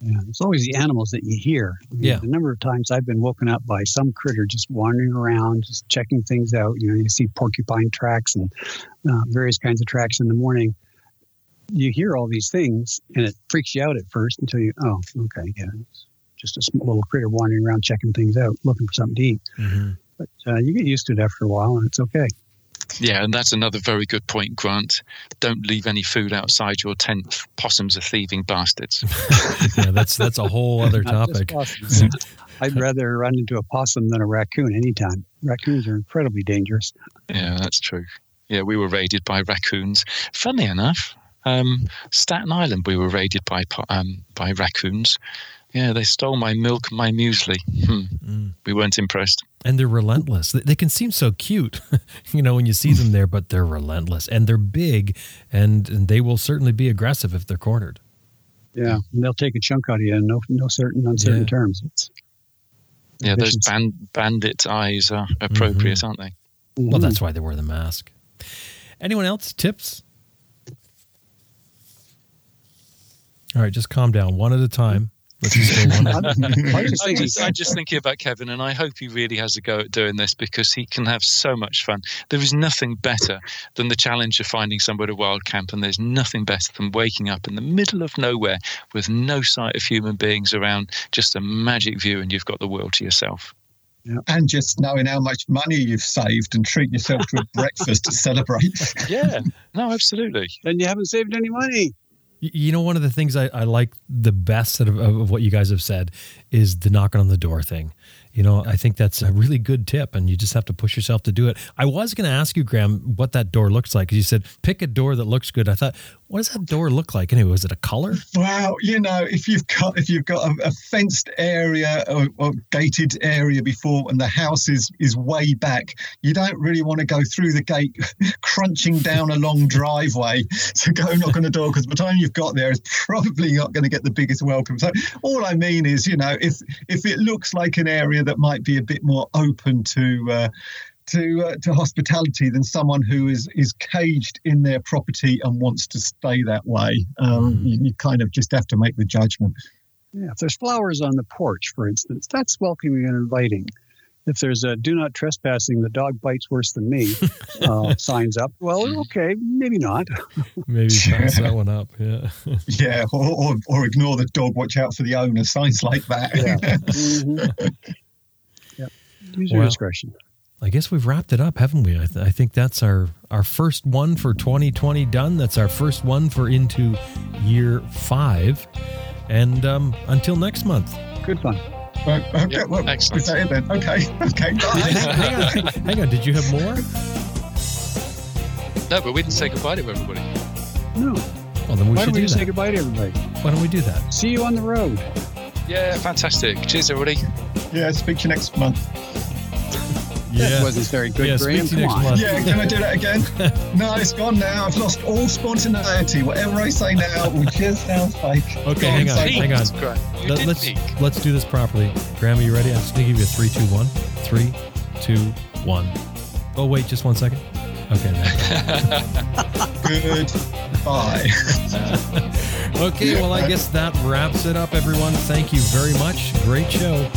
Yeah, it's always the animals that you hear. I mean, Yeah. The number of times I've been woken up by some critter just wandering around, just checking things out. You know, you see porcupine tracks and uh, various kinds of tracks in the morning. You hear all these things, and it freaks you out at first until you, oh, okay, yeah, it's just a small little critter wandering around checking things out, looking for something to eat. But uh, you get used to it after a while, and it's okay. Yeah, and that's another very good point, Grant. Don't leave any food outside your tent. Possums are thieving bastards. Yeah, that's that's a whole other topic. I'd rather run into a possum than a raccoon anytime. Raccoons are incredibly dangerous. Yeah, that's true. Yeah, we were raided by raccoons. Funny enough, um, Staten Island, we were raided by um, by raccoons. Yeah, they stole my milk, my muesli. Hmm. Mm. We weren't impressed. and they're relentless. They- They can seem so cute, you know, when you see them there, but they're relentless and they're big, and, and they will certainly be aggressive if they're cornered. Yeah, and they'll take a chunk out of you in no, no certain uncertain Yeah. terms. It's, Yeah, those band- bandit eyes are appropriate, aren't they? Well, Mhm. that's why they wear the mask. Anyone else? Tips? All right, just calm down, one at a time. Let's just one. I just I just, I just thinking about Kevin, and I hope he really has a go at doing this because he can have so much fun. There is nothing better than the challenge of finding somewhere to wild camp, and there's nothing better than waking up in the middle of nowhere with no sight of human beings around, just a magic view, and you've got the world to yourself. And just knowing how much money you've saved and treat yourself to a breakfast to celebrate. Yeah, no, absolutely. And you haven't saved any money. You know, one of the things I, I like the best of, of what you guys have said is the knocking on the door thing. You know, I think that's a really good tip, and you just have to push yourself to do it. I was going to ask you, Graham, what that door looks like you said pick a door that looks good. I thought, what does that door look like anyway? Was it a color? Well, you know, if you've got if you've got a, a fenced area or, or gated area before, and the house is is way back, you don't really want to go through the gate, crunching down a long driveway to go knock on the door because by the time you've got there, it's probably not going to get the biggest welcome. So all I mean is, you know, if if it looks like an area that might be a bit more open to. Uh, to uh, to hospitality than someone who is is caged in their property and wants to stay that way. Um, Mm. you, you kind of just have to make the judgment. Yeah, if there's flowers on the porch, for instance, that's welcoming and inviting. If there's a "Do not trespassing," the dog bites worse than me uh, signs up. Well, okay, maybe not. Maybe pass that one up. Yeah. Yeah, or, or, or ignore the dog. Watch out for the owner. Signs like that. Yeah. Mhm. Yep. Use your Well, discretion. I guess we've wrapped it up, haven't we? I, th- I think that's our our first one for 2020 done. That's our first one for into year five. And um, until next month. Good fun. Right, okay, Yeah, well, excellent. is that it then? Okay, okay, bye. hang on, hang on. Did you have more? No, but we didn't say goodbye to everybody. No. Well, then we Why should don't we do just say goodbye to everybody? Why don't we do that? See you on the road. Yeah, fantastic. Cheers, everybody. yeah, speak to you next month. That wasn't very good, Yeah, Graham. Come on. month. Yeah, can I do that again? no, it's gone now. I've lost all spontaneity. Whatever I say now will just sound fake. Okay, hang on, say- hang on. Great. You let's, let's do this properly. Graham, are you ready? I'm just gonna give you a three, two, one. Three, two, one. Oh wait, just one second. Okay. there. Goodbye. Okay. Well, I guess that wraps it up, everyone. Thank you very much. Great show.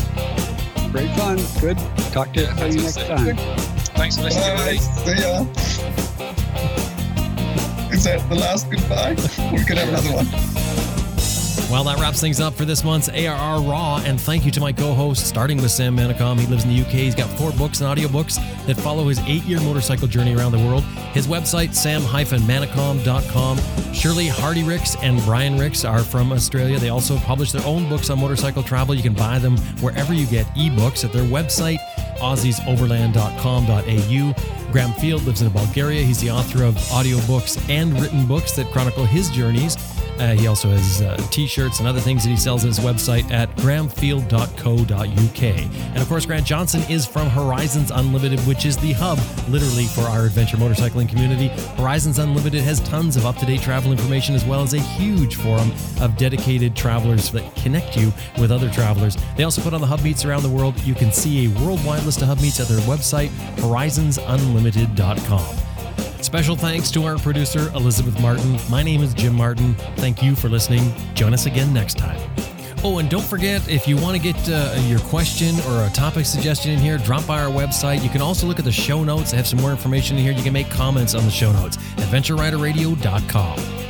Great fun. Good. Talk to Yeah, you next fantastic. time. Thanks for listening, Bye. See ya. Is that the last goodbye? We could have another one. Well, that wraps things up for this month's ARR Raw, and thank you to my co-host, starting with Sam Manicom. He lives in the UK. He's got four books and audiobooks that follow his eight-year motorcycle journey around the world. His website, sam-manicom.com. Shirley Hardy Rix and Brian Rix are from Australia. They also publish their own books on motorcycle travel. You can buy them wherever you get ebooks at their website, aussiesoverland.com.au. Graham Field lives in Bulgaria. He's the author of audiobooks and written books that chronicle his journeys. Uh, he also has uh, t-shirts and other things that he sells on his website at grahamfield.co.uk. And of course, Grant Johnson is from Horizons Unlimited, which is the hub, literally, for our adventure motorcycling community. Horizons Unlimited has tons of up-to-date travel information as well as a huge forum of dedicated travelers that connect you with other travelers. They also put on the hub meets around the world. You can see a worldwide list of hub meets at their website, horizonsunlimited.com. Special thanks to our producer, Elizabeth Martin. My name is Jim Martin. Thank you for listening. Join us again next time. Oh, and don't forget if you want to get uh, your question or a topic suggestion in here, drop by our website. You can also look at the show notes. I have some more information in here. You can make comments on the show notes. AdventureRiderRadio.com.